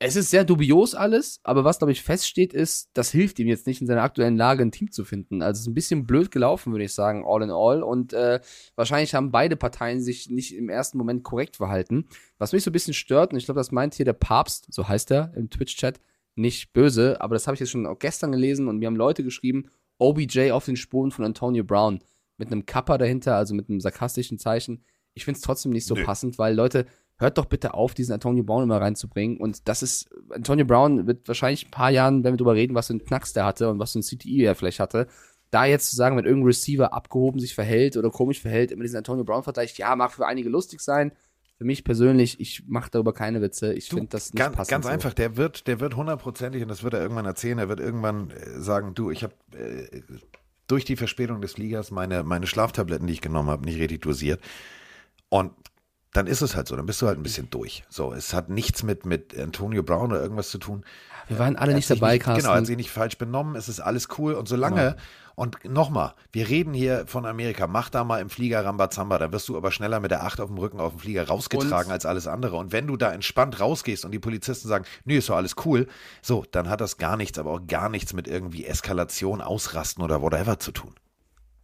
Speaker 4: Es ist sehr dubios alles, aber was, glaube ich, feststeht, ist, das hilft ihm jetzt nicht in seiner aktuellen Lage ein Team zu finden. Also es ist ein bisschen blöd gelaufen, würde ich sagen, all in all. Und äh, wahrscheinlich haben beide Parteien sich nicht im ersten Moment korrekt verhalten. Was mich so ein bisschen stört, und ich glaube, das meint hier der Papst, so heißt er im Twitch-Chat, nicht böse, aber das habe ich jetzt schon auch gestern gelesen und mir haben Leute geschrieben, OBJ auf den Spuren von Antonio Brown mit einem Kappa dahinter, also mit einem sarkastischen Zeichen. Ich finde es trotzdem nicht so
Speaker 3: Nö.
Speaker 4: passend, weil Leute, hört doch bitte auf, diesen Antonio Brown immer reinzubringen. Und das ist, Antonio Brown wird wahrscheinlich ein paar Jahren, wenn wir drüber reden, was für einen Knacks der hatte und was für ein CTI er vielleicht hatte. Da jetzt zu sagen, wenn irgendein Receiver abgehoben sich verhält oder komisch verhält, immer diesen Antonio Brown-Vergleich, ja, mag für einige lustig sein. Für mich persönlich, ich mache darüber keine Witze. Ich finde das nicht
Speaker 3: ganz,
Speaker 4: passend.
Speaker 3: ganz
Speaker 4: so.
Speaker 3: einfach, der wird, der wird hundertprozentig, und das wird er irgendwann erzählen, er wird irgendwann äh, sagen, du, ich habe äh, durch die Verspätung des Fliegers meine, meine Schlaftabletten, die ich genommen habe, nicht richtig dosiert. Und dann ist es halt so, dann bist du halt ein bisschen durch. So, es hat nichts mit, mit Antonio Brown oder irgendwas zu tun.
Speaker 4: Wir waren alle nicht dabei,
Speaker 3: nicht,
Speaker 4: Carsten.
Speaker 3: Genau, hat sich nicht falsch benommen, es ist alles cool. Und solange, und nochmal, wir reden hier von Amerika, mach da mal im Flieger Rambazamba, da wirst du aber schneller mit der Acht auf dem Rücken auf dem Flieger rausgetragen
Speaker 4: Und-
Speaker 3: als alles andere. Und wenn du da entspannt rausgehst und die Polizisten sagen, nö, ist doch alles cool, so, dann hat das gar nichts, aber auch gar nichts mit irgendwie Eskalation, Ausrasten oder whatever zu tun.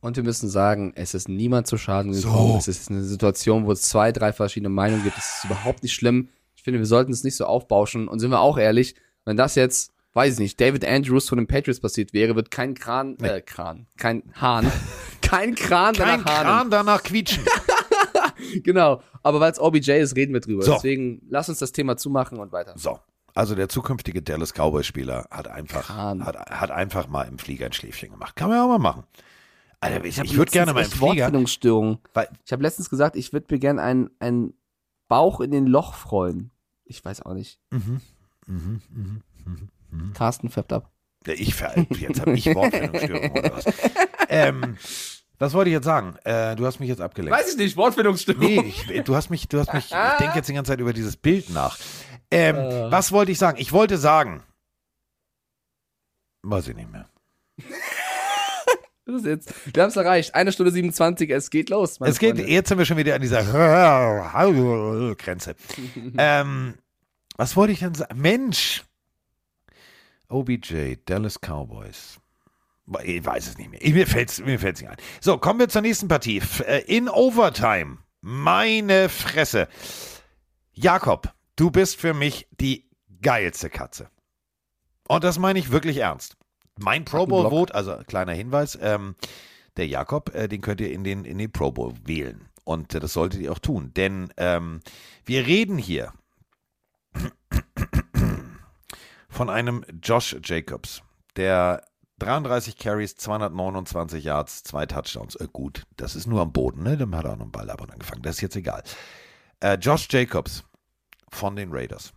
Speaker 4: Und wir müssen sagen, es ist niemand zu Schaden
Speaker 3: So.
Speaker 4: gekommen. Es ist eine Situation, wo es zwei, drei verschiedene Meinungen gibt. Es ist überhaupt nicht schlimm. Ich finde, wir sollten es nicht so aufbauschen. Und sind wir auch ehrlich, wenn das jetzt, weiß ich nicht, David Andrews von den Patriots passiert wäre, wird kein Kran, äh, Kran, kein Hahn, kein Kran
Speaker 3: Kein
Speaker 4: danach Hahnen.
Speaker 3: Kran danach quietschen.
Speaker 4: Genau. Aber weil es OBJ ist, reden wir drüber.
Speaker 3: So.
Speaker 4: Deswegen lass uns das Thema zumachen und weiter.
Speaker 3: So. Also der zukünftige Dallas Cowboys-Spieler hat einfach,
Speaker 4: Kran.
Speaker 3: hat, hat einfach mal im Flieger ein Schläfchen gemacht. Kann man ja auch mal machen. Alter, ich, ich würde gerne mal im Flieger. Weil,
Speaker 4: Ich habe letztens gesagt, ich würde mir gerne einen, einen Bauch in den Loch freuen. Ich weiß auch nicht.
Speaker 3: mhm, mhm, mhm, mhm, mhm.
Speaker 4: Carsten färbt ab.
Speaker 3: Ja, Ich ver jetzt habe ich Wortfindungsstörung oder was. ähm, was wollte ich jetzt sagen? Äh, du hast mich jetzt abgelenkt.
Speaker 4: ich nicht, Wortfindungsstörung.
Speaker 3: Nee, ich, du hast mich, du hast mich, ich denke jetzt die ganze Zeit über dieses Bild nach. Ähm,
Speaker 4: Äh.
Speaker 3: Was wollte ich sagen? Ich wollte sagen. Weiß ich nicht mehr.
Speaker 4: Was ist jetzt? Wir haben es erreicht. Eine Stunde 27, es geht los.
Speaker 3: Es geht,
Speaker 4: Freunde.
Speaker 3: jetzt sind wir schon wieder an dieser Grenze. ähm, was wollte ich denn sagen? Mensch! OBJ, Dallas Cowboys. Ich weiß es nicht mehr. Mir fällt es mir fällt's nicht ein. So, kommen wir zur nächsten Partie. Äh, In Overtime. Meine Fresse. Jakob, du bist für mich die geilste Katze. Und das meine ich wirklich ernst. Mein Pro Bowl. Vote, also kleiner Hinweis, ähm, der Jakob, äh, den könnt ihr in den, in den Pro Bowl wählen. Und äh, das solltet ihr auch tun. Denn ähm, wir reden hier von einem Josh Jacobs, der 33 Carries, 229 Yards, zwei Touchdowns. Äh, gut, das ist nur am Boden, ne? Dann hat er auch noch einen Ball ab und angefangen. Das ist jetzt egal. Äh, Josh Jacobs von den Raiders.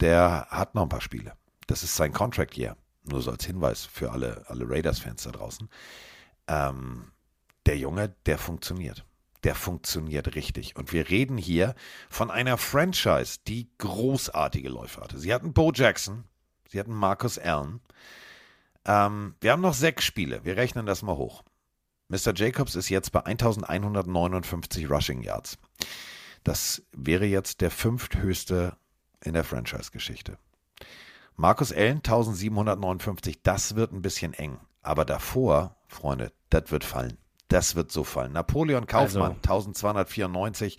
Speaker 3: Der hat noch ein paar Spiele. Das ist sein Contract Year. Nur so als Hinweis für alle, alle Raiders-Fans da draußen. Ähm, der Junge, der funktioniert. Der funktioniert richtig. Und wir reden hier von einer Franchise, die großartige Läufe hatte. Sie hatten Bo Jackson, sie hatten Marcus Allen. Ähm, wir haben noch sechs Spiele. Wir rechnen das mal hoch. Mr. Jacobs ist jetzt bei 1159 Rushing Yards. Das wäre jetzt der fünfthöchste in der Franchise-Geschichte. Markus Allen 1759, das wird ein bisschen eng. Aber davor, Freunde, das wird fallen. Das wird so fallen. Napoleon Kaufmann
Speaker 4: Also-
Speaker 3: 1294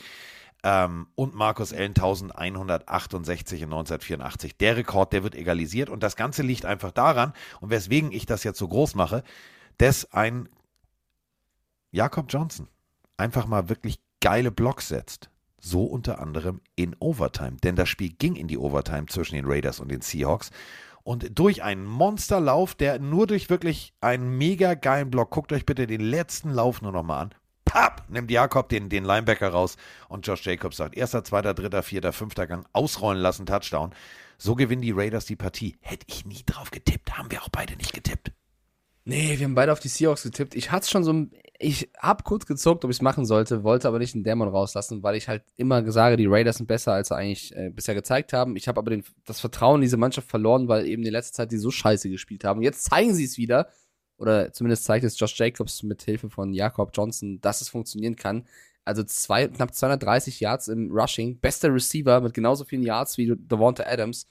Speaker 3: ähm, und Markus Allen 1168 in 1984. Der Rekord, der wird egalisiert und das Ganze liegt einfach daran, und weswegen ich das jetzt so groß mache, dass ein Jakob Johnson einfach mal wirklich geile Blocks setzt. So unter anderem in Overtime. Denn das Spiel ging in die Overtime zwischen den Raiders und den Seahawks. Und durch einen Monsterlauf, der nur durch wirklich einen mega geilen Block, guckt euch bitte den letzten Lauf nur nochmal an. Papp, nimmt Jakob den, den Linebacker raus und Josh Jacobs sagt, erster, zweiter, dritter, vierter, fünfter Gang, ausrollen lassen, Touchdown. So gewinnen die Raiders die Partie. Hätte ich nie drauf getippt, haben wir auch beide nicht getippt.
Speaker 4: Nee, wir haben beide auf die Seahawks getippt. Ich hatte schon so ich hab kurz gezuckt, ob ich es machen sollte, wollte aber nicht den Dämon rauslassen, weil ich halt immer sage, die Raiders sind besser, als sie eigentlich äh, bisher gezeigt haben. Ich habe aber den, das Vertrauen in diese Mannschaft verloren, weil eben in letzter Zeit die so scheiße gespielt haben. Jetzt zeigen sie es wieder, oder zumindest zeigt es Josh Jacobs mit Hilfe von Jakob Johnson, dass es funktionieren kann. Also zwei, knapp 230 Yards im Rushing, bester Receiver mit genauso vielen Yards wie Devonta Adams.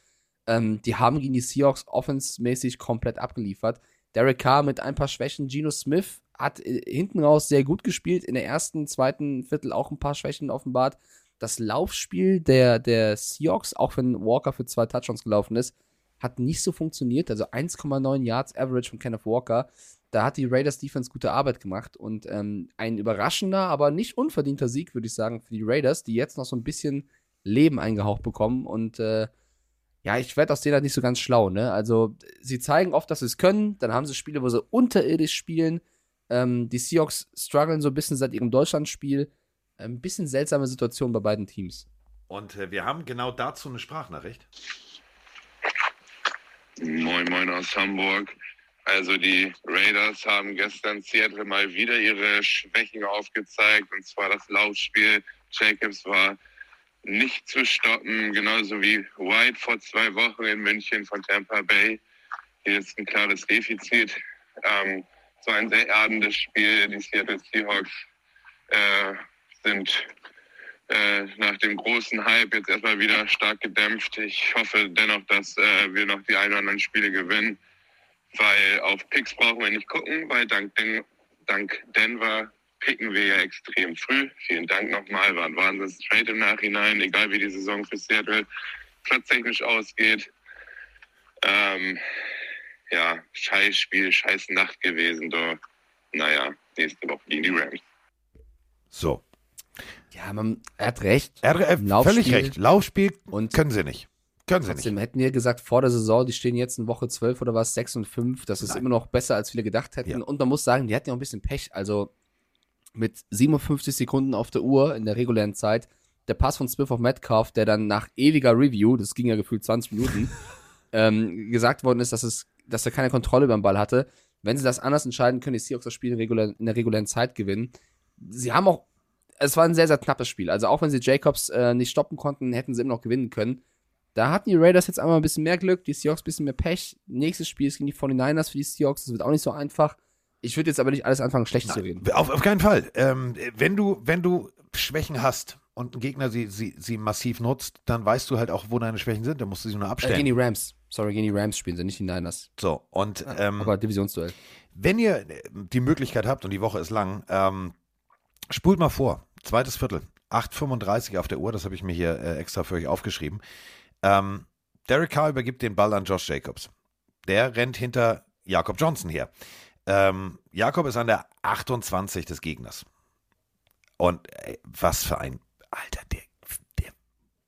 Speaker 4: Ähm, die haben gegen die Seahawks offensmäßig komplett abgeliefert. Derek Carr mit ein paar Schwächen. Geno Smith hat äh, hinten raus sehr gut gespielt. In der ersten, zweiten Viertel auch ein paar Schwächen offenbart. Das Laufspiel der, der Seahawks, auch wenn Walker für zwei Touchdowns gelaufen ist, hat nicht so funktioniert. Also 1,9 Yards Average von Kenneth Walker. Da hat die Raiders Defense gute Arbeit gemacht und ähm, ein überraschender, aber nicht unverdienter Sieg, würde ich sagen, für die Raiders, die jetzt noch so ein bisschen Leben eingehaucht bekommen und äh, ja, ich werde aus denen halt nicht so ganz schlau, ne? Also, sie zeigen oft, dass sie es können, dann haben sie Spiele, wo sie unterirdisch spielen. Ähm, die Seahawks strugglen so ein bisschen seit ihrem Deutschlandspiel. Ein bisschen seltsame Situation bei beiden Teams.
Speaker 3: Und äh, wir haben genau dazu eine Sprachnachricht.
Speaker 8: Moin Moin aus Hamburg. Also die Raiders haben gestern Seattle mal wieder ihre Schwächen aufgezeigt. Und zwar das Laufspiel. Jacobs war nicht zu stoppen, genauso wie White vor zwei Wochen in München von Tampa Bay. Hier ist ein klares Defizit. Ähm, so ein sehr erdendes Spiel. Die Seattle Seahawks äh, sind äh, nach dem großen Hype jetzt erstmal wieder stark gedämpft. Ich hoffe dennoch, dass äh, wir noch die ein oder anderen Spiele gewinnen, weil auf Picks brauchen wir nicht gucken, weil dank, Den dank Denver picken wir ja extrem früh. Vielen Dank nochmal, war ein wahnsinns Trade im Nachhinein, egal wie die Saison für Seattle platztechnisch ausgeht. Ähm, ja, scheiß Spiel, scheiß Nacht gewesen. Doch. Naja, nächste Woche gegen die Rams.
Speaker 3: So.
Speaker 4: Ja, man, er hat recht.
Speaker 3: Er hat äh,
Speaker 4: Laufspiel.
Speaker 3: völlig recht. Laufspiel
Speaker 4: Und
Speaker 3: können sie nicht. Können sie
Speaker 4: Trotzdem
Speaker 3: nicht.
Speaker 4: hätten wir gesagt, vor der Saison, die stehen jetzt in Woche 12 oder was, 6 und 5. Das ist
Speaker 3: Nein.
Speaker 4: immer noch besser, als viele gedacht hätten.
Speaker 3: Ja.
Speaker 4: Und man muss sagen, die hatten ja auch ein bisschen Pech. Also mit 57 Sekunden auf der Uhr in der regulären Zeit, der Pass von Smith auf Metcalf, der dann nach ewiger Review, das ging ja gefühlt 20 Minuten, ähm, gesagt worden ist, dass, es, dass er keine Kontrolle über den Ball hatte. Wenn sie das anders entscheiden, können die Seahawks das Spiel in, regulär, in der regulären Zeit gewinnen. Sie haben auch, es war ein sehr, sehr knappes Spiel. Also auch wenn sie Jacobs äh, nicht stoppen konnten, hätten sie immer noch gewinnen können. Da hatten die Raiders jetzt einmal ein bisschen mehr Glück, die Seahawks ein bisschen mehr Pech. Nächstes Spiel ist gegen die 49ers für die Seahawks. Das wird auch nicht so einfach. Ich würde jetzt aber nicht alles anfangen, schlecht zu reden.
Speaker 3: Auf, auf keinen Fall. Ähm, wenn, du, wenn du Schwächen hast und ein Gegner sie, sie, sie massiv nutzt, dann weißt du halt auch, wo deine Schwächen sind. Dann musst du sie nur
Speaker 4: Äh,
Speaker 3: abstellen.
Speaker 4: gegen die Rams. Sorry, gegen die Rams spielen sie, nicht die Niners.
Speaker 3: so, und ähm,
Speaker 4: aber Divisionsduell.
Speaker 3: wenn ihr äh, die Möglichkeit habt und die Woche ist lang, ähm, spult mal vor. Zweites Viertel. 8,35 auf der Uhr, das habe ich mir hier äh, extra für euch aufgeschrieben. Ähm, Derek Carr übergibt den Ball an Josh Jacobs. Der rennt hinter Jakob Johnson her. Ähm, Jakob ist an der 28 des Gegners. Und ey, was für ein Alter, der, der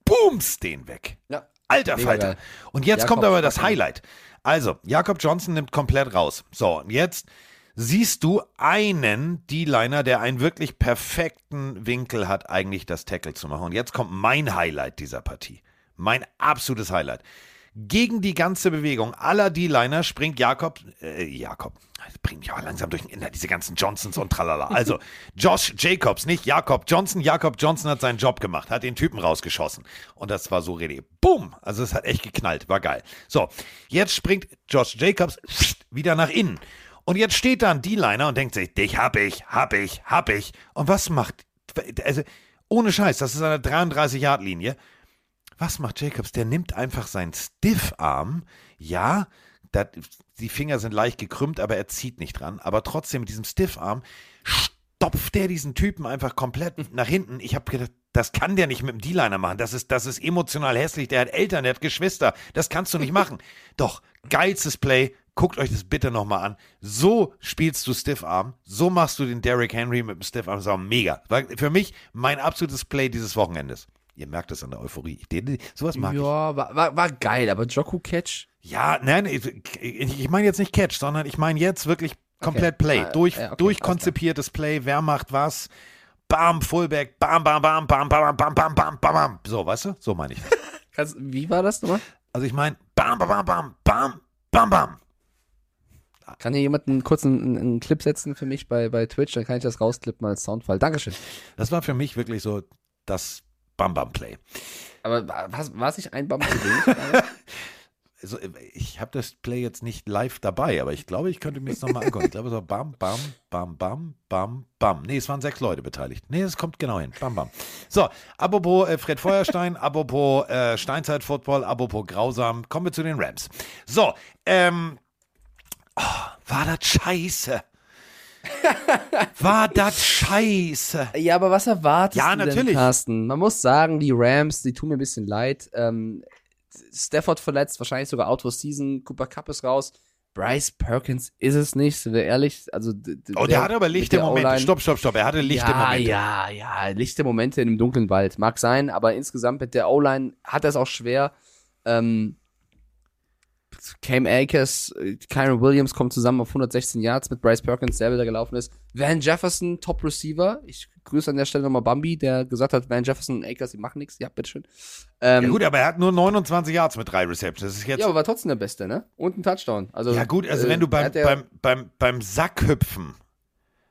Speaker 3: booms den weg.
Speaker 4: Ja.
Speaker 3: Alter Falter.
Speaker 4: geil.
Speaker 3: Und jetzt
Speaker 4: Jakob
Speaker 3: kommt aber das. Highlight. Also, Jakob Johnson nimmt komplett raus. So, und jetzt siehst du einen D-Liner, der einen wirklich perfekten Winkel hat, eigentlich das Tackle zu machen. Und jetzt kommt mein Highlight dieser Partie. Mein absolutes Highlight. Gegen die ganze Bewegung aller D-Liner springt Jakob, äh, Jakob, bringt mich auch langsam durcheinander, diese ganzen Johnsons und tralala. Also, Josh Jacobs, nicht Jakob Johnson. Jakob Johnson hat seinen Job gemacht, hat den Typen rausgeschossen. Und das war so rede. Bumm! Also, es hat echt geknallt, war geil. So, jetzt springt Josh Jacobs wieder nach innen. Und jetzt steht da ein D-Liner und denkt sich, dich hab ich, hab ich, hab ich. Und was macht, also, ohne Scheiß, das ist eine 33-Yard-Linie. Was macht Jacobs? Der nimmt einfach seinen Stiffarm, ja, dat, die Finger sind leicht gekrümmt, aber er zieht nicht dran. Aber trotzdem mit diesem Stiffarm stopft der diesen Typen einfach komplett nach hinten. Ich habe gedacht, das kann der nicht mit dem D-Liner machen. Das ist, das ist emotional hässlich. Der hat Eltern, der hat Geschwister. Das kannst du nicht machen. Doch, geilstes Play. Guckt euch das bitte nochmal an. So spielst du Stiffarm. So machst du den Derrick Henry mit dem Stiffarm. Das war mega. War für mich mein absolutes Play dieses Wochenendes. Ihr merkt es an der Euphorie. Den, sowas mag ich.
Speaker 4: Ja, war, war, war geil, aber Joku Catch?
Speaker 3: Ja, nein, ich, ich meine jetzt nicht Catch, sondern ich meine jetzt wirklich komplett Play.
Speaker 4: Ah,
Speaker 3: Durch,
Speaker 4: ja, okay,
Speaker 3: durchkonzipiertes Play. Wer macht was? Bam, Fullback, bam, bam, bam, bam, bam, bam, bam, bam, bam, bam. So, weißt du? So meine ich. das.
Speaker 4: Wie war das nochmal?
Speaker 3: Also ich meine, bam, bam, bam, bam, bam, bam, bam.
Speaker 4: Kann hier jemand einen kurzen einen, einen Clip setzen für mich bei, bei Twitch? Dann kann ich das rausklippen als Soundfall. Dankeschön.
Speaker 3: Das war für mich wirklich so das Bam, Bam Play.
Speaker 4: Aber was, war es nicht ein Bam zu wenig?
Speaker 3: Also, ich habe das Play jetzt nicht live dabei, aber ich glaube, ich könnte mir das nochmal angucken. Ich glaube, so bam, bam, bam, bam, bam, bam. Nee, es waren sechs Leute beteiligt. Nee, es kommt genau hin. Bam, bam. So, apropos äh, Fred Feuerstein, apropos äh, Steinzeit-Football, apropos grausam, kommen wir zu den Rams. So, ähm, oh, war das scheiße. War das scheiße.
Speaker 4: ja, aber was erwartest
Speaker 3: Ja,
Speaker 4: du denn,
Speaker 3: natürlich.
Speaker 4: Carsten? Man muss sagen, die Rams, die tun mir ein bisschen leid. Ähm, Stafford verletzt, wahrscheinlich sogar out for season. Cooper Cup ist raus. Bryce Perkins ist es nicht, sind wir ehrlich. Also,
Speaker 3: Oh, der, hatte aber lichte
Speaker 4: der
Speaker 3: Momente. Stopp, stopp, stopp. Er hatte lichte
Speaker 4: ja,
Speaker 3: Momente.
Speaker 4: Ja, ja, lichte Momente in einem dunklen Wald. Mag sein, aber insgesamt mit der O-Line hat er es auch schwer. Ähm, Cam Akers, äh, Kyron Williams kommen zusammen auf 116 Yards mit Bryce Perkins, der wieder gelaufen ist. Van Jefferson, Top Receiver. Ich grüße an der Stelle nochmal Bambi, der gesagt hat, Van Jefferson und Akers, die machen nichts. Ja, bitteschön. Ähm,
Speaker 3: Ja gut, aber er hat nur 29 Yards mit drei Receptions. Das ist jetzt
Speaker 4: ja, aber war trotzdem der Beste, ne? Und ein Touchdown. Also,
Speaker 3: Ja gut, also
Speaker 4: äh,
Speaker 3: wenn du beim, beim, beim, beim Sackhüpfen,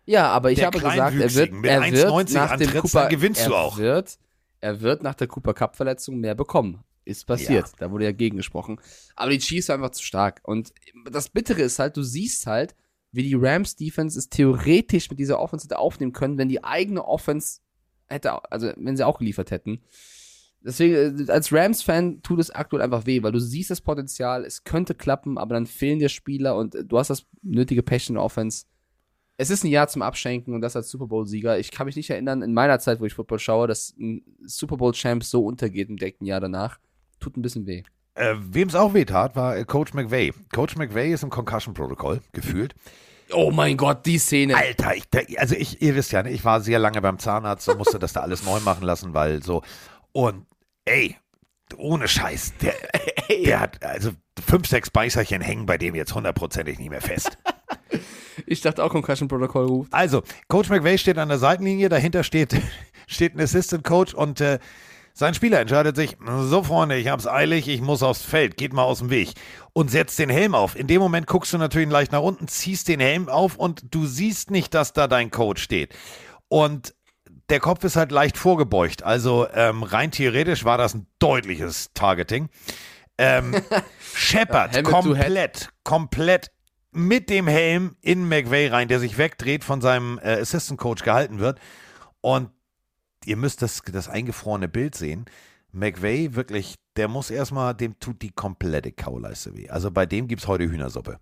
Speaker 4: Ja, aber ich habe gesagt, er wird, er wird
Speaker 3: 1,90
Speaker 4: nach dem Cooper,
Speaker 3: gewinnst
Speaker 4: er
Speaker 3: du auch.
Speaker 4: Wird, er wird nach der Cooper Cup Verletzung mehr bekommen. Ist passiert. Da wurde ja gegen gesprochen. Aber die Chiefs waren einfach zu stark. Und das Bittere ist halt, du siehst halt, wie die Rams Defense es theoretisch mit dieser Offense hätte aufnehmen können, wenn die eigene Offense hätte, also wenn sie auch geliefert hätten. Deswegen, äh, als Rams-Fan tut es aktuell einfach weh, weil du siehst das Potenzial, es könnte klappen, aber dann fehlen dir Spieler und äh, du hast das nötige Pech in der Offense. Es ist ein Jahr zum Abschenken und das als Super Bowl-Sieger. Ich kann mich nicht erinnern, in meiner Zeit, wo ich Football schaue, dass ein Super Bowl-Champ so untergeht im direkten Jahr danach. Tut ein bisschen weh.
Speaker 3: äh, wem es auch wehtat, war äh, Coach McVay. Coach McVay ist im Concussion-Protokoll, gefühlt.
Speaker 4: Oh mein Gott, die Szene.
Speaker 3: Alter, ich, also ich, ihr wisst ja, ne, ich war sehr lange beim Zahnarzt und musste das da alles neu machen lassen, weil so. Und ey, ohne Scheiß, der, der hat also fünf, sechs Beißerchen hängen bei dem jetzt hundertprozentig nicht mehr fest.
Speaker 4: Ich dachte auch, Concussion Protocol ruft.
Speaker 3: Also, Coach McVay steht an der Seitenlinie, dahinter steht, steht ein Assistant Coach und äh, sein Spieler entscheidet sich, so Freunde, ich hab's eilig, ich muss aufs Feld, geht mal aus dem Weg und setzt den Helm auf. In dem Moment guckst du natürlich leicht nach unten, ziehst den Helm auf und du siehst nicht, dass da dein Coach steht. Und der Kopf ist halt leicht vorgebeugt, also ähm, rein theoretisch war das ein deutliches Targeting. Ähm, Shepard komplett, komplett mit dem Helm in McVay rein, der sich wegdreht, von seinem äh, Assistant Coach gehalten wird. Und ihr müsst das, das eingefrorene Bild sehen. McVay wirklich, der muss erstmal, dem tut die komplette Kauleiste weh. Also bei dem gibt's heute Hühnersuppe.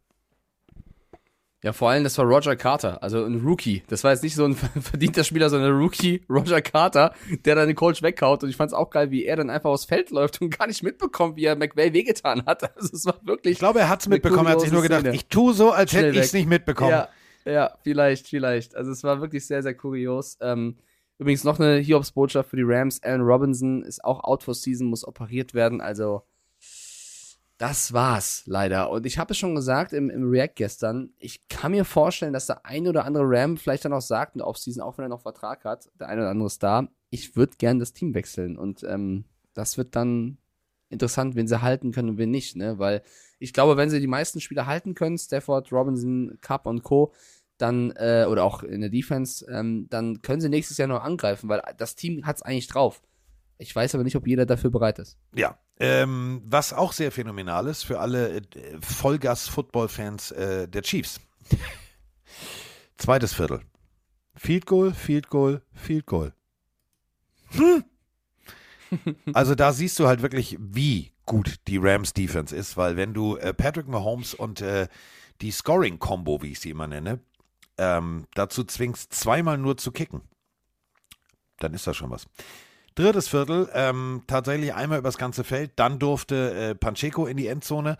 Speaker 4: Ja, vor allem, das war Roger Carter, also ein Rookie. Das war jetzt nicht so ein verdienter Spieler, sondern ein Rookie, Roger Carter, der dann den Coach weghaut. Und ich fand's auch geil, wie er dann einfach aufs Feld läuft und gar nicht mitbekommt, wie er McVay wehgetan hat. Also es war wirklich.
Speaker 3: Ich glaube, er hat's
Speaker 4: Eine
Speaker 3: mitbekommen. Er hat sich nur gedacht,
Speaker 4: Szene.
Speaker 3: ich tue so, als hätte
Speaker 4: Schnell
Speaker 3: ich's
Speaker 4: weg.
Speaker 3: nicht mitbekommen.
Speaker 4: Ja, ja, vielleicht, vielleicht. Also es war wirklich sehr, sehr kurios. Ähm, übrigens noch eine Hiobs-Botschaft für die Rams. Allen Robinson ist auch out for season, muss operiert werden. Also das war's leider. Und ich habe es schon gesagt im, im React gestern, ich kann mir vorstellen, dass der eine oder andere Ram vielleicht dann auch sagt in der Offseason, auch wenn er noch Vertrag hat, der eine oder andere Star, ich würde gern das Team wechseln. Und ähm, das wird dann interessant, wen sie halten können und wen nicht, ne? Weil ich glaube, wenn sie die meisten Spieler halten können, Stafford, Robinson, Cup und Co., dann, äh, oder auch in der Defense, ähm, dann können sie nächstes Jahr noch angreifen, weil das Team hat es eigentlich drauf. Ich weiß aber nicht, ob jeder dafür bereit ist.
Speaker 3: Ja, ähm, was auch sehr phänomenal ist für alle äh, Vollgas-Football-Fans äh, der Chiefs. Zweites Viertel. Field Goal, Field Goal, Field Goal. Hm. Also da siehst du halt wirklich, wie gut die Rams Defense ist, weil wenn du äh, Patrick Mahomes und äh, die Scoring-Combo, wie ich sie immer nenne, ähm, dazu zwingst, zweimal nur zu kicken, dann ist das schon was. Drittes Viertel, ähm, tatsächlich einmal übers ganze Feld, dann durfte äh, Pacheco in die Endzone.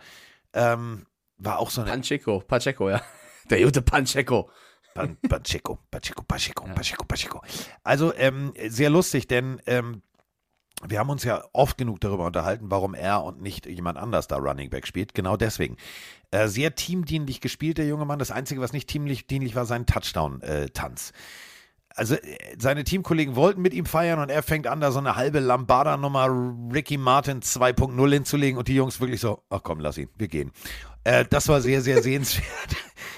Speaker 3: Ähm, war auch so eine.
Speaker 4: Pacheco, Pacheco, ja. Der gute Pacheco.
Speaker 3: Pan, Pacheco, Pacheco, Pacheco, Pacheco, Pacheco. Also ähm, sehr lustig, denn ähm, wir haben uns ja oft genug darüber unterhalten, warum er und nicht jemand anders da Running Back spielt. Genau deswegen. Äh, sehr teamdienlich gespielt, der junge Mann. Das Einzige, was nicht teamdienlich war, sein Touchdown-Tanz. also äh, seine Teamkollegen wollten mit ihm feiern und er fängt an, da so eine halbe Lambada-Nummer Ricky Martin 2.0 hinzulegen und die Jungs wirklich so, ach komm, lass ihn, wir gehen. Äh, das war sehr, sehr sehenswert.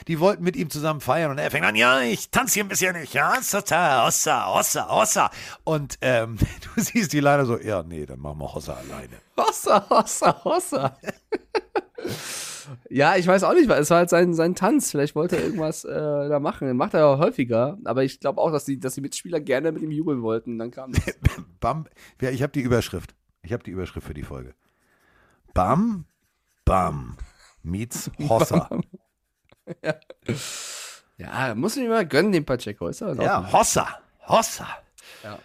Speaker 3: Die wollten mit ihm zusammen feiern und er fängt an, ja, ich tanze hier ein bisschen nicht, ja, Hossa, Hossa, Hossa, Hossa. Und ähm, du siehst die leider so, ja, nee, dann machen wir Hossa alleine.
Speaker 4: Hossa, Hossa, Hossa. ja, ich weiß auch nicht, es war halt sein, sein Tanz. Vielleicht wollte er irgendwas äh, da machen. Macht er ja häufiger. Aber ich glaube auch, dass die, dass die Mitspieler gerne mit ihm jubeln wollten. Dann kam das.
Speaker 3: Bam, ja, ich habe die Überschrift. Ich habe die Überschrift für die Folge. Bam, Bam meets Hossa.
Speaker 4: Ja. ja, muss man ihm mal gönnen, den Pacheco. Ist aber
Speaker 3: ja, Hossa, Hossa.
Speaker 4: Ja.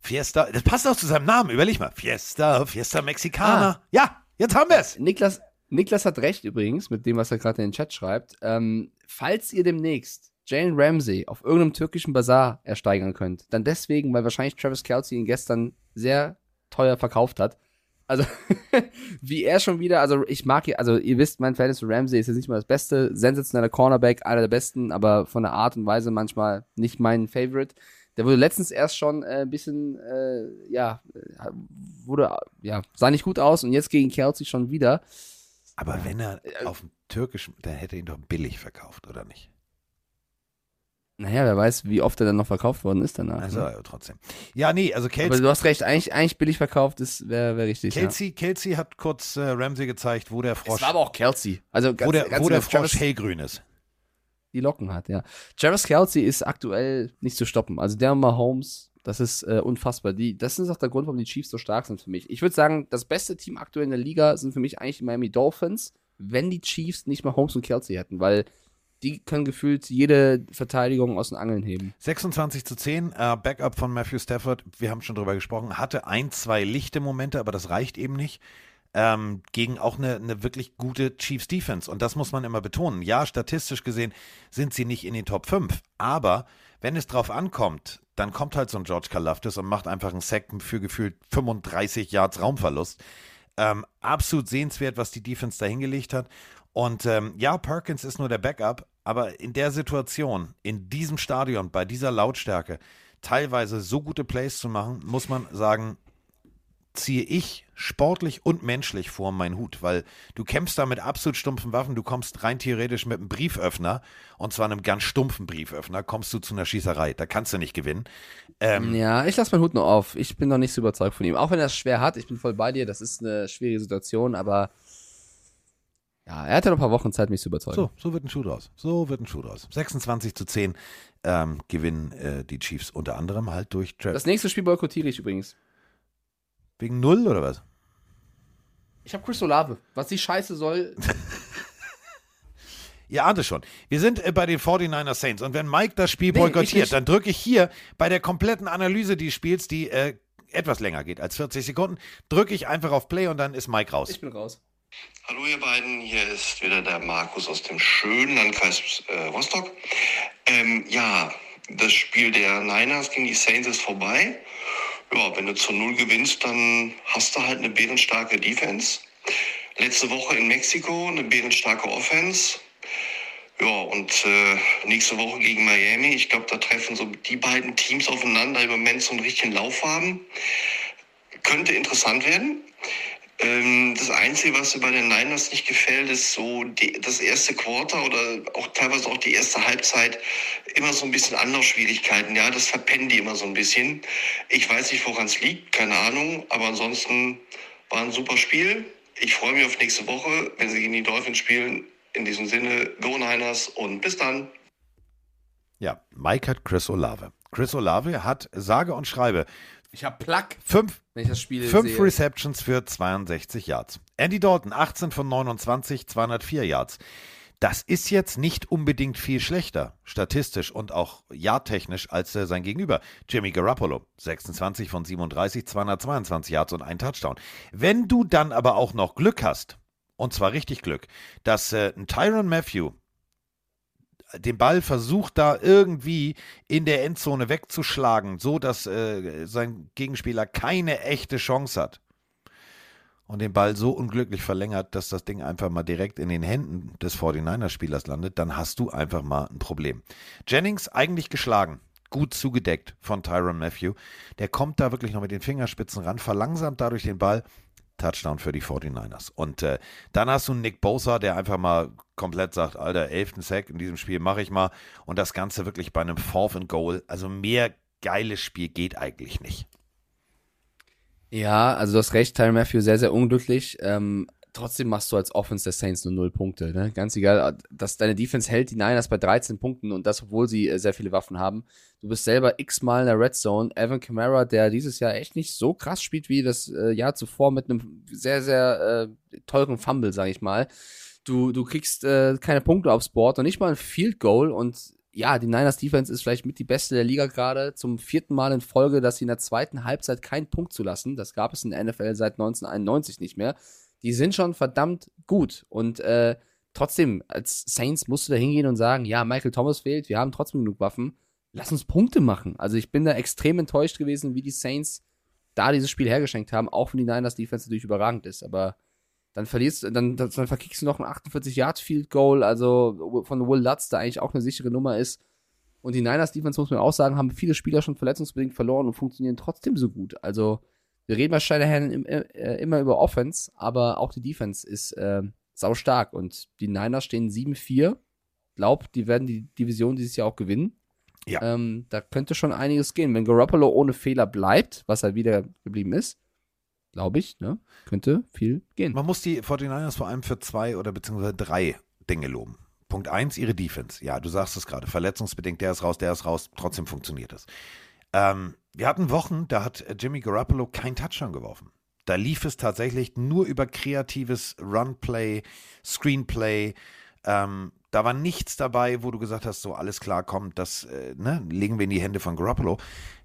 Speaker 3: Fiesta, das passt auch zu seinem Namen, überleg mal. Fiesta, Fiesta Mexicana. Ah. Ja, jetzt haben wir es.
Speaker 4: Niklas, Niklas hat recht übrigens mit dem, was er gerade in den Chat schreibt. Ähm, falls ihr demnächst Jalen Ramsey auf irgendeinem türkischen Bazar ersteigern könnt, dann deswegen, weil wahrscheinlich Travis Kelsey ihn gestern sehr teuer verkauft hat. Also, wie er schon wieder, also ich mag hier, also ihr wisst, mein Verhältnis zu Ramsey ist jetzt nicht mal das Beste. Sensationeller Cornerback, einer der besten, aber von der Art und Weise manchmal nicht mein Favorite. Der wurde letztens erst schon äh, ein bisschen, äh, ja, wurde, ja, sah nicht gut aus und jetzt gegen Kelsey schon wieder.
Speaker 3: Aber wenn er auf dem türkischen, dann hätte er ihn doch billig verkauft, oder nicht?
Speaker 4: Naja, wer weiß, wie oft er dann noch verkauft worden ist danach.
Speaker 3: Also,
Speaker 4: ne?
Speaker 3: trotzdem. Ja, nee, also Kelsey.
Speaker 4: Aber du hast recht, eigentlich, eigentlich billig verkauft wäre wär richtig.
Speaker 3: Kelsey,
Speaker 4: ja.
Speaker 3: Kelsey hat kurz äh, Ramsey gezeigt, wo der Frosch.
Speaker 4: Es war aber auch Kelsey. Also ganz,
Speaker 3: wo der,
Speaker 4: ganz
Speaker 3: wo der Frosch hellgrün ist.
Speaker 4: Die Locken hat, ja. Jarvis Kelsey ist aktuell nicht zu stoppen. Also der Mahomes, das ist äh, unfassbar. Die, das ist auch der Grund, warum die Chiefs so stark sind für mich. Ich würde sagen, das beste Team aktuell in der Liga sind für mich eigentlich die Miami Dolphins, wenn die Chiefs nicht Mahomes und Kelsey hätten, weil die können gefühlt jede Verteidigung aus den Angeln heben.
Speaker 3: 26 zu 10, äh, Backup von Matthew Stafford, wir haben schon drüber gesprochen, hatte ein, zwei lichte Momente, aber das reicht eben nicht. Ähm, gegen auch eine, eine wirklich gute Chiefs Defense. Und das muss man immer betonen. Ja, statistisch gesehen sind sie nicht in den Top 5. Aber wenn es drauf ankommt, dann kommt halt so ein George Kalafdis und macht einfach einen Sack für gefühlt 35 Yards Raumverlust. Ähm, absolut sehenswert, was die Defense da hingelegt hat. Und ähm, ja, Perkins ist nur der Backup, aber in der Situation, in diesem Stadion, bei dieser Lautstärke, teilweise so gute Plays zu machen, muss man sagen, ziehe ich sportlich und menschlich vor meinen Hut, weil du kämpfst da mit absolut stumpfen Waffen, du kommst rein theoretisch mit einem Brieföffner, und zwar einem ganz stumpfen Brieföffner, kommst du zu einer Schießerei, da kannst du nicht gewinnen. Ähm,
Speaker 4: ja, ich lasse meinen Hut nur auf, ich bin noch nicht so überzeugt von ihm, auch wenn er es schwer hat, ich bin voll bei dir, das ist eine schwierige Situation, aber ja, er hatte noch ein paar Wochen Zeit, mich zu überzeugen.
Speaker 3: So, so wird ein Schuh draus. So wird ein Schuh draus. 26 zu 10 ähm, gewinnen äh, die Chiefs unter anderem halt durch
Speaker 4: Travis. Das nächste Spiel boykottiere ich übrigens.
Speaker 3: Wegen Null oder was?
Speaker 4: Ich habe Chris Olave. Was die Scheiße soll.
Speaker 3: Ihr ahnt es schon. Wir sind äh, bei den 49er Saints und wenn Mike das Spiel nee, boykottiert, dann drücke ich hier bei der kompletten Analyse des Spiels, die äh, etwas länger geht als 40 Sekunden, drücke ich einfach auf Play und dann ist Mike raus.
Speaker 4: Ich bin raus.
Speaker 10: Hallo ihr beiden, hier ist wieder der Markus aus dem schönen Landkreis äh, Rostock. Ähm, ja, das Spiel der Niners gegen die Saints ist vorbei. Ja, wenn du zu Null gewinnst, dann hast du halt eine bärenstarke Defense. Letzte Woche in Mexiko eine bärenstarke Offense. Ja, und äh, nächste Woche gegen Miami. Ich glaube, da treffen so die beiden Teams aufeinander, die im Moment so einen richtigen Lauf haben. Könnte interessant werden. Ähm, das Einzige, was mir bei den Niners nicht gefällt, ist so die, das erste Quarter oder auch teilweise auch die erste Halbzeit immer so ein bisschen Anlaufschwierigkeiten. Ja, das verpennen die immer so ein bisschen. Ich weiß nicht, woran es liegt, keine Ahnung, aber ansonsten war ein super Spiel. Ich freue mich auf nächste Woche, wenn sie gegen die Dolphins spielen. In diesem Sinne, Go Niners und bis dann.
Speaker 3: Ja, Mike hat Chris Olave. Chris Olave hat sage und schreibe
Speaker 4: Ich hab Plack,
Speaker 3: fünf,
Speaker 4: wenn ich das Spiel
Speaker 3: fünf
Speaker 4: sehe.
Speaker 3: Receptions für 62 Yards. Andy Dalton 18 von 29, 204 Yards. Das ist jetzt nicht unbedingt viel schlechter, statistisch und auch yardtechnisch, als äh, sein Gegenüber. Jimmy Garoppolo, 26 von 37, 222 Yards und ein Touchdown. Wenn du dann aber auch noch Glück hast, und zwar richtig Glück, dass äh, ein Tyron Matthew den Ball versucht da irgendwie in der Endzone wegzuschlagen, so dass äh, sein Gegenspieler keine echte Chance hat. Und den Ball so unglücklich verlängert, dass das Ding einfach mal direkt in den Händen des 49er-Spielers landet, dann hast du einfach mal ein Problem. Jennings eigentlich geschlagen, gut zugedeckt von Tyron Matthew. Der kommt da wirklich noch mit den Fingerspitzen ran, verlangsamt dadurch den Ball. Touchdown für die 49ers. Und äh, dann hast du Nick Bosa, der einfach mal komplett sagt, Alter, elften Sack in diesem Spiel mache ich mal. Und das Ganze wirklich bei einem Fourth and Goal. Also mehr geiles Spiel geht eigentlich nicht.
Speaker 4: Ja, also du hast recht, Tyron Matthew sehr, sehr unglücklich. Ähm, trotzdem machst du als Offense der Saints nur null Punkte. Ne? Ganz egal, dass deine Defense hält die Niners bei 13 Punkten und das, obwohl sie äh, sehr viele Waffen haben. Du bist selber x-mal in der Red Zone. Evan Kamara, der dieses Jahr echt nicht so krass spielt wie das äh, Jahr zuvor mit einem sehr, sehr äh, teuren Fumble, sag ich mal. Du, du kriegst äh, keine Punkte aufs Board und nicht mal ein Field Goal und ja, die Niners Defense ist vielleicht mit die beste der Liga gerade. Zum vierten Mal in Folge, dass sie in der zweiten Halbzeit keinen Punkt zulassen. Das gab es in der NFL seit 1991 nicht mehr. Die sind schon verdammt gut. Und äh, trotzdem, als Saints musst du da hingehen und sagen, ja, Michael Thomas fehlt, wir haben trotzdem genug Waffen. Lass uns Punkte machen. Also ich bin da extrem enttäuscht gewesen, wie die Saints da dieses Spiel hergeschenkt haben, auch wenn die Niners Defense natürlich überragend ist. Aber dann verlierst du, dann, dann verkickst du noch ein 48 Yard Field Goal, also von Will Lutz, der eigentlich auch eine sichere Nummer ist. Und die Niners Defense, muss man auch sagen, haben viele Spieler schon verletzungsbedingt verloren und funktionieren trotzdem so gut. Also, wir reden bei Shanahan äh, immer über Offense, aber auch die Defense ist äh, sau stark. Und die Niners stehen 7-4. Glaubt, die werden die Division dieses Jahr auch gewinnen.
Speaker 3: Ja.
Speaker 4: Ähm, da könnte schon einiges gehen. Wenn Garoppolo ohne Fehler bleibt, was er wieder geblieben ist, glaube ich, ne, könnte viel gehen.
Speaker 3: Man muss die 49ers vor allem für zwei oder beziehungsweise drei Dinge loben. Punkt eins, ihre Defense. Ja, du sagst es gerade. Verletzungsbedingt, der ist raus, der ist raus. Trotzdem funktioniert es. Ähm, wir hatten Wochen, da hat Jimmy Garoppolo kein Touchdown geworfen. Da lief es tatsächlich nur über kreatives Runplay, Screenplay. Ähm, da war nichts dabei, wo du gesagt hast, so alles klar, komm, das äh, ne, legen wir in die Hände von Garoppolo.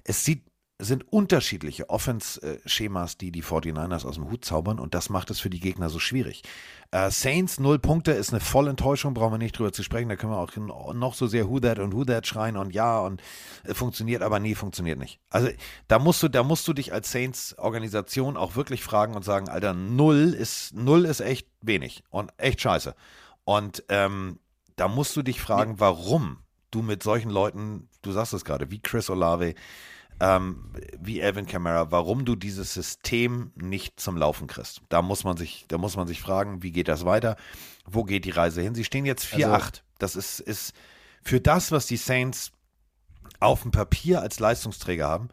Speaker 3: Es sieht sind unterschiedliche Offense-Schemas, die die 49ers aus dem Hut zaubern und das macht es für die Gegner so schwierig. Äh, Saints, null Punkte, ist eine Vollenttäuschung, brauchen wir nicht drüber zu sprechen, da können wir auch noch so sehr Who That und Who That schreien und ja und äh, funktioniert, aber nee, funktioniert nicht. Also da musst du, da musst du dich als Saints-Organisation auch wirklich fragen und sagen, Alter, null ist, null ist echt wenig und echt scheiße. Und ähm, da musst du dich fragen, warum du mit solchen Leuten, du sagst es gerade, wie Chris Olave, ähm, wie Alvin Kamara, warum du dieses System nicht zum Laufen kriegst. Da muss man sich, da muss man sich fragen, wie geht das weiter? Wo geht die Reise hin? Sie stehen jetzt 4-8.
Speaker 4: Also-
Speaker 3: das ist, ist für das, was die Saints auf dem Papier als Leistungsträger haben,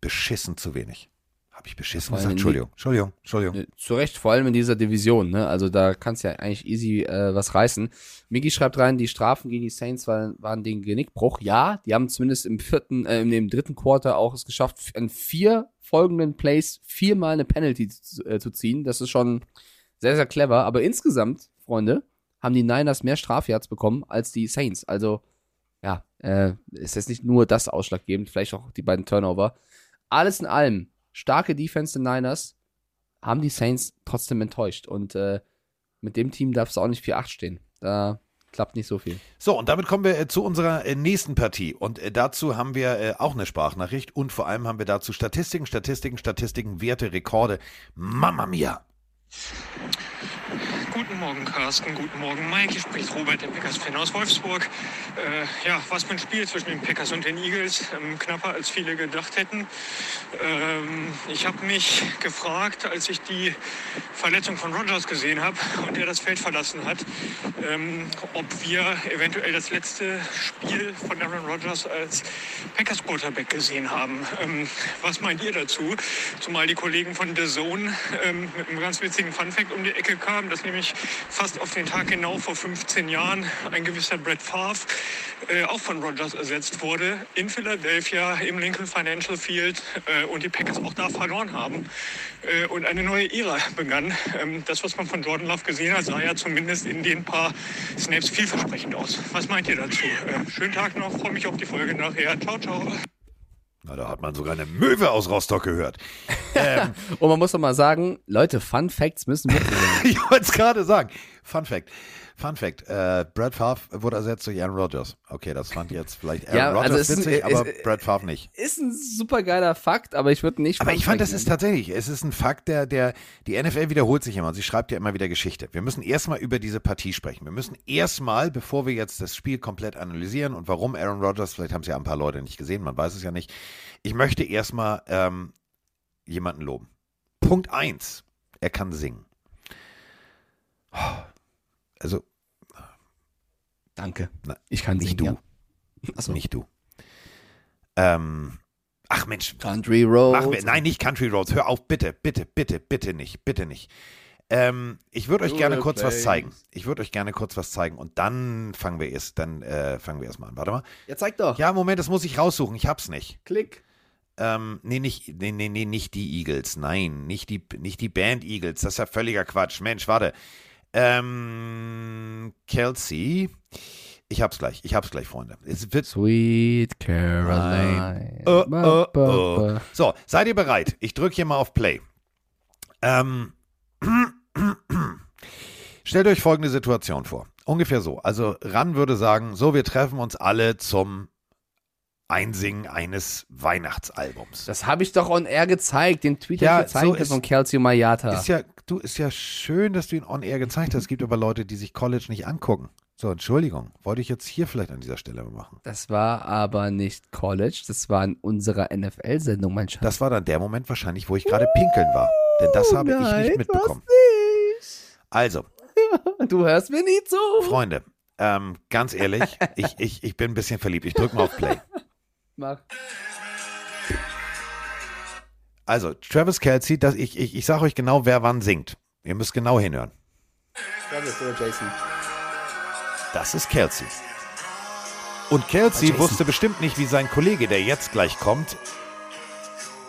Speaker 3: beschissen zu wenig. Habe ich beschissen gesagt? Entschuldigung, Entschuldigung, Entschuldigung.
Speaker 4: Äh, Zu Recht, vor allem in dieser Division, ne? Also da kannst du ja eigentlich easy äh, was reißen. Miki schreibt rein, die Strafen gegen die Saints waren, waren den Genickbruch. Ja, die haben zumindest im vierten, äh, dem dritten Quarter auch es geschafft, an vier folgenden Plays viermal eine Penalty zu, äh, zu ziehen. Das ist schon sehr, sehr clever. Aber insgesamt, Freunde, haben die Niners mehr Strafyards bekommen als die Saints. Also, ja, äh, ist jetzt nicht nur das ausschlaggebend, vielleicht auch die beiden Turnover. Alles in allem, starke Defense der Niners, haben die Saints trotzdem enttäuscht. Und äh, mit dem Team darf es auch nicht 4-8 stehen. Da klappt nicht so viel.
Speaker 3: So, und damit kommen wir äh, zu unserer äh, nächsten Partie. Und äh, dazu haben wir äh, auch eine Sprachnachricht und vor allem haben wir dazu Statistiken, Statistiken, Statistiken, Werte, Rekorde. Mamma mia!
Speaker 11: Guten Morgen, Carsten. Guten Morgen, Mike. Hier spricht Robert, der Packers-Fan aus Wolfsburg. Äh, ja, was für ein Spiel zwischen den Packers und den Eagles. Ähm, knapper, als viele gedacht hätten. Ähm, ich habe mich gefragt, als ich die Verletzung von Rogers gesehen habe und er das Feld verlassen hat, ähm, ob wir eventuell das letzte Spiel von Aaron Rodgers als Packers-Quarterback gesehen haben. Ähm, was meint ihr dazu? Zumal die Kollegen von The Zone ähm, mit einem ganz witzigen Funfact um die Ecke kamen, dass nämlich fast auf den Tag genau vor 15 Jahren ein gewisser Brett Favre äh, auch von Rodgers ersetzt wurde in Philadelphia im Lincoln Financial Field äh, und die Packers auch da verloren haben äh, und eine neue Ära begann. Ähm, das, was man von Jordan Love gesehen hat, sah ja zumindest in den paar Snaps vielversprechend aus. Was meint ihr dazu? Äh, schönen Tag noch, freue mich auf die Folge nachher. Ciao, ciao.
Speaker 3: Na, da hat man sogar eine Möwe aus Rostock gehört. Ähm,
Speaker 4: Und man muss doch mal sagen, Leute, Fun Facts müssen wir
Speaker 3: ich wollte es gerade sagen. Fun Fact. Fun Fact. Äh, Brad Favre wurde ersetzt durch Aaron Rodgers. Okay, das fand jetzt vielleicht Aaron
Speaker 4: Ja, also
Speaker 3: Rodgers
Speaker 4: es ist ein-
Speaker 3: witzig,
Speaker 4: es-
Speaker 3: aber Brad Favre nicht.
Speaker 4: Ist ein super geiler Fakt, aber ich würde nicht.
Speaker 3: Aber ich fand, das ist tatsächlich, es ist ein Fakt, der, der, die NFL wiederholt sich immer und sie schreibt ja immer wieder Geschichte. Wir müssen erstmal über diese Partie sprechen. Wir müssen erstmal, bevor wir jetzt das Spiel komplett analysieren und warum Aaron Rodgers, vielleicht haben es ja ein paar Leute nicht gesehen, man weiß es ja nicht. Ich möchte erstmal ähm, jemanden loben. Punkt eins, er kann singen. Also,
Speaker 4: Danke.
Speaker 3: Na,
Speaker 4: Ich kann
Speaker 3: nicht
Speaker 4: singen,
Speaker 3: du.
Speaker 4: ja. Achso.
Speaker 3: nicht du. Ähm, ach Mensch,
Speaker 4: Country Road.
Speaker 3: Machen wir, nein, nicht Country Roads. Hör auf, bitte, bitte, bitte, bitte nicht, bitte nicht. Ähm, ich würde euch gerne kurz was zeigen. Ich würde euch gerne kurz was zeigen und dann fangen wir erst, dann äh, fangen wir erstmal an. Warte mal.
Speaker 4: Ja, zeig doch.
Speaker 3: Ja, Moment, das muss ich raussuchen. Ich hab's nicht.
Speaker 4: Klick.
Speaker 3: Ähm, nee, nicht, nee, nee, nee, nicht die Eagles. Nein, nicht die, nicht die Band Eagles. Das ist ja völliger Quatsch. Mensch, warte. Ähm, Kelsey. Ich hab's gleich. Ich hab's gleich, Freunde. Es wird
Speaker 4: Sweet Caroline.
Speaker 3: Oh, oh, oh. So, seid ihr bereit? Ich drücke hier mal auf Play. Ähm, stellt euch folgende Situation vor. Ungefähr so. Also Ran würde sagen, so, wir treffen uns alle zum Einsingen eines Weihnachtsalbums.
Speaker 4: Das habe ich doch on air gezeigt. Den Tweet
Speaker 3: Ja,
Speaker 4: ich gezeigt
Speaker 3: so ist-
Speaker 4: von Kelsey Mayata.
Speaker 3: Ist ja, du, ist ja schön, dass du ihn on air gezeigt hast. Es gibt aber Leute, die sich College nicht angucken. So, Entschuldigung. Wollte ich jetzt hier vielleicht an dieser Stelle machen.
Speaker 4: das war aber nicht College, das war in unserer NFL-Sendung, mein Schatz.
Speaker 3: Das war dann der Moment wahrscheinlich, wo ich gerade pinkeln war. Denn das habe ich
Speaker 4: nein,
Speaker 3: nicht mitbekommen.
Speaker 4: was
Speaker 3: Also,
Speaker 4: nicht. Du hörst mir nie zu.
Speaker 3: Freunde, ähm, ganz ehrlich, ich, ich, ich bin ein bisschen verliebt. Ich drücke mal auf Play.
Speaker 4: Mach.
Speaker 3: Also, Travis Kelsey, das, ich, ich, ich sage euch genau, wer wann singt. Ihr müsst genau hinhören.
Speaker 4: Travis oder Jason?
Speaker 3: Das ist Kelsey. Und Kelsey
Speaker 4: Jason.
Speaker 3: wusste bestimmt nicht, wie sein Kollege, der jetzt gleich kommt,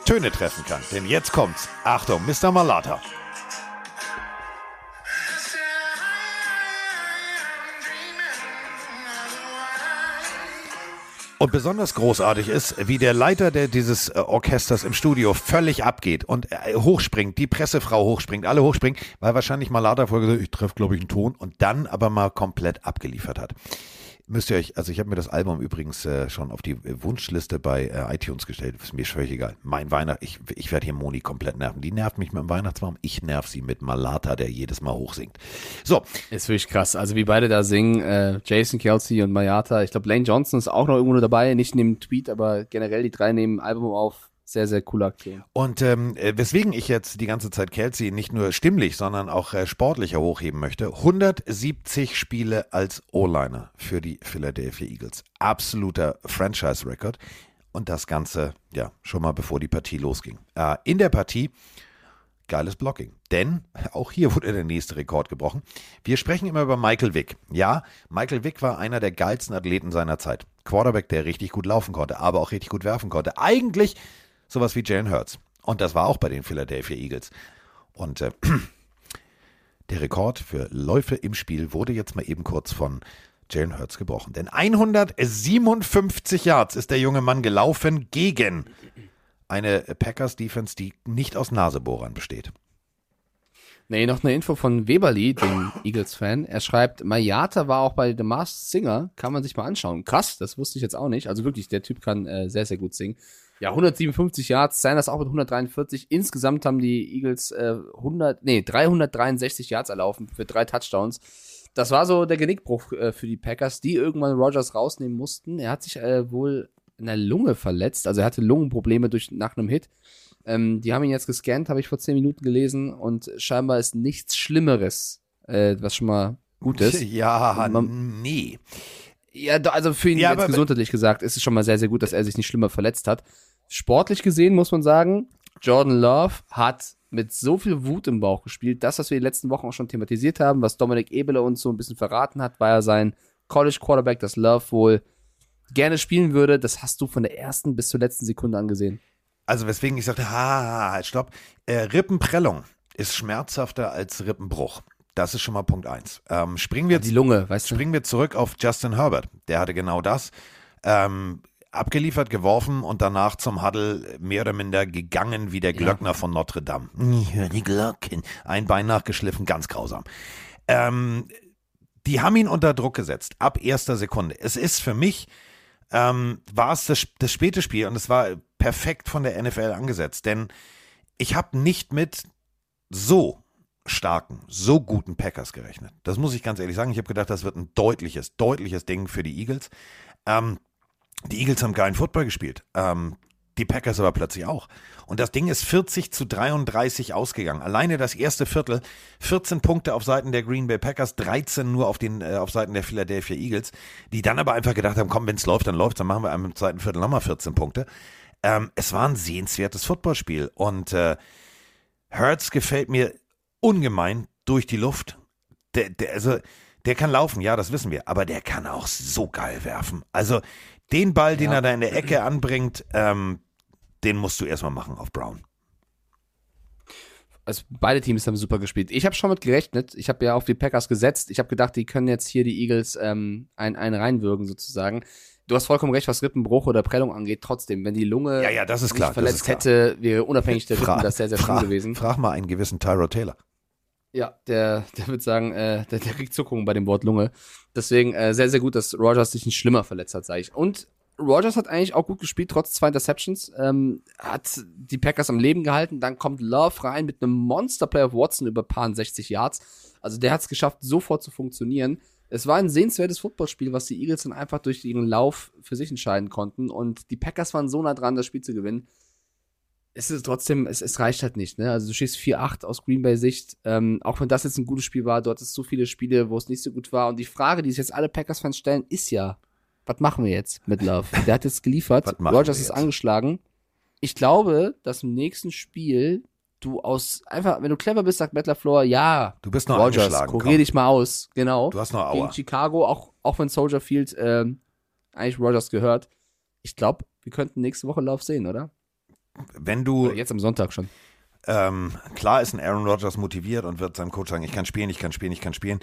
Speaker 3: Töne treffen kann. Denn jetzt kommt's. Achtung, Mr. Malata. Und besonders großartig ist, wie der Leiter der, dieses äh, Orchesters im Studio völlig abgeht und äh, hochspringt, die Pressefrau hochspringt, alle hochspringen, weil wahrscheinlich Malata vorher gesagt, ich treffe, glaube ich, einen Ton und dann aber mal komplett abgeliefert hat. Müsst ihr euch, also ich habe mir das Album übrigens äh, schon auf die äh, Wunschliste bei äh, iTunes gestellt. Ist mir völlig egal. Mein Weihnacht, ich, ich werde hier Moni komplett nerven. Die nervt mich mit dem Weihnachtsbaum. Ich nerv sie mit Malata, der jedes Mal hochsingt. So,
Speaker 4: Ist wirklich krass. Also wie beide da singen, äh, Jason Kelsey und Mayata. Ich glaube, Lane Johnson ist auch noch irgendwo dabei, nicht in dem Tweet, aber generell die drei nehmen Album auf. Sehr, sehr coole Aktion.
Speaker 3: Und ähm, äh, weswegen ich jetzt die ganze Zeit Kelsey nicht nur stimmlich, sondern auch äh, sportlicher hochheben möchte. 170 Spiele als O-Liner für die Philadelphia Eagles. Absoluter Franchise-Record. Und das Ganze, ja, schon mal bevor die Partie losging. Äh, in der Partie geiles Blocking. Denn auch hier wurde der nächste Rekord gebrochen. Wir sprechen immer über Michael Vick. Ja, Michael Vick war einer der geilsten Athleten seiner Zeit. Quarterback, der richtig gut laufen konnte, aber auch richtig gut werfen konnte. Eigentlich sowas wie Jalen Hurts. Und das war auch bei den Philadelphia Eagles. Und äh, der Rekord für Läufe im Spiel wurde jetzt mal eben kurz von Jalen Hurts gebrochen. Denn 157 Yards ist der junge Mann gelaufen gegen eine Packers Defense, die nicht aus Nasebohrern besteht.
Speaker 4: Nee, noch eine Info von Weberly, dem Eagles-Fan. Er schreibt, Mayata war auch bei The Masked Singer, kann man sich mal anschauen. Krass, das wusste ich jetzt auch nicht. Also wirklich, der Typ kann äh, sehr, sehr gut singen. Ja, 157 Yards, Sanders auch mit 143. Insgesamt haben die Eagles äh, 100, nee, 363 Yards erlaufen für drei Touchdowns. Das war so der Genickbruch äh, für die Packers, die irgendwann Rogers rausnehmen mussten. Er hat sich äh, wohl in der Lunge verletzt, also er hatte Lungenprobleme durch, nach einem Hit. Ähm, die haben ihn jetzt gescannt, habe ich vor 10 Minuten gelesen und scheinbar ist nichts Schlimmeres, äh, was schon mal gut ist.
Speaker 3: Ja,
Speaker 4: Man-
Speaker 3: nee.
Speaker 4: Ja, also für ihn
Speaker 3: Ja,
Speaker 4: jetzt gesundheitlich gesagt, ist es schon mal sehr, sehr gut, dass er sich nicht schlimmer verletzt hat. Sportlich gesehen muss man sagen, Jordan Love hat mit so viel Wut im Bauch gespielt. Das, was wir die letzten Wochen auch schon thematisiert haben, was Dominik Ebeler uns so ein bisschen verraten hat, war ja sein College Quarterback, das Love wohl gerne spielen würde. Das hast du von der ersten bis zur letzten Sekunde angesehen.
Speaker 3: Also weswegen ich sagte, ha, halt, stopp. Äh, Rippenprellung ist schmerzhafter als Rippenbruch. Das ist schon mal Punkt eins. Ähm, springen wir
Speaker 4: Die Lunge, weißt du?
Speaker 3: Springen wir zurück auf Justin Herbert. Der hatte genau das. Ähm, abgeliefert, geworfen und danach zum Huddle mehr oder minder gegangen wie der Glöckner von Notre Dame. Ich höre die Glocken. Ein Bein nachgeschliffen, ganz grausam. Ähm, die haben ihn unter Druck gesetzt, ab erster Sekunde. Es ist für mich, ähm, war es das, das späte Spiel und es war perfekt von der NFL angesetzt, denn ich habe nicht mit so starken, so guten Packers gerechnet. Das muss ich ganz ehrlich sagen. Ich habe gedacht, das wird ein deutliches, deutliches Ding für die Eagles. Ähm, die Eagles haben geilen Football gespielt. Ähm, die Packers aber plötzlich auch. Und das Ding ist 40 zu 33 ausgegangen. Alleine das erste Viertel, 14 Punkte auf Seiten der Green Bay Packers, 13 nur auf, den, äh, auf Seiten der Philadelphia Eagles, die dann aber einfach gedacht haben, komm, wenn es läuft, dann läuft dann machen wir im zweiten Viertel nochmal 14 Punkte. Ähm, es war ein sehenswertes Footballspiel. Und äh, Hurts gefällt mir ungemein durch die Luft. Der, der, also, der kann laufen, ja, das wissen wir, aber der kann auch so geil werfen. Also, den Ball, den
Speaker 4: Ja.
Speaker 3: er da in der Ecke anbringt, ähm, den musst du erstmal machen auf Brown.
Speaker 4: also beide Teams haben super gespielt. Ich habe schon mit gerechnet. Ich habe ja auf die Packers gesetzt. Ich habe gedacht, die können jetzt hier die Eagles ähm, ein, ein reinwürgen sozusagen. Du hast vollkommen recht, was Rippenbruch oder Prellung angeht. Trotzdem, wenn die Lunge
Speaker 3: Ja, ja, das ist klar, das
Speaker 4: verletzt
Speaker 3: ist klar.
Speaker 4: hätte, wäre unabhängig der Rippen das sehr, sehr schlimm gewesen.
Speaker 3: Frag mal einen gewissen Tyro Taylor.
Speaker 4: Ja, der, der wird sagen, äh, der, der kriegt Zuckungen bei dem Wort Lunge. Deswegen äh, sehr, sehr gut, dass Rogers sich nicht schlimmer verletzt hat, sage ich. Und Rogers hat eigentlich auch gut gespielt, trotz zwei Interceptions. Ähm, hat die Packers am Leben gehalten. Dann kommt Love rein mit einem Monster-Play of Watson über paar 60 Yards. Also der hat es geschafft, sofort zu funktionieren. Es war ein sehenswertes Footballspiel, was die Eagles dann einfach durch ihren Lauf für sich entscheiden konnten. Und die Packers waren so nah dran, das Spiel zu gewinnen es ist trotzdem, es, es reicht halt nicht, ne? Also du stehst 4-8 aus Green Bay Sicht, ähm, auch wenn das jetzt ein gutes Spiel war, dort ist so viele Spiele, wo es nicht so gut war. Und die Frage, die sich jetzt alle Packers-Fans stellen, ist ja, was machen wir jetzt mit Love? Der hat jetzt geliefert, Rogers ist angeschlagen. Ich glaube, dass im nächsten Spiel du aus, einfach, wenn du clever bist, sagt Matt LaFleur, ja,
Speaker 3: Du bist noch
Speaker 4: Rogers,
Speaker 3: angeschlagen.
Speaker 4: kurier
Speaker 3: komm.
Speaker 4: dich mal aus, genau.
Speaker 3: Du hast noch
Speaker 4: Gegen
Speaker 3: Aua.
Speaker 4: Chicago, auch, auch wenn Soldier Field ähm, eigentlich Rogers gehört. Ich glaube, wir könnten nächste Woche Love sehen, oder?
Speaker 3: Wenn du
Speaker 4: jetzt am Sonntag schon.
Speaker 3: Ähm, klar ist ein Aaron Rodgers motiviert und wird seinem Coach sagen, ich kann spielen, ich kann spielen, ich kann spielen.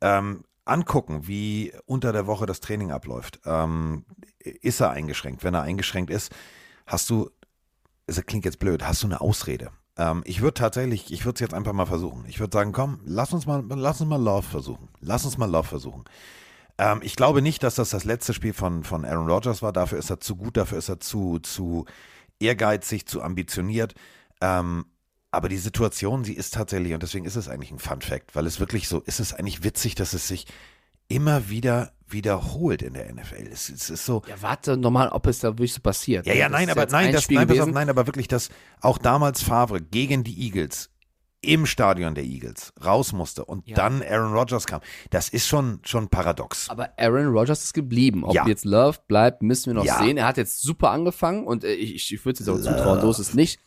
Speaker 3: Ähm, angucken, wie unter der Woche das Training abläuft. Ähm, ist er eingeschränkt? Wenn er eingeschränkt ist, hast du, es klingt jetzt blöd, hast du eine Ausrede. Ähm, ich würde tatsächlich, ich würde es jetzt einfach mal versuchen. Ich würde sagen, komm, lass uns mal, lass uns mal Love versuchen. Lass uns mal Love versuchen. Ähm, ich glaube nicht, dass das das letzte Spiel von, von Aaron Rodgers war. Dafür ist er zu gut, dafür ist er zu, zu ehrgeizig, zu ambitioniert. Ähm, aber die Situation, sie ist tatsächlich, und deswegen ist es eigentlich ein Fun Fact, weil es wirklich so, ist es eigentlich witzig, dass es sich immer wieder wiederholt in der NFL. Es, es ist so,
Speaker 4: Ja, warte doch mal, ob es da wirklich so passiert.
Speaker 3: ja, ja, nein, aber nein,
Speaker 4: ein
Speaker 3: das, nein, auf, nein, aber wirklich, dass auch damals Favre gegen die Eagles im Stadion der Eagles raus musste und
Speaker 4: Ja.
Speaker 3: dann Aaron Rodgers kam. Das ist schon, schon paradox.
Speaker 4: Aber Aaron Rodgers ist geblieben. Ob
Speaker 3: Ja.
Speaker 4: jetzt Love bleibt, müssen wir noch
Speaker 3: Ja.
Speaker 4: sehen. Er hat jetzt super angefangen und äh, ich, ich würde es jetzt auch zutrauen, so ist es nicht.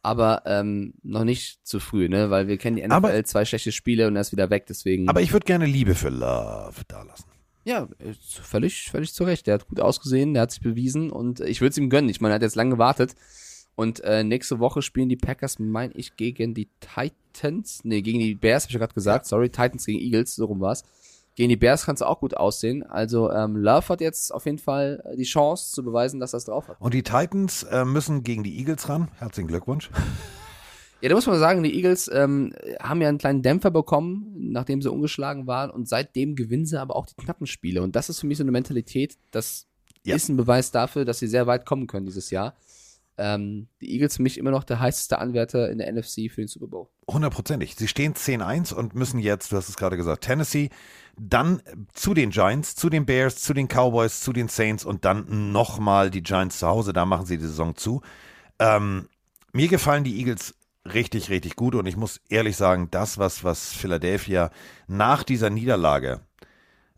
Speaker 4: Aber ähm, noch nicht zu früh, ne? Weil wir kennen die NFL,
Speaker 3: Aber-
Speaker 4: zwei schlechte Spiele und er ist wieder weg, deswegen.
Speaker 3: Aber ich würde gerne Liebe für Love da lassen.
Speaker 4: ja, ist völlig, völlig zu Recht. Der hat gut ausgesehen, der hat sich bewiesen und ich würde es ihm gönnen. Ich meine, er hat jetzt lange gewartet. Und äh, nächste Woche spielen die Packers, meine ich, gegen die Titans. Nee, gegen die Bears, habe ich ja gerade gesagt. Sorry, Titans gegen Eagles, so rum war's. Gegen die Bears kann es auch gut aussehen. Also ähm, Love hat jetzt auf jeden Fall äh, die Chance zu beweisen, dass er es drauf hat.
Speaker 3: Und die Titans äh, müssen gegen die Eagles ran. Herzlichen Glückwunsch.
Speaker 4: Ja, da muss man sagen, die Eagles ähm, haben ja einen kleinen Dämpfer bekommen, nachdem sie ungeschlagen waren. Und seitdem gewinnen sie aber auch die knappen Spiele. Und das ist für mich so eine Mentalität, das
Speaker 3: Ja.
Speaker 4: ist ein Beweis dafür, dass sie sehr weit kommen können dieses Jahr. Ähm, die Eagles für mich immer noch der heißeste Anwärter in der NFC für den Super Bowl.
Speaker 3: Hundertprozentig. Sie stehen 10-1 und müssen jetzt, du hast es gerade gesagt, Tennessee, dann zu den Giants, zu den Bears, zu den Cowboys, zu den Saints und dann nochmal die Giants zu Hause. Da machen sie die Saison zu. Ähm, mir gefallen die Eagles richtig, richtig gut und ich muss ehrlich sagen, das, was, was Philadelphia nach dieser Niederlage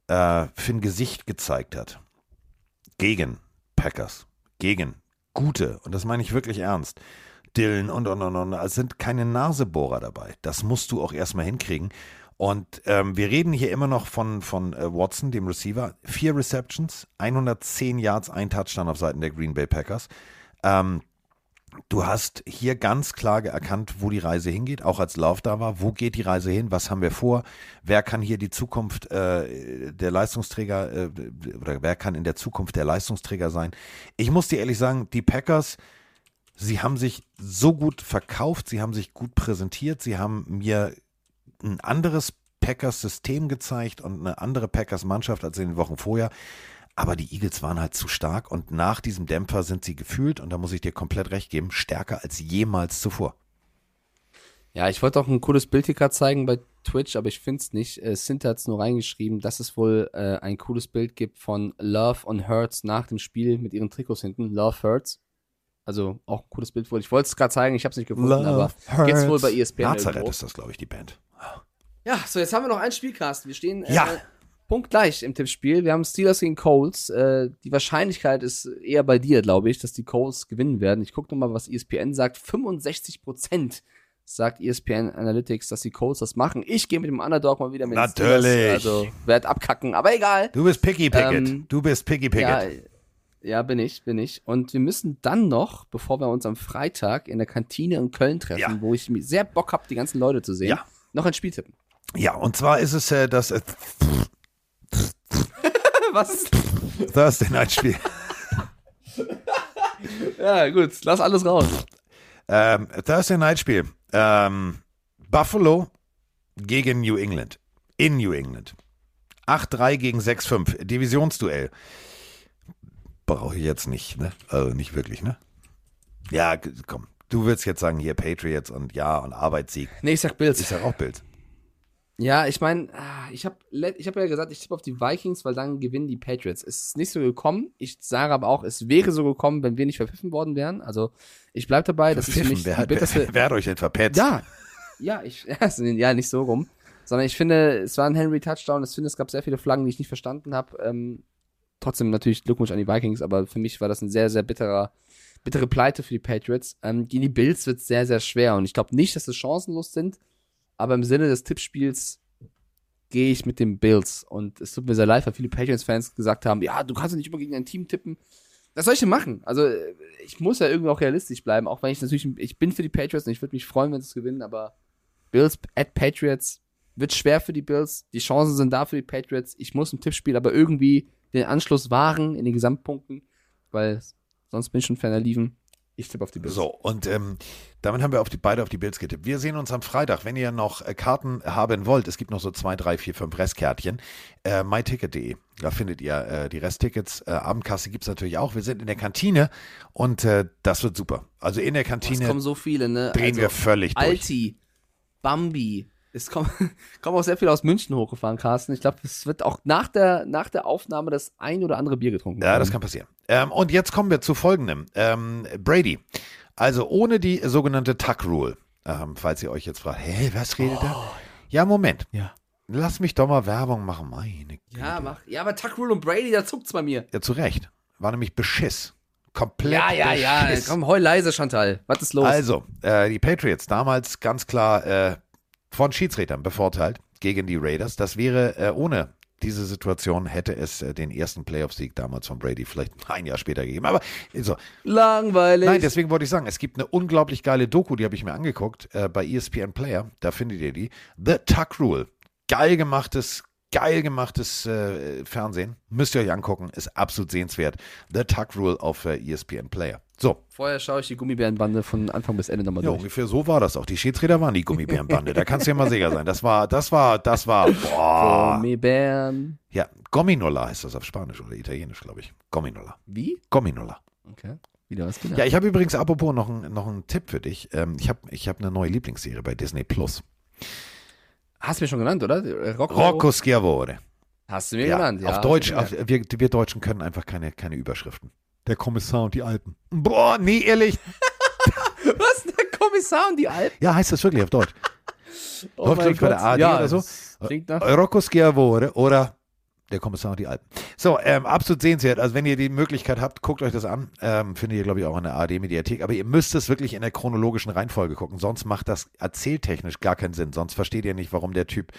Speaker 3: äh, für ein Gesicht gezeigt hat, gegen Packers, gegen gute, und das meine ich wirklich ernst, Dylan und und und und, es sind keine Nasebohrer dabei. Das musst du auch erstmal hinkriegen. Und ähm, wir reden hier immer noch von, von äh, Watson, dem Receiver. Vier Receptions, 110 Yards, ein Touchdown auf Seiten der Green Bay Packers. Ähm, du hast hier ganz klar erkannt, wo die Reise hingeht, auch als Lauf da war. Wo geht die Reise hin? Was haben wir vor? Wer kann hier die Zukunft äh, der Leistungsträger äh, oder wer kann in der Zukunft der Leistungsträger sein? Ich muss dir ehrlich sagen, die Packers, sie haben sich so gut verkauft, sie haben sich gut präsentiert, sie haben mir ein anderes Packers-System gezeigt und eine andere Packers-Mannschaft als in den Wochen vorher. Aber die Eagles waren halt zu stark und nach diesem Dämpfer sind sie gefühlt, und da muss ich dir komplett recht geben, stärker als jemals zuvor.
Speaker 4: Ja, ich wollte auch ein cooles Bild hier gerade zeigen bei Twitch, aber ich finde es nicht. Äh, Sinter hat es nur reingeschrieben, dass es wohl äh, ein cooles Bild gibt von Love und Hurts nach dem Spiel mit ihren Trikots hinten. Love Hurts. Also auch ein cooles Bild wohl. Ich wollte es gerade zeigen, ich habe es nicht gefunden, aber gibt's wohl bei ESPN.
Speaker 3: Nazareth
Speaker 4: irgendwo.
Speaker 3: ist das, glaube ich, die Band.
Speaker 4: Ja, so jetzt haben wir noch einen Spielcast. Wir stehen äh,
Speaker 3: Ja.
Speaker 4: Punktgleich im Tippspiel. Wir haben Steelers gegen Colts. Äh, die Wahrscheinlichkeit ist eher bei dir, glaube ich, dass die Colts gewinnen werden. Ich gucke nochmal, was ESPN sagt. 65 Prozent sagt ESPN Analytics, dass die Colts das machen. Ich gehe mit dem Underdog mal wieder mit
Speaker 3: Natürlich.
Speaker 4: Steelers. Also werd abkacken, aber egal.
Speaker 3: Du bist Picky Picket.
Speaker 4: Ähm,
Speaker 3: du bist Picky
Speaker 4: Ja,
Speaker 3: Picket.
Speaker 4: ja, bin ich, bin ich. Und wir müssen dann noch, bevor wir uns am Freitag in der Kantine in Köln treffen,
Speaker 3: Ja.
Speaker 4: wo ich sehr Bock habe, die ganzen Leute zu sehen,
Speaker 3: Ja.
Speaker 4: noch ein Spiel tippen.
Speaker 3: Ja, und zwar ist es äh, das äh,
Speaker 4: Was?
Speaker 3: Thursday Night Spiel.
Speaker 4: Ja, gut, lass alles raus.
Speaker 3: ähm, Thursday Night Spiel. Ähm, Buffalo gegen New England. In New England. 8-3 gegen 6-5. Divisionsduell. Brauche ich jetzt nicht, ne? Also nicht wirklich, ne? Ja, komm. Du willst jetzt sagen, hier Patriots und ja und Arbeitssieg.
Speaker 4: Nee, ich sag Bills.
Speaker 3: Ich sag auch Bild.
Speaker 4: Ja, ich meine, ich habe ich hab ja gesagt, ich tippe auf die Vikings, weil dann gewinnen die Patriots. Es ist nicht so gekommen. Ich sage aber auch, es wäre so gekommen, wenn wir nicht verpfiffen worden wären. Also ich bleib dabei, das ist für mich
Speaker 3: wer,
Speaker 4: bitterste.
Speaker 3: wer, wer hat euch denn verpetzt?
Speaker 4: Ja, ja, ich, ja, nicht so rum. Sondern ich finde, es war ein Henry-Touchdown. Ich finde, es gab sehr viele Flaggen, die ich nicht verstanden habe. Ähm, trotzdem natürlich Glückwunsch an die Vikings, aber für mich war das ein sehr, sehr bitterer, bittere Pleite für die Patriots. Ähm, gegen die Bills wird es sehr, sehr schwer. Und ich glaube nicht, dass sie chancenlos sind, aber im Sinne des Tippspiels gehe ich mit den Bills. Und es tut mir sehr leid, weil viele Patriots-Fans gesagt haben, ja, du kannst ja nicht immer gegen ein Team tippen. Was soll ich denn machen? Also, äh, ich muss ja irgendwie auch realistisch bleiben, auch wenn ich natürlich, ich bin für die Patriots und ich würde mich freuen, wenn sie es gewinnen, aber Bills at Patriots wird schwer für die Bills. Die Chancen sind da für die Patriots. Ich muss im Tippspiel aber irgendwie den Anschluss wahren in den Gesamtpunkten, weil sonst bin ich schon ferner liefen. Ich tippe auf die Bills.
Speaker 3: So, und ähm, damit haben wir auf die, beide auf die Bills getippt. Wir sehen uns am Freitag. Wenn ihr noch äh, Karten haben wollt, es gibt noch so zwei, drei, vier, fünf Restkärtchen. Äh, myticket.de. Da findet ihr äh, die Resttickets. Äh, Abendkasse gibt es natürlich auch. Wir sind in der Kantine und äh, das wird super. Also in der
Speaker 4: Es
Speaker 3: Kantine
Speaker 4: kommen so viele, ne?
Speaker 3: drehen wir völlig durch.
Speaker 4: Alti, Bambi. Es kommen, kommen auch sehr viele aus München hochgefahren, Carsten. Ich glaube, es wird auch nach der, nach der Aufnahme das ein oder andere Bier getrunken.
Speaker 3: Ja, das
Speaker 4: werden.
Speaker 3: kann passieren. Ähm, und jetzt kommen wir zu folgendem. Ähm, Brady. Also ohne die sogenannte Tuck Rule. Ähm, falls ihr euch jetzt fragt, hä, was redet er? Ja, Moment.
Speaker 4: Ja.
Speaker 3: Lass mich doch mal Werbung machen. Meine
Speaker 4: Ja, mach. Ja, aber Tuck Rule und Brady, da zuckt's bei mir.
Speaker 3: Ja, zu Recht. War nämlich Beschiss. Komplett
Speaker 4: Ja, ja, ja.
Speaker 3: Beschiss.
Speaker 4: Komm, heul leise, Chantal. Was ist los?
Speaker 3: Also, äh, die Patriots damals ganz klar äh, von Schiedsrichtern bevorteilt gegen die Raiders. Das wäre äh, ohne diese Situation hätte es äh, den ersten Playoff-Sieg damals von Brady vielleicht ein Jahr später gegeben. Aber so.
Speaker 4: Langweilig.
Speaker 3: Nein, deswegen wollte ich sagen, es gibt eine unglaublich geile Doku, die habe ich mir angeguckt äh, bei ESPN Player. Da findet ihr die. The Tuck Rule. Geil gemachtes, geil gemachtes äh, Fernsehen. Müsst ihr euch angucken. Ist absolut sehenswert. The Tuck Rule auf äh, ESPN Player. So,
Speaker 4: Vorher schaue ich die Gummibärenbande von Anfang bis Ende nochmal
Speaker 3: ja,
Speaker 4: durch.
Speaker 3: ungefähr so war das auch. Die Schiedsrichter waren die Gummibärenbande. da kannst du ja mal sicher sein. Das war, das war, das war, boah.
Speaker 4: Gummibären.
Speaker 3: Ja, Gominola heißt das auf Spanisch oder Italienisch, glaube ich. Gominola.
Speaker 4: Wie?
Speaker 3: Gominola.
Speaker 4: Okay. Wieder was gelernt.
Speaker 3: Ja, ich habe übrigens apropos noch, ein, noch einen Tipp für dich. Ähm, ich habe ich hab eine neue Lieblingsserie bei Disney Plus.
Speaker 4: Hast du mir schon genannt, oder? Rocco.
Speaker 3: Rocco Schiavone.
Speaker 4: Hast du mir
Speaker 3: Ja,
Speaker 4: genannt, ja.
Speaker 3: auf Deutsch, auf, wir, wir Deutschen können einfach keine, keine Überschriften. Der Kommissar und die Alpen. Boah, nee, ehrlich.
Speaker 4: Was? Der Kommissar und die Alpen?
Speaker 3: Ja, heißt das wirklich auf Deutsch.
Speaker 4: Oh
Speaker 3: Läuft
Speaker 4: mein
Speaker 3: nicht bei der
Speaker 4: Gott.
Speaker 3: ARD
Speaker 4: ja,
Speaker 3: oder so? Rocco Schiavone oder der Kommissar und die Alpen. So, ähm, absolut sehenswert. Also wenn ihr die Möglichkeit habt, guckt euch das an. Ähm, findet ihr, glaube ich, auch in der ARD-Mediathek. Aber ihr müsst es wirklich in der chronologischen Reihenfolge gucken. Sonst macht das erzähltechnisch gar keinen Sinn. Sonst versteht ihr nicht, warum der Typ,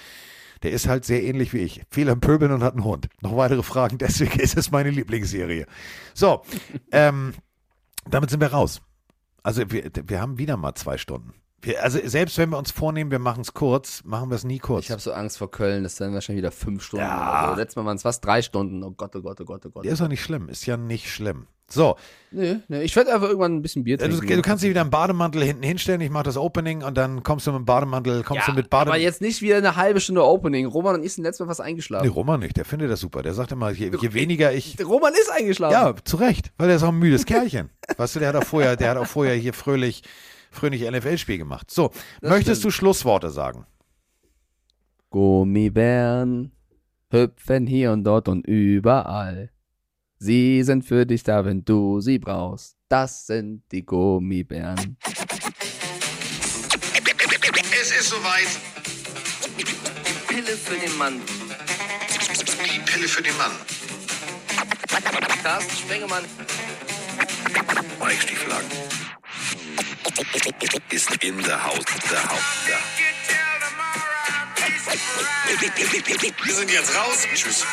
Speaker 3: der ist halt sehr ähnlich wie ich. Viel am Pöbeln und hat einen Hund. Noch weitere Fragen, deswegen ist es meine Lieblingsserie. So, ähm, damit sind wir raus. Also wir, wir haben wieder mal zwei Stunden. Wir, also selbst wenn wir uns vornehmen, wir machen es kurz, machen wir es nie kurz.
Speaker 4: Ich habe so Angst vor Köln, das sind wahrscheinlich wieder fünf Stunden
Speaker 3: Ja.
Speaker 4: oder so. Letztes Mal waren es was, drei Stunden. Oh Gott, oh Gott, oh Gott, oh Gott.
Speaker 3: Ja, ist doch nicht schlimm. Ist ja nicht schlimm. So,
Speaker 4: Nee, nee, ich werde einfach irgendwann ein bisschen Bier
Speaker 3: du,
Speaker 4: trinken.
Speaker 3: du kannst dich wieder im Bademantel hinten hinstellen. Ich mache das Opening und dann kommst du mit dem Bademantel, kommst
Speaker 4: ja,
Speaker 3: du mit
Speaker 4: aber
Speaker 3: Bademantel.
Speaker 4: jetzt nicht wieder eine halbe Stunde Opening. Roman und ich sind letztes Mal fast eingeschlafen.
Speaker 3: Nee, Roman nicht. Der findet das super. Der sagt immer, je, je weniger ich.
Speaker 4: Roman ist eingeschlafen.
Speaker 3: Ja, zu Recht, weil er ist auch ein müdes Kerlchen. Weißt du, der hat auch vorher, der hat auch vorher hier fröhlich, fröhlich NFL-Spiel gemacht. So,
Speaker 4: Das
Speaker 3: möchtest
Speaker 4: stimmt.
Speaker 3: du Schlussworte sagen?
Speaker 4: Gummibären hüpfen hier und dort und überall. Sie sind für dich da, wenn du sie brauchst. Das sind die Gummibären.
Speaker 9: Es ist soweit.
Speaker 12: Pille für den Mann.
Speaker 9: Die Pille für den Mann.
Speaker 12: Carsten Spengemann.
Speaker 1: Mike Ist in der Haus. Der Haus. Der
Speaker 9: Wir sind jetzt raus. Tschüss.